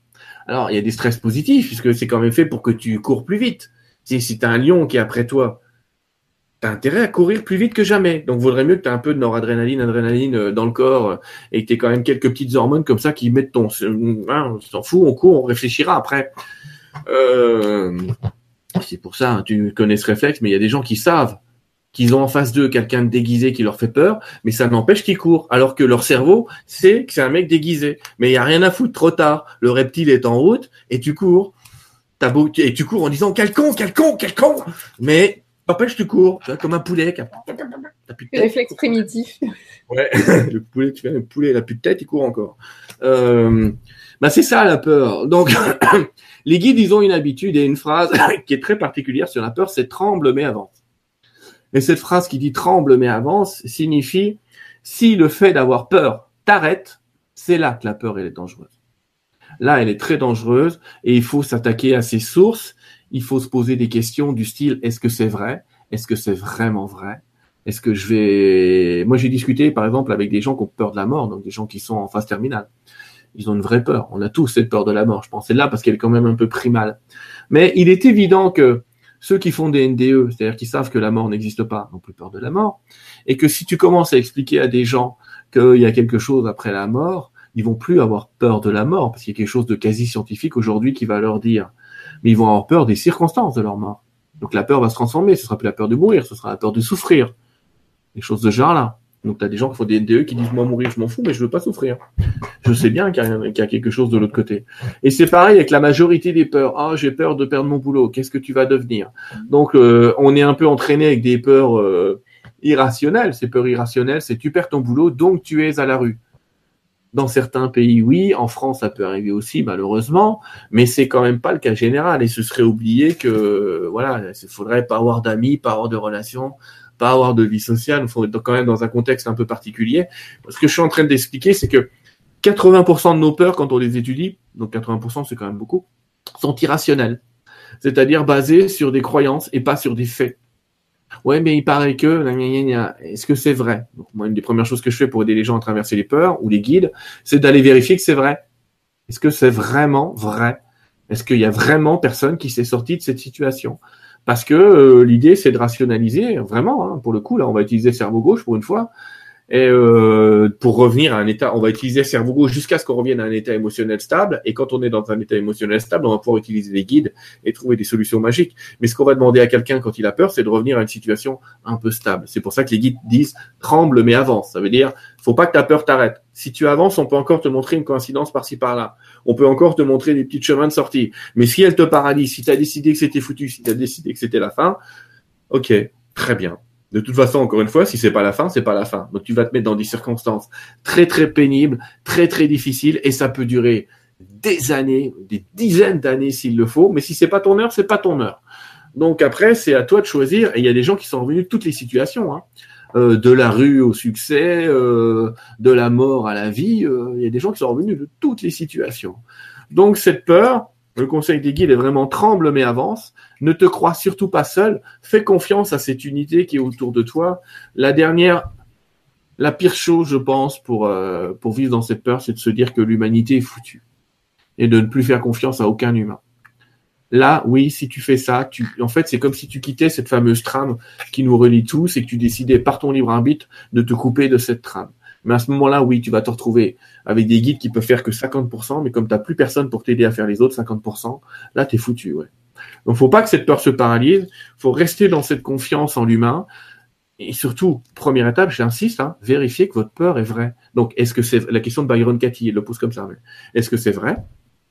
Alors, il y a des stress positifs, puisque c'est quand même fait pour que tu cours plus vite. Si, si tu as un lion qui est après toi, tu as intérêt à courir plus vite que jamais. Donc, vaudrait mieux que tu aies un peu de noradrénaline, adrénaline euh, dans le corps, euh, et que tu aies quand même quelques petites hormones comme ça qui mettent ton... Hein, on s'en fout, on court, on réfléchira après. Euh, c'est pour ça, hein, tu connais ce réflexe, mais il y a des gens qui savent qu'ils ont en face d'eux quelqu'un de déguisé qui leur fait peur, mais ça n'empêche qu'ils courent, alors que leur cerveau sait que c'est un mec déguisé. Mais il y a rien à foutre, trop tard. Le reptile est en route et tu cours. T'as beau, et tu cours en disant quel con, quel con, quel con. Mais n'empêche tu cours, tu vois, comme un poulet. Qui a... Le réflexe primitif. Ouais, le poulet, tu fais un poulet, il a plus de tête, il court encore. Euh, bah c'est ça la peur. Donc les guides, ils ont une habitude et une phrase qui est très particulière sur la peur, c'est tremble mais avance. Et cette phrase qui dit tremble mais avance signifie si le fait d'avoir peur t'arrête, c'est là que la peur est dangereuse. Là, elle est très dangereuse et il faut s'attaquer à ses sources. Il faut se poser des questions du style est-ce que c'est vrai? Est-ce que c'est vraiment vrai? Est-ce que je vais Moi, j'ai discuté par exemple avec des gens qui ont peur de la mort, donc des gens qui sont en phase terminale. Ils ont une vraie peur. On a tous cette peur de la mort. Je pense c'est là parce qu'elle est quand même un peu primale. Mais il est évident que ceux qui font des NDE, c'est-à-dire qui savent que la mort n'existe pas, n'ont plus peur de la mort, et que si tu commences à expliquer à des gens qu'il y a quelque chose après la mort, ils vont plus avoir peur de la mort, parce qu'il y a quelque chose de quasi scientifique aujourd'hui qui va leur dire, mais ils vont avoir peur des circonstances de leur mort. Donc la peur va se transformer, ce sera plus la peur de mourir, ce sera la peur de souffrir, des choses de genre-là. Donc, tu as des gens qui font des NDE qui disent, moi, mourir, je m'en fous, mais je veux pas souffrir. Je sais bien qu'il y, a quelque chose de l'autre côté. Et c'est pareil avec la majorité des peurs. Ah, j'ai peur de perdre mon boulot. Qu'est-ce que tu vas devenir? Donc, euh, on est un peu entraîné avec des peurs euh, irrationnelles. Ces peurs irrationnelles, c'est tu perds ton boulot, donc tu es à la rue. Dans certains pays, oui. En France, ça peut arriver aussi, malheureusement. Mais c'est quand même pas le cas général. Et ce serait oublié que, voilà, il faudrait pas avoir d'amis, pas avoir de relations pas avoir de vie sociale, il faut être quand même dans un contexte un peu particulier. Ce que je suis en train d'expliquer, c'est que 80% de nos peurs, quand on les étudie, donc 80% c'est quand même beaucoup, sont irrationnelles. C'est-à-dire basées sur des croyances et pas sur des faits. Ouais, mais il paraît que, est-ce que c'est vrai? Donc, Moi, une des premières choses que je fais pour aider les gens à traverser les peurs ou les guides, c'est d'aller vérifier que c'est vrai. Est-ce que c'est vraiment vrai? Est-ce qu'il y a vraiment personne qui s'est sorti de cette situation? Parce que euh, l'idée, c'est de rationaliser, vraiment, hein, pour le coup, là, on va utiliser cerveau gauche pour une fois, et euh, pour revenir à un état, on va utiliser cerveau gauche jusqu'à ce qu'on revienne à un état émotionnel stable. Et quand on est dans un état émotionnel stable, on va pouvoir utiliser des guides et trouver des solutions magiques. Mais ce qu'on va demander à quelqu'un quand il a peur, c'est de revenir à une situation un peu stable. C'est pour ça que les guides disent tremble mais avance. Ça veut dire, faut pas que ta peur t'arrête. Si tu avances, on peut encore te montrer une coïncidence par-ci par-là. On peut encore te montrer des petits chemins de sortie. Mais si elle te paralyse, si tu as décidé que c'était foutu, si tu as décidé que c'était la fin, ok, très bien de toute façon, encore une fois, si c'est pas la fin, c'est pas la fin. Donc tu vas te mettre dans des circonstances très très pénibles, très très difficiles, et ça peut durer des années, des dizaines d'années s'il le faut. Mais si c'est pas ton heure, c'est pas ton heure. Donc après, c'est à toi de choisir. Et il y a des gens qui sont revenus de toutes les situations, hein. Euh, de la rue au succès, euh, de la mort à la vie. Euh, il y a des gens qui sont revenus de toutes les situations. Donc cette peur, le conseil des guides est vraiment tremble mais avance. Ne te crois surtout pas seul. Fais confiance à cette unité qui est autour de toi. La dernière, la pire chose, je pense, pour, pour vivre dans cette peur, c'est de se dire que l'humanité est foutue. Et de ne plus faire confiance à aucun humain. Là, oui, si tu fais ça, en fait, c'est comme si tu quittais cette fameuse trame qui nous relie tous et que tu décidais par ton libre arbitre de te couper de cette trame. Mais à ce moment-là, oui, tu vas te retrouver avec des guides qui peuvent faire que 50%, mais comme tu n'as plus personne pour t'aider à faire les autres 50%, là, tu es foutu. Ouais. Donc, faut pas que cette peur se paralyse. faut rester dans cette confiance en l'humain. Et surtout, première étape, j'insiste, hein, vérifier que votre peur est vraie. Donc, est-ce que c'est la question de Byron Katie, il le pose comme ça. Est-ce que c'est vrai?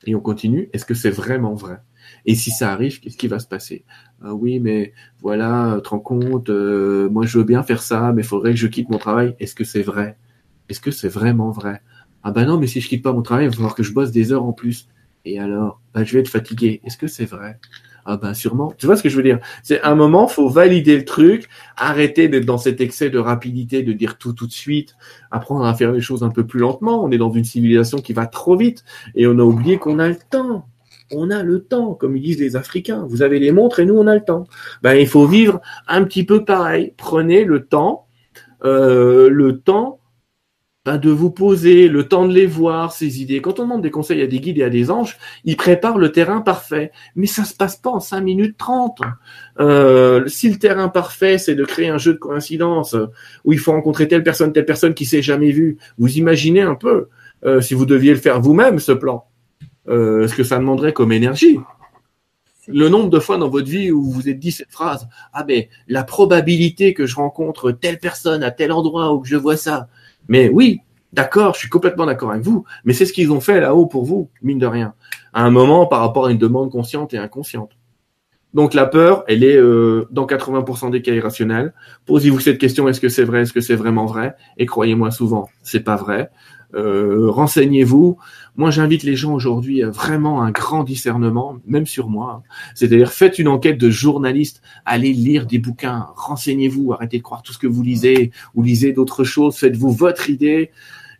Et on continue. Est-ce que c'est vraiment vrai? Et si ça arrive, qu'est-ce qui va se passer? Ah Oui, mais voilà, te rends compte, euh, moi je veux bien faire ça, mais il faudrait que je quitte mon travail. Est-ce que c'est vrai? Est-ce que c'est vraiment vrai? Ah ben non, mais si je quitte pas mon travail, il va falloir que je bosse des heures en plus. Et alors, ben, je vais être fatigué. Est-ce que c'est vrai? Ah ben sûrement. Tu vois ce que je veux dire? C'est un moment, faut valider le truc, arrêter d'être dans cet excès de rapidité, de dire tout tout de suite, apprendre à faire les choses un peu plus lentement. On est dans une civilisation qui va trop vite et on a oublié qu'on a le temps. On a le temps, comme ils disent les Africains. Vous avez les montres et nous on a le temps. Ben il faut vivre un petit peu pareil. Prenez le temps, euh, le temps de vous poser, le temps de les voir, ces idées. Quand on demande des conseils à des guides et à des anges, ils préparent le terrain parfait. Mais ça se passe pas en 5 minutes 30. Euh, si le terrain parfait, c'est de créer un jeu de coïncidence où il faut rencontrer telle personne, telle personne qui s'est jamais vue, vous imaginez un peu, euh, si vous deviez le faire vous-même, ce plan, euh, ce que ça demanderait comme énergie. Le nombre de fois dans votre vie où vous vous êtes dit cette phrase, ah mais la probabilité que je rencontre telle personne à tel endroit ou que je vois ça, mais oui, d'accord, je suis complètement d'accord avec vous, mais c'est ce qu'ils ont fait là-haut pour vous, mine de rien, à un moment par rapport à une demande consciente et inconsciente. Donc la peur, elle est euh, dans 80% des cas irrationnels. Posez-vous cette question est-ce que c'est vrai, est-ce que c'est vraiment vrai? Et croyez-moi souvent, c'est pas vrai. Euh, renseignez-vous. Moi, j'invite les gens aujourd'hui à vraiment un grand discernement, même sur moi. C'est-à-dire, faites une enquête de journaliste, allez lire des bouquins, renseignez-vous, arrêtez de croire tout ce que vous lisez, ou lisez d'autres choses, faites-vous votre idée.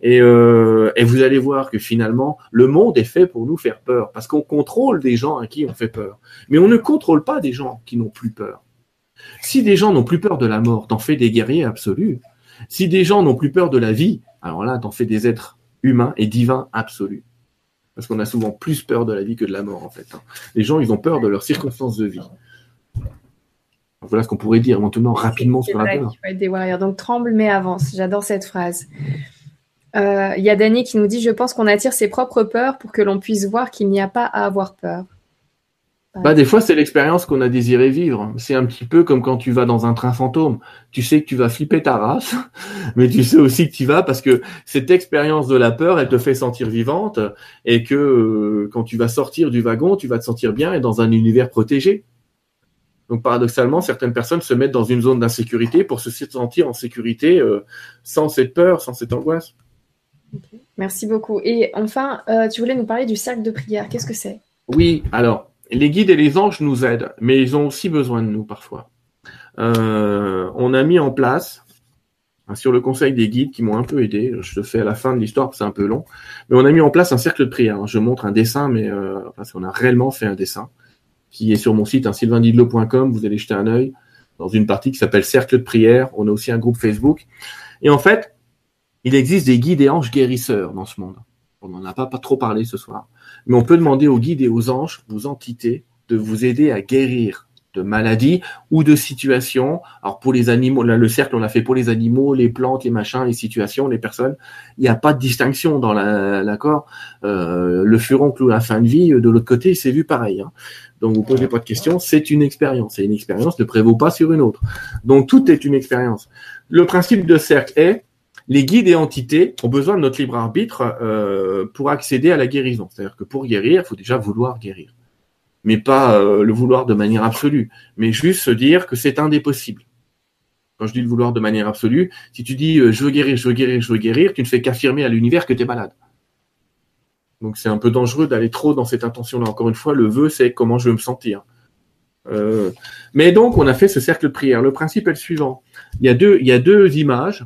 Et, euh, et, vous allez voir que finalement, le monde est fait pour nous faire peur, parce qu'on contrôle des gens à qui on fait peur. Mais on ne contrôle pas des gens qui n'ont plus peur. Si des gens n'ont plus peur de la mort, t'en fais des guerriers absolus. Si des gens n'ont plus peur de la vie, alors là, t'en fais des êtres humains et divins absolus. Parce qu'on a souvent plus peur de la vie que de la mort, en fait. Hein. Les gens, ils ont peur de leurs circonstances de vie. voilà ce qu'on pourrait dire maintenant rapidement sur la peur. des warriors. Donc tremble mais avance. J'adore cette phrase. Euh, il y a Danny qui nous dit Je pense qu'on attire ses propres peurs pour que l'on puisse voir qu'il n'y a pas à avoir peur. Bah, des fois, c'est l'expérience qu'on a désiré vivre. C'est un petit peu comme quand tu vas dans un train fantôme. Tu sais que tu vas flipper ta race, mais tu sais aussi que tu vas parce que cette expérience de la peur, elle te fait sentir vivante et que euh, quand tu vas sortir du wagon, tu vas te sentir bien et dans un univers protégé. Donc, paradoxalement, certaines personnes se mettent dans une zone d'insécurité pour se sentir en sécurité euh, sans cette peur, sans cette angoisse. Merci beaucoup. Et enfin, euh, tu voulais nous parler du cercle de prière. Qu'est-ce que c'est? Oui, alors, les guides et les anges nous aident, mais ils ont aussi besoin de nous parfois. Euh, on a mis en place, hein, sur le conseil des guides qui m'ont un peu aidé, je le fais à la fin de l'histoire, c'est un peu long, mais on a mis en place un cercle de prière. Je montre un dessin, mais euh, parce qu'on a réellement fait un dessin qui est sur mon site, hein. Vous allez jeter un œil dans une partie qui s'appelle Cercle de prière. On a aussi un groupe Facebook. Et en fait, il existe des guides et anges guérisseurs dans ce monde. On n'en a pas, pas trop parlé ce soir. Mais on peut demander aux guides et aux anges, aux entités, de vous aider à guérir de maladies ou de situations. Alors pour les animaux, là le cercle on l'a fait pour les animaux, les plantes, les machins, les situations, les personnes. Il n'y a pas de distinction dans l'accord. Euh, le furoncle ou la fin de vie, de l'autre côté, c'est vu pareil. Hein. Donc vous posez pas de questions, c'est une expérience. Et une expérience ne prévaut pas sur une autre. Donc tout est une expérience. Le principe de cercle est les guides et entités ont besoin de notre libre arbitre euh, pour accéder à la guérison. C'est-à-dire que pour guérir, il faut déjà vouloir guérir. Mais pas euh, le vouloir de manière absolue, mais juste se dire que c'est un des possibles. Quand je dis le vouloir de manière absolue, si tu dis euh, je veux guérir, je veux guérir, je veux guérir, tu ne fais qu'affirmer à l'univers que tu es malade. Donc c'est un peu dangereux d'aller trop dans cette intention-là. Encore une fois, le vœu, c'est comment je veux me sentir. mais donc, on a fait ce cercle de prière. Le principe est le suivant. Il y a deux, il y a deux images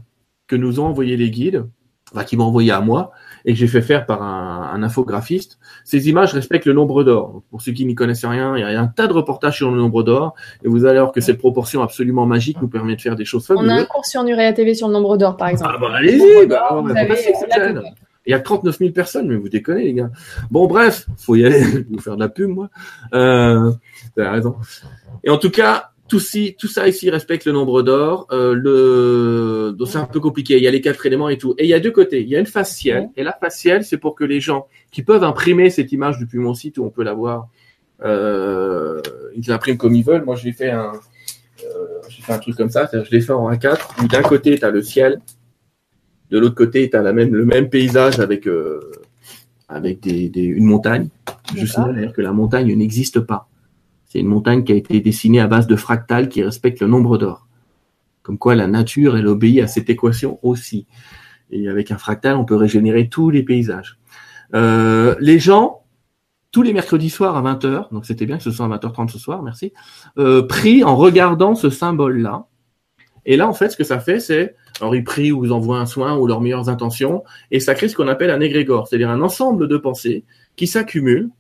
que nous ont envoyé les guides, enfin, qui m'ont envoyé à moi, et que j'ai fait faire par un, infographiste. Ces images respectent le nombre d'or. Pour ceux qui n'y connaissent rien, il y a un tas de reportages sur le nombre d'or, et vous allez voir que cette proportion absolument magique nous permet de faire des choses fabuleuses. On a un cours sur Nurea TV sur le nombre d'or, par exemple. Ah bah allez-y, bah, il y a 39 000 personnes, mais vous déconnez, les gars. Bon, bref, faut y aller. vous faire de la pub, moi. Euh, raison. Et en tout cas, tout, tout ça ici respecte le nombre d'or. Euh, le, c'est un peu compliqué. Il y a les quatre éléments et tout. Et il y a deux côtés. Il y a une faciale. Et la faciale, c'est pour que les gens qui peuvent imprimer cette image depuis mon site où on peut la voir, euh, ils l'impriment comme ils veulent. Moi, j'ai fait un, euh, j'ai fait un truc comme ça. Je l'ai fait en A4 où d'un côté, tu as le ciel. De l'autre côté, tu as la même, le même paysage avec, euh, avec des, des, une montagne. Je signale d'ailleurs que la montagne n'existe pas. C'est une montagne qui a été dessinée à base de fractales qui respectent le nombre d'or. Comme quoi la nature, elle obéit à cette équation aussi. Et avec un fractal, on peut régénérer tous les paysages. Euh, les gens, tous les mercredis soirs à 20h, donc c'était bien que ce soit à 20h30 ce soir, merci, euh, prient en regardant ce symbole-là. Et là, en fait, ce que ça fait, c'est, alors ils prient ou ils envoient un soin ou leurs meilleures intentions, et ça crée ce qu'on appelle un égrégore, c'est-à-dire un ensemble de pensées qui s'accumulent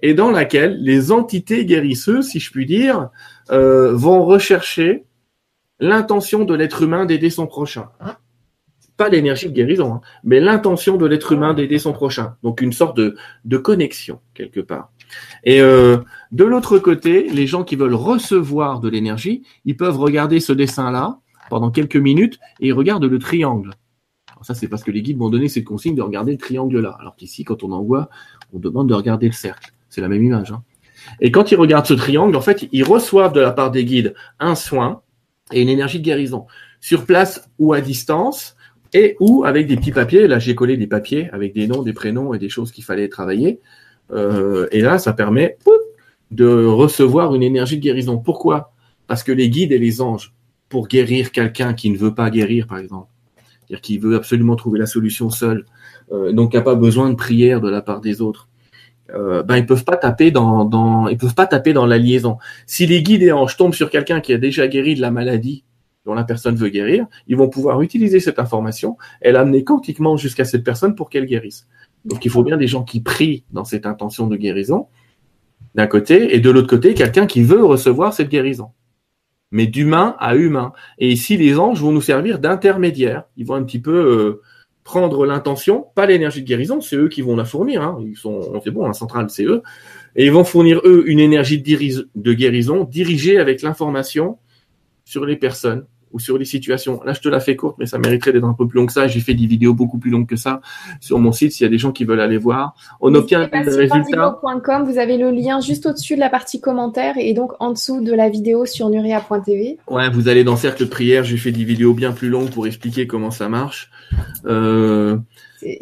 et dans laquelle les entités guérisseuses, si je puis dire, euh, vont rechercher l'intention de l'être humain d'aider son prochain. Pas l'énergie de guérison, hein, mais l'intention de l'être humain d'aider son prochain. Donc une sorte de, de connexion quelque part. Et euh, de l'autre côté, les gens qui veulent recevoir de l'énergie, ils peuvent regarder ce dessin-là pendant quelques minutes et ils regardent le triangle. Alors ça, c'est parce que les guides m'ont donné cette consigne de regarder le triangle-là. Alors qu'ici, quand on envoie, on demande de regarder le cercle. C'est la même image. Hein. Et quand ils regardent ce triangle, en fait, ils reçoivent de la part des guides un soin et une énergie de guérison sur place ou à distance et ou avec des petits papiers. Là, j'ai collé des papiers avec des noms, des prénoms et des choses qu'il fallait travailler. Euh, et là, ça permet de recevoir une énergie de guérison. Pourquoi? Parce que les guides et les anges, pour guérir quelqu'un qui ne veut pas guérir, par exemple, c'est-à-dire qui veut absolument trouver la solution seul, euh, donc qui n'a pas besoin de prière de la part des autres, euh, ben ils peuvent pas taper dans, dans, ils peuvent pas taper dans la liaison. Si les guides et anges tombent sur quelqu'un qui a déjà guéri de la maladie dont la personne veut guérir, ils vont pouvoir utiliser cette information et l'amener quantiquement jusqu'à cette personne pour qu'elle guérisse. Donc il faut bien des gens qui prient dans cette intention de guérison, d'un côté, et de l'autre côté, quelqu'un qui veut recevoir cette guérison. Mais d'humain à humain. Et ici, les anges vont nous servir d'intermédiaires. Ils vont un petit peu euh, prendre l'intention, pas l'énergie de guérison, c'est eux qui vont la fournir. Hein. Sont, c'est bon, la centrale, c'est eux. Et ils vont fournir eux une énergie de guérison dirigée avec l'information sur les personnes ou sur les situations. Là, je te la fais courte, mais ça mériterait d'être un peu plus long que ça. J'ai fait des vidéos beaucoup plus longues que ça sur mon site s'il y a des gens qui veulent aller voir. On obtient des résultats. Vous avez le lien juste au-dessus de la partie commentaires et donc en dessous de la vidéo sur nuria.tv. Ouais, vous allez dans Cercle prière. J'ai fait des vidéos bien plus longues pour expliquer comment ça marche. Euh,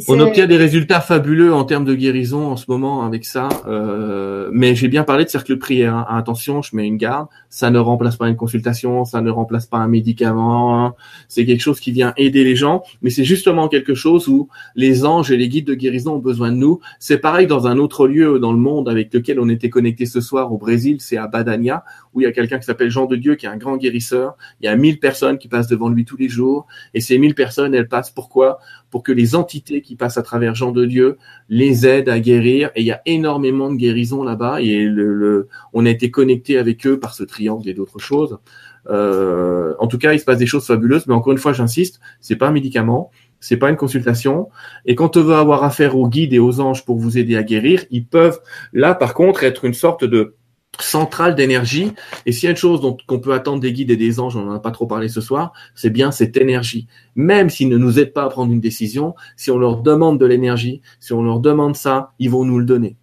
on obtient des résultats fabuleux en termes de guérison en ce moment avec ça, euh, mais j'ai bien parlé de cercle de prière. Hein. Attention, je mets une garde. Ça ne remplace pas une consultation, ça ne remplace pas un médicament. Hein. C'est quelque chose qui vient aider les gens, mais c'est justement quelque chose où les anges et les guides de guérison ont besoin de nous. C'est pareil dans un autre lieu dans le monde avec lequel on était connecté ce soir au Brésil, c'est à Badania, où il y a quelqu'un qui s'appelle Jean de Dieu, qui est un grand guérisseur. Il y a 1000 personnes qui passent devant lui tous les jours, et ces 1000 personnes, elles passent pourquoi? Pour que les entités qui passent à travers Jean de Dieu les aident à guérir. Et il y a énormément de guérisons là-bas, et on a été connecté avec eux par ce triangle et d'autres choses. Euh, en tout cas, il se passe des choses fabuleuses, mais encore une fois, j'insiste, c'est pas un médicament, c'est pas une consultation. Et quand on veut avoir affaire aux guides et aux anges pour vous aider à guérir, ils peuvent, là, par contre, être une sorte de centrale d'énergie. Et s'il y a une chose dont qu'on peut attendre des guides et des anges, on n'en a pas trop parlé ce soir, c'est bien cette énergie. Même s'ils ne nous aident pas à prendre une décision, si on leur demande de l'énergie, si on leur demande ça, ils vont nous le donner.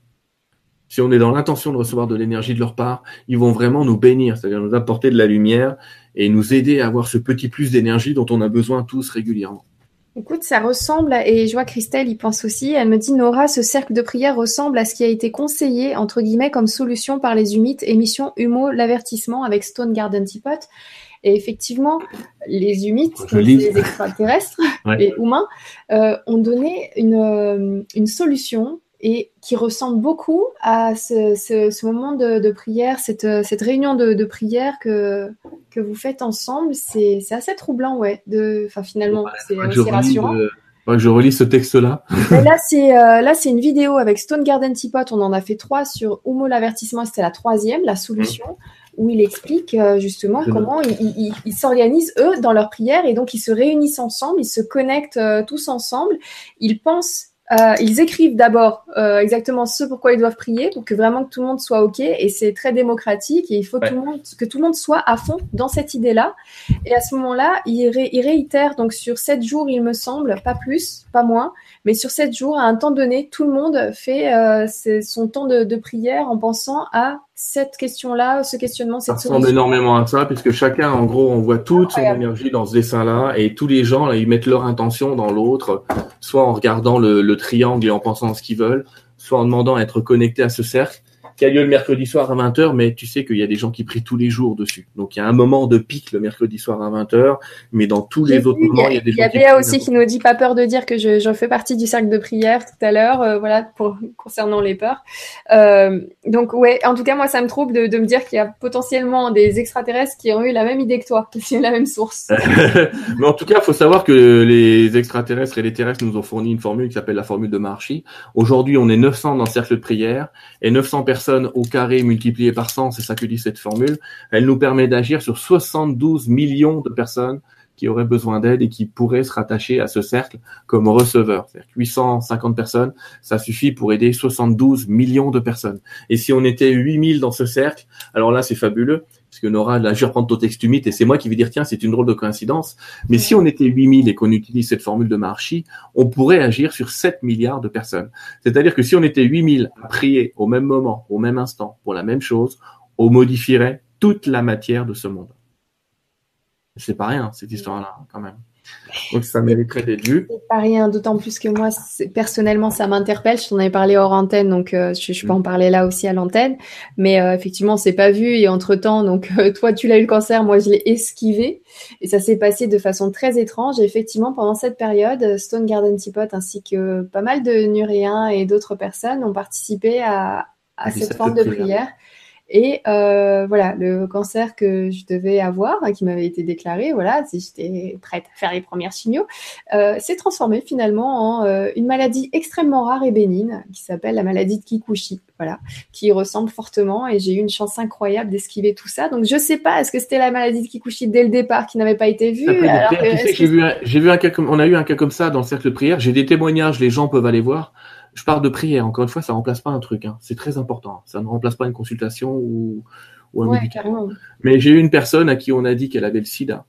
Si on est dans l'intention de recevoir de l'énergie de leur part, ils vont vraiment nous bénir, c'est-à-dire nous apporter de la lumière et nous aider à avoir ce petit plus d'énergie dont on a besoin tous régulièrement. Écoute, ça ressemble, et je vois Christelle y pense aussi, elle me dit Nora, ce cercle de prière ressemble à ce qui a été conseillé, entre guillemets, comme solution par les humites, émission Humo, l'avertissement avec Stone Garden Teapot. Et effectivement, les humites, les extraterrestres et humains, euh, ont donné une, euh, une solution et qui ressemble beaucoup à ce, ce, moment de, de, prière, cette, cette réunion de, de, prière que, que vous faites ensemble. C'est assez troublant, ouais. De, enfin, finalement, c'est rassurant. je relis ce texte-là. là, c'est euh, là, c'est une vidéo avec Stone Garden Teapot. On en a fait trois sur Humo l'avertissement. C'était la troisième, la solution, où il explique euh, justement comment ils il, s'organisent eux dans leur prière et donc ils se réunissent ensemble, ils se connectent euh, tous ensemble. Ils pensent euh, ils écrivent d'abord euh, exactement ce pourquoi ils doivent prier pour que vraiment que tout le monde soit ok et c'est très démocratique et il faut tout le monde, que tout le monde soit à fond dans cette idée-là. Et à ce moment-là, ils, réitèrent donc sur sept jours, il me semble, pas plus, pas moins, mais sur sept jours, à un temps donné, tout le monde fait euh, son temps de, de prière en pensant à cette question-là, ce questionnement, cette Ça ressemble énormément à ça, puisque chacun, en gros, on voit toute son énergie dans ce dessin-là, et tous les gens, là, ils mettent leur intention dans l'autre, soit en regardant le, triangle et en pensant à ce qu'ils veulent, soit en demandant à être connecté à ce cercle qui a lieu le mercredi soir à 20h, mais tu sais qu'il y a des gens qui prient tous les jours dessus. Donc il y a un moment de pic le mercredi soir à 20h, mais dans tous les autres moments, il y a des gens qui Il y a aussi qui nous dit pas peur de dire que je, je fais partie du cercle de prière tout à l'heure, euh, voilà, pour, concernant les peurs. Euh, donc ouais, en tout cas, moi, ça me trouble de, de me dire qu'il y a potentiellement des extraterrestres qui ont eu la même idée que toi, c'est la même source. mais en tout cas, il faut savoir que les extraterrestres et les terrestres nous ont fourni une formule qui s'appelle la formule de Marchi. Aujourd'hui, on est 900 dans le cercle de prière et 900 personnes au carré multiplié par 100, c'est ça que dit cette formule, elle nous permet d'agir sur 72 millions de personnes qui auraient besoin d'aide et qui pourraient se rattacher à ce cercle comme receveurs. C'est-à-dire 850 personnes, ça suffit pour aider 72 millions de personnes. Et si on était 8000 dans ce cercle, alors là c'est fabuleux, parce que Nora, texte humide et c'est moi qui vais dire, tiens, c'est une drôle de coïncidence. Mais si on était 8000 et qu'on utilise cette formule de Marchi, on pourrait agir sur 7 milliards de personnes. C'est-à-dire que si on était 8000 à prier au même moment, au même instant, pour la même chose, on modifierait toute la matière de ce monde. C'est pas rien, cette histoire-là, quand même. Donc ça mériterait d'être lu. Pas rien, d'autant plus que moi, personnellement, ça m'interpelle. Je t'en avais parlé hors antenne, donc euh, je, je, peux en mm. parler là aussi à l'antenne. Mais euh, effectivement, c'est pas vu. Et entre temps, donc euh, toi, tu l'as eu le cancer, moi, je l'ai esquivé. Et ça s'est passé de façon très étrange. Et effectivement, pendant cette période, Stone Garden Teapot ainsi que pas mal de Nuréens et d'autres personnes ont participé à, à cette forme de prière. Et euh, voilà, le cancer que je devais avoir, hein, qui m'avait été déclaré, voilà, si j'étais prête à faire les premiers signaux, euh, s'est transformé finalement en euh, une maladie extrêmement rare et bénigne qui s'appelle la maladie de Kikuchi, voilà, qui ressemble fortement. Et j'ai eu une chance incroyable d'esquiver tout ça. Donc je sais pas, est-ce que c'était la maladie de Kikuchi dès le départ qui n'avait pas été vue? J'ai vu, j'ai vu un cas comme, on a eu un cas comme ça dans le cercle de prière. J'ai des témoignages, les gens peuvent aller voir je parle de prière. Encore une fois, ça remplace pas un truc. Hein. C'est très important. Ça ne remplace pas une consultation ou, ou un médicament. Mais j'ai eu une personne à qui on a dit qu'elle avait le SIDA,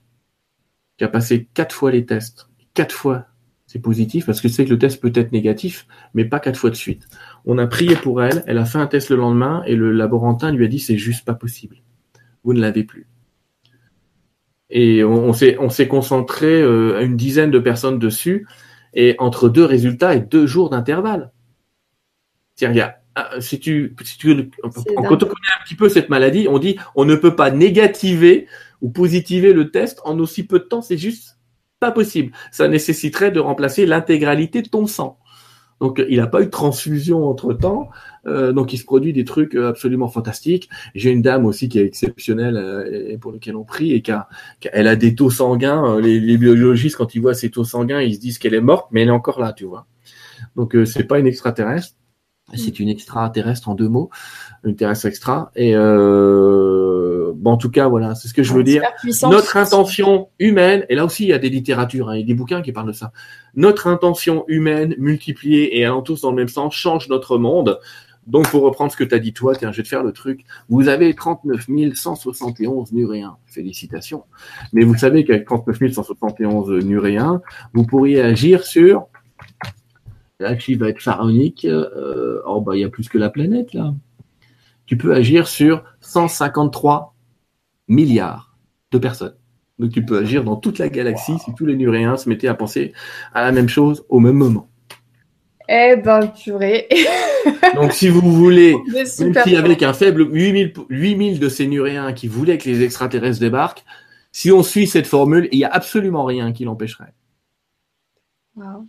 qui a passé quatre fois les tests. Quatre fois, c'est positif parce que c'est que le test peut être négatif, mais pas quatre fois de suite. On a prié pour elle. Elle a fait un test le lendemain et le laborantin lui a dit c'est juste pas possible. Vous ne l'avez plus. Et on, s'est on s'est concentré euh, une dizaine de personnes dessus et entre deux résultats et deux jours d'intervalle. Ah, si tu, si tu, quand on connaît un petit peu cette maladie, on dit on ne peut pas négativer ou positiver le test en aussi peu de temps, c'est juste pas possible. Ça nécessiterait de remplacer l'intégralité de ton sang. Donc il n'a pas eu de transfusion entre temps, euh, donc il se produit des trucs euh, absolument fantastiques. J'ai une dame aussi qui est exceptionnelle euh, et pour laquelle on prie et qui a, elle a des taux sanguins. Les, les, biologistes quand ils voient ces taux sanguins, ils se disent qu'elle est morte, mais elle est encore là, tu vois. Donc c'est pas une extraterrestre. C'est une extraterrestre en deux mots, une terrestre extra. Et euh, bon, en tout cas, voilà, c'est ce que je veux dire. Notre intention humaine, et là aussi il y a des littératures, hein, il y a des bouquins qui parlent de ça. Notre intention humaine multipliée et allant tous dans le même sens change notre monde. Donc, pour reprendre ce que tu as dit toi, tiens, je vais te faire le truc. Vous avez 39 171 nuréens. Félicitations. Mais vous savez qu'avec 39 171 nuréens, vous pourriez agir sur Là, qui va être pharaonique. Euh, oh, bah, il y a plus que la planète, là. Tu peux agir sur 153 milliards de personnes. Donc, tu peux agir dans toute la galaxie si tous les Nuréens se mettaient à penser à la même chose au même moment. Eh ben, purée. Donc, si vous voulez, même s'il avec un faible 8000, 8000 de ces Nuréens qui voulaient que les extraterrestres débarquent, si on suit cette formule, il n'y a absolument rien qui l'empêcherait. Wow.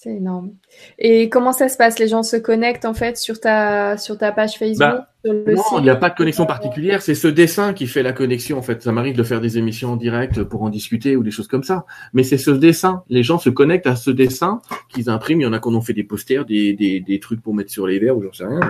C'est énorme. Et comment ça se passe? Les gens se connectent en fait sur ta, sur ta page Facebook bah, Non, il n'y a pas de connexion particulière. C'est ce dessin qui fait la connexion en fait. Ça m'arrive de faire des émissions en direct pour en discuter ou des choses comme ça. Mais c'est ce dessin. Les gens se connectent à ce dessin qu'ils impriment. Il y en a qui ont fait des posters, des, des, des trucs pour mettre sur les verres ou j'en sais rien.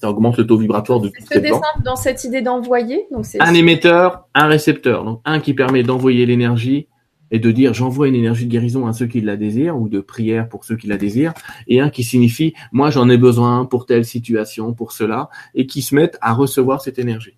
Ça augmente le taux vibratoire de tout ce dessin dans cette idée d'envoyer? un émetteur, un récepteur. Donc un qui permet d'envoyer l'énergie et de dire j'envoie une énergie de guérison à ceux qui la désirent ou de prière pour ceux qui la désirent, et un qui signifie moi j'en ai besoin pour telle situation, pour cela, et qui se mettent à recevoir cette énergie.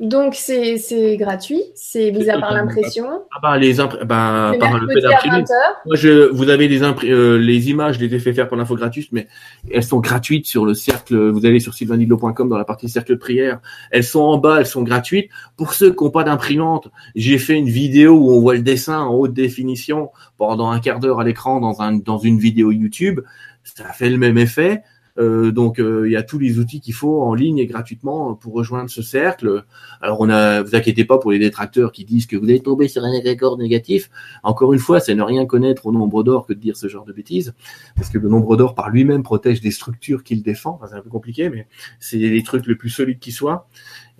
Donc c'est gratuit, c'est mis à part l'impression. Ah bah les bah, par le fait d'imprimer. Moi je vous avez les euh, les images, je les ai fait faire pour l'info gratuite, mais elles sont gratuites sur le cercle. Vous allez sur sylvainidlo.com dans la partie cercle de prière. Elles sont en bas, elles sont gratuites. Pour ceux qui n'ont pas d'imprimante, j'ai fait une vidéo où on voit le dessin en haute définition pendant un quart d'heure à l'écran dans un dans une vidéo YouTube. Ça fait le même effet. Euh, donc euh, il y a tous les outils qu'il faut en ligne et gratuitement pour rejoindre ce cercle. Alors on a, vous inquiétez pas pour les détracteurs qui disent que vous allez tomber sur un égrégore négatif. Encore une fois, c'est ne rien connaître au nombre d'or que de dire ce genre de bêtises, parce que le nombre d'or par lui-même protège des structures qu'il défend. C'est un peu compliqué, mais c'est les trucs les plus solides qui soient.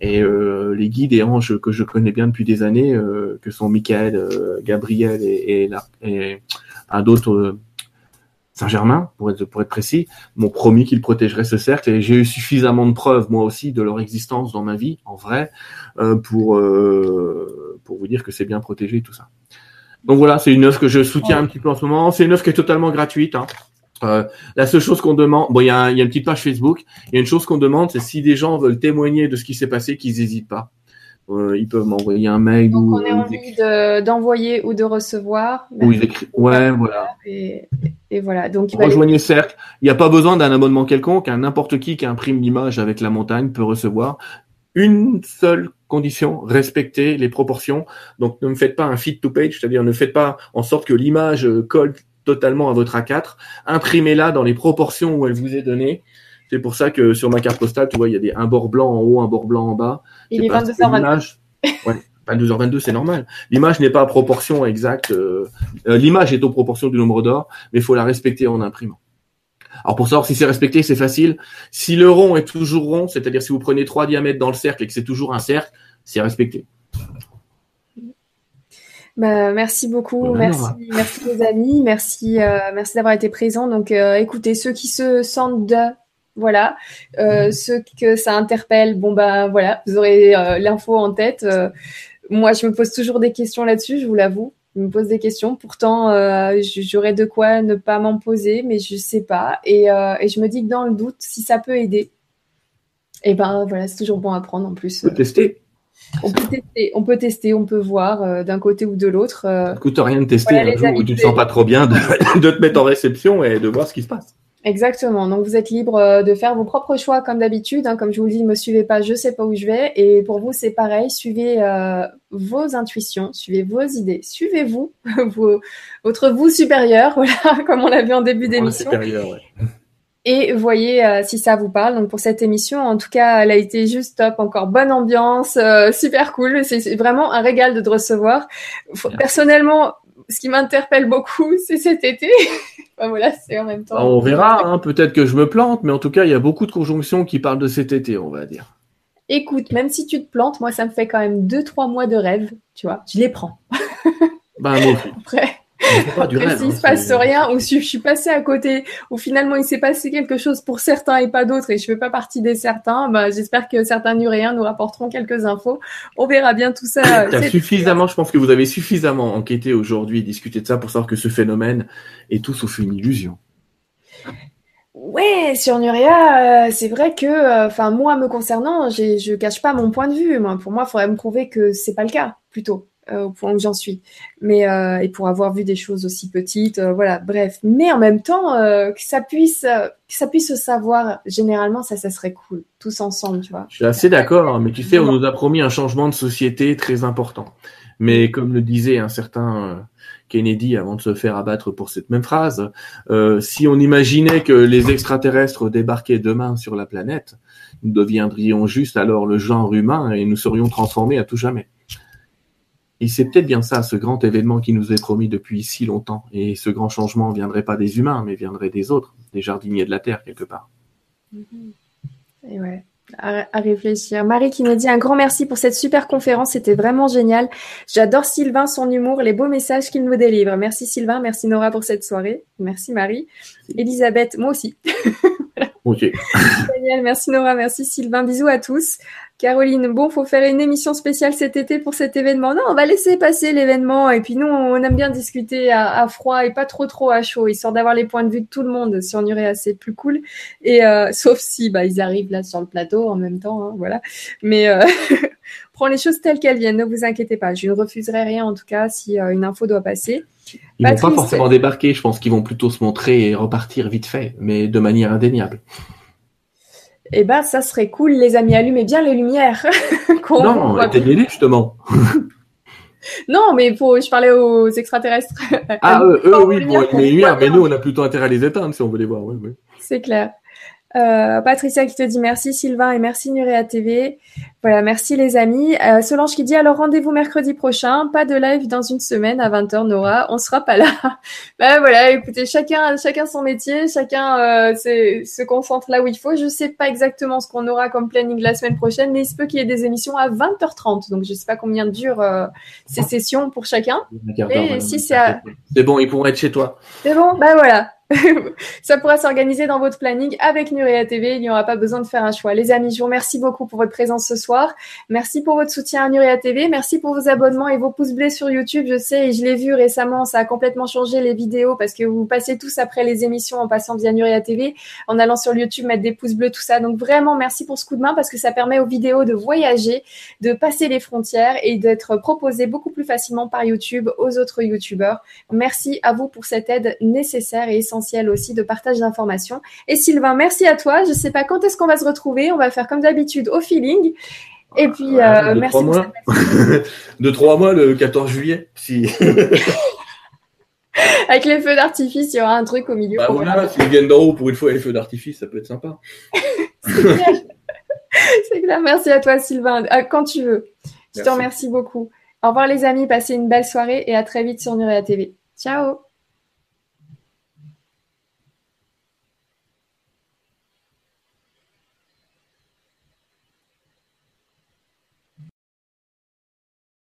Et euh, les guides et anges que je connais bien depuis des années, euh, que sont Michael, euh, Gabriel et, et, et un d'autres Saint-Germain, pour être, pour être précis, m'ont promis qu'ils protégeraient ce cercle et j'ai eu suffisamment de preuves, moi aussi, de leur existence dans ma vie, en vrai, euh, pour, euh, pour vous dire que c'est bien protégé tout ça. Donc voilà, c'est une œuvre que je soutiens un petit peu en ce moment. C'est une œuvre qui est totalement gratuite. Hein. Euh, la seule chose qu'on demande, bon, il y, a, y a une petite page Facebook. Il y a une chose qu'on demande, c'est si des gens veulent témoigner de ce qui s'est passé, qu'ils n'hésitent pas. Euh, ils peuvent m'envoyer un mail Donc ou on a envie d'envoyer ou de recevoir. ou ils écrivent. Ouais, voilà. Et, et voilà. Donc Rejoignez Cercle. Il n'y a pas besoin d'un abonnement quelconque. N'importe qui qui imprime l'image avec la montagne peut recevoir. Une seule condition, respecter les proportions. Donc ne me faites pas un fit to page, c'est-à-dire ne faites pas en sorte que l'image euh, colle totalement à votre A4. Imprimez-la dans les proportions où elle vous est donnée. C'est pour ça que sur ma carte postale, tu vois, il y a des, un bord blanc en haut, un bord blanc en bas. il est parce que 22h22. l'image- Ouais, 22h22, c'est normal. L'image n'est pas à proportion exacte. euh, euh, L'image est aux proportions du nombre d'or, mais il faut la respecter en imprimant. Alors pour savoir si c'est respecté, c'est facile. Si le rond est toujours rond, c'est-à-dire si vous prenez trois diamètres dans le cercle et que c'est toujours un cercle, c'est respecté. Bah, merci beaucoup, Voilà, merci, merci les amis, merci, euh, merci d'avoir été présents. Donc, euh, écoutez, ceux qui se sentent de, voilà, euh, ceux que ça interpelle, bon bah voilà, vous aurez euh, l'info en tête. Euh, moi, je me pose toujours des questions là-dessus, je vous l'avoue. Je me pose des questions. Pourtant, j'aurais de quoi ne pas m'en poser, mais je sais pas. Et, et je me dis que dans le doute, si ça peut aider, et ben voilà, c'est toujours bon à prendre en plus. Tester. On peut tester, on peut tester, on peut voir d'un côté ou de l'autre. Ça coûte rien de tester Voilà, un jour amis, où tu te c'est- sens pas trop bien de, de te mettre en réception et de voir ce qui se passe. Exactement. Donc vous êtes libre euh, de faire vos propres choix comme d'habitude. hein. Comme je vous le dis, ne me suivez pas, je sais pas où je vais. Et pour vous, c'est pareil. Suivez euh, vos intuitions, suivez vos idées, suivez-vous, votre vous supérieur, voilà, comme on l'a vu en début d'émission. ouais. Et voyez euh, si ça vous parle. Donc pour cette émission, en tout cas, elle a été juste top. Encore bonne ambiance, euh, super cool. C'est c'est vraiment un régal de te recevoir. Faut- Personnellement, ce qui m'interpelle beaucoup, c'est cet été. Enfin, voilà, c'est en même temps. Ah, on verra, hein, peut-être que je me plante, mais en tout cas, il y a beaucoup de conjonctions qui parlent de cet été, on va dire. Écoute, même si tu te plantes, moi, ça me fait quand même deux, trois mois de rêve, tu vois. Je les prends. Bah, moi. Après, S'il hein, se passe rien, ou si je suis passée à côté, ou finalement il s'est passé quelque chose pour certains et pas d'autres, et je fais pas partie des certains, bah, j'espère que certains nuréens nous rapporteront quelques infos. On verra bien tout ça. Suffisamment, je pense que vous avez suffisamment enquêté aujourd'hui, discuté de ça pour savoir que ce phénomène est tout sauf une illusion. Ouais, sur Nuria, euh, c'est vrai que, euh, enfin, moi, me concernant, je cache pas mon point de vue. Moi, pour moi, il faudrait me prouver que c'est pas le cas, plutôt, au point où j'en suis. Mais euh, et pour avoir vu des choses aussi petites, euh, voilà, bref. Mais en même temps, euh, que ça puisse, euh, que ça puisse se savoir. Généralement, ça, ça serait cool, tous ensemble, tu vois. Je suis assez d'accord, hein, mais tu sais, on nous a promis un changement de société très important. Mais comme le disait un certain euh, Kennedy avant de se faire abattre pour cette même phrase, euh, si on imaginait que les extraterrestres débarquaient demain sur la planète, nous deviendrions juste alors le genre humain et nous serions transformés à tout jamais. Et c'est peut-être bien ça, ce grand événement qui nous est promis depuis si longtemps. Et ce grand changement viendrait pas des humains, mais viendrait des autres, des jardiniers de la Terre quelque part. Et ouais, à, à réfléchir. Marie qui nous dit un grand merci pour cette super conférence, c'était vraiment génial. J'adore Sylvain, son humour, les beaux messages qu'il nous délivre. Merci Sylvain, merci Nora pour cette soirée. Merci Marie. Elisabeth, moi aussi. Merci Nora, merci Sylvain, bisous à tous. Caroline, bon, faut faire une émission spéciale cet été pour cet événement. Non, on va laisser passer l'événement. Et puis nous, on aime bien discuter à, à froid et pas trop trop à chaud, histoire d'avoir les points de vue de tout le monde. Si on irait assez plus cool. Et euh, sauf si bah ils arrivent là sur le plateau en même temps, hein, voilà. Mais euh, prends les choses telles qu'elles viennent. Ne vous inquiétez pas. Je ne refuserai rien en tout cas si euh, une info doit passer. Ils vont pas Patrice. forcément débarquer, je pense qu'ils vont plutôt se montrer et repartir vite fait, mais de manière indéniable. Eh ben, ça serait cool, les amis. Allumez bien les lumières. Non, éteignez-les justement. Non, mais pour, je parlais aux extraterrestres. Ah, eux, eux, oui, bon, les lumières, voit mais nous, on a plutôt intérêt à les éteindre si on veut les voir. Oui, oui. C'est clair. Euh, Patricia qui te dit merci Sylvain et merci Nurea TV. Voilà, merci les amis. Euh, Solange qui dit alors rendez-vous mercredi prochain, pas de live dans une semaine à 20h Nora, on sera pas là. ben voilà, écoutez, chacun chacun son métier, chacun euh, se concentre là où il faut. Je sais pas exactement ce qu'on aura comme planning la semaine prochaine, mais il se peut qu'il y ait des émissions à 20h30. Donc je sais pas combien durent ces sessions pour chacun. Et si c'est C'est bon, ils pourront être chez toi. C'est bon, ben voilà. ça pourra s'organiser dans votre planning avec Nurea TV. Il n'y aura pas besoin de faire un choix. Les amis, je vous remercie beaucoup pour votre présence ce soir. Merci pour votre soutien à Nurea TV. Merci pour vos abonnements et vos pouces bleus sur YouTube. Je sais, et je l'ai vu récemment, ça a complètement changé les vidéos parce que vous passez tous après les émissions en passant via Nurea TV, en allant sur YouTube mettre des pouces bleus, tout ça. Donc vraiment, merci pour ce coup de main parce que ça permet aux vidéos de voyager, de passer les frontières et d'être proposées beaucoup plus facilement par YouTube aux autres YouTubeurs. Merci à vous pour cette aide nécessaire et essentielle aussi de partage d'informations. Et Sylvain, merci à toi. Je ne sais pas quand est-ce qu'on va se retrouver. On va faire comme d'habitude au feeling. Et puis, euh, merci. Trois mois. de trois mois, le 14 juillet. Si. Avec les feux d'artifice, il y aura un truc au milieu. Bah voilà, s'ils viennent d'en haut pour une fois les feux d'artifice, ça peut être sympa. C'est clair. Merci à toi, Sylvain. quand tu veux. Je te remercie beaucoup. Au revoir, les amis. Passez une belle soirée et à très vite sur Nuria TV. Ciao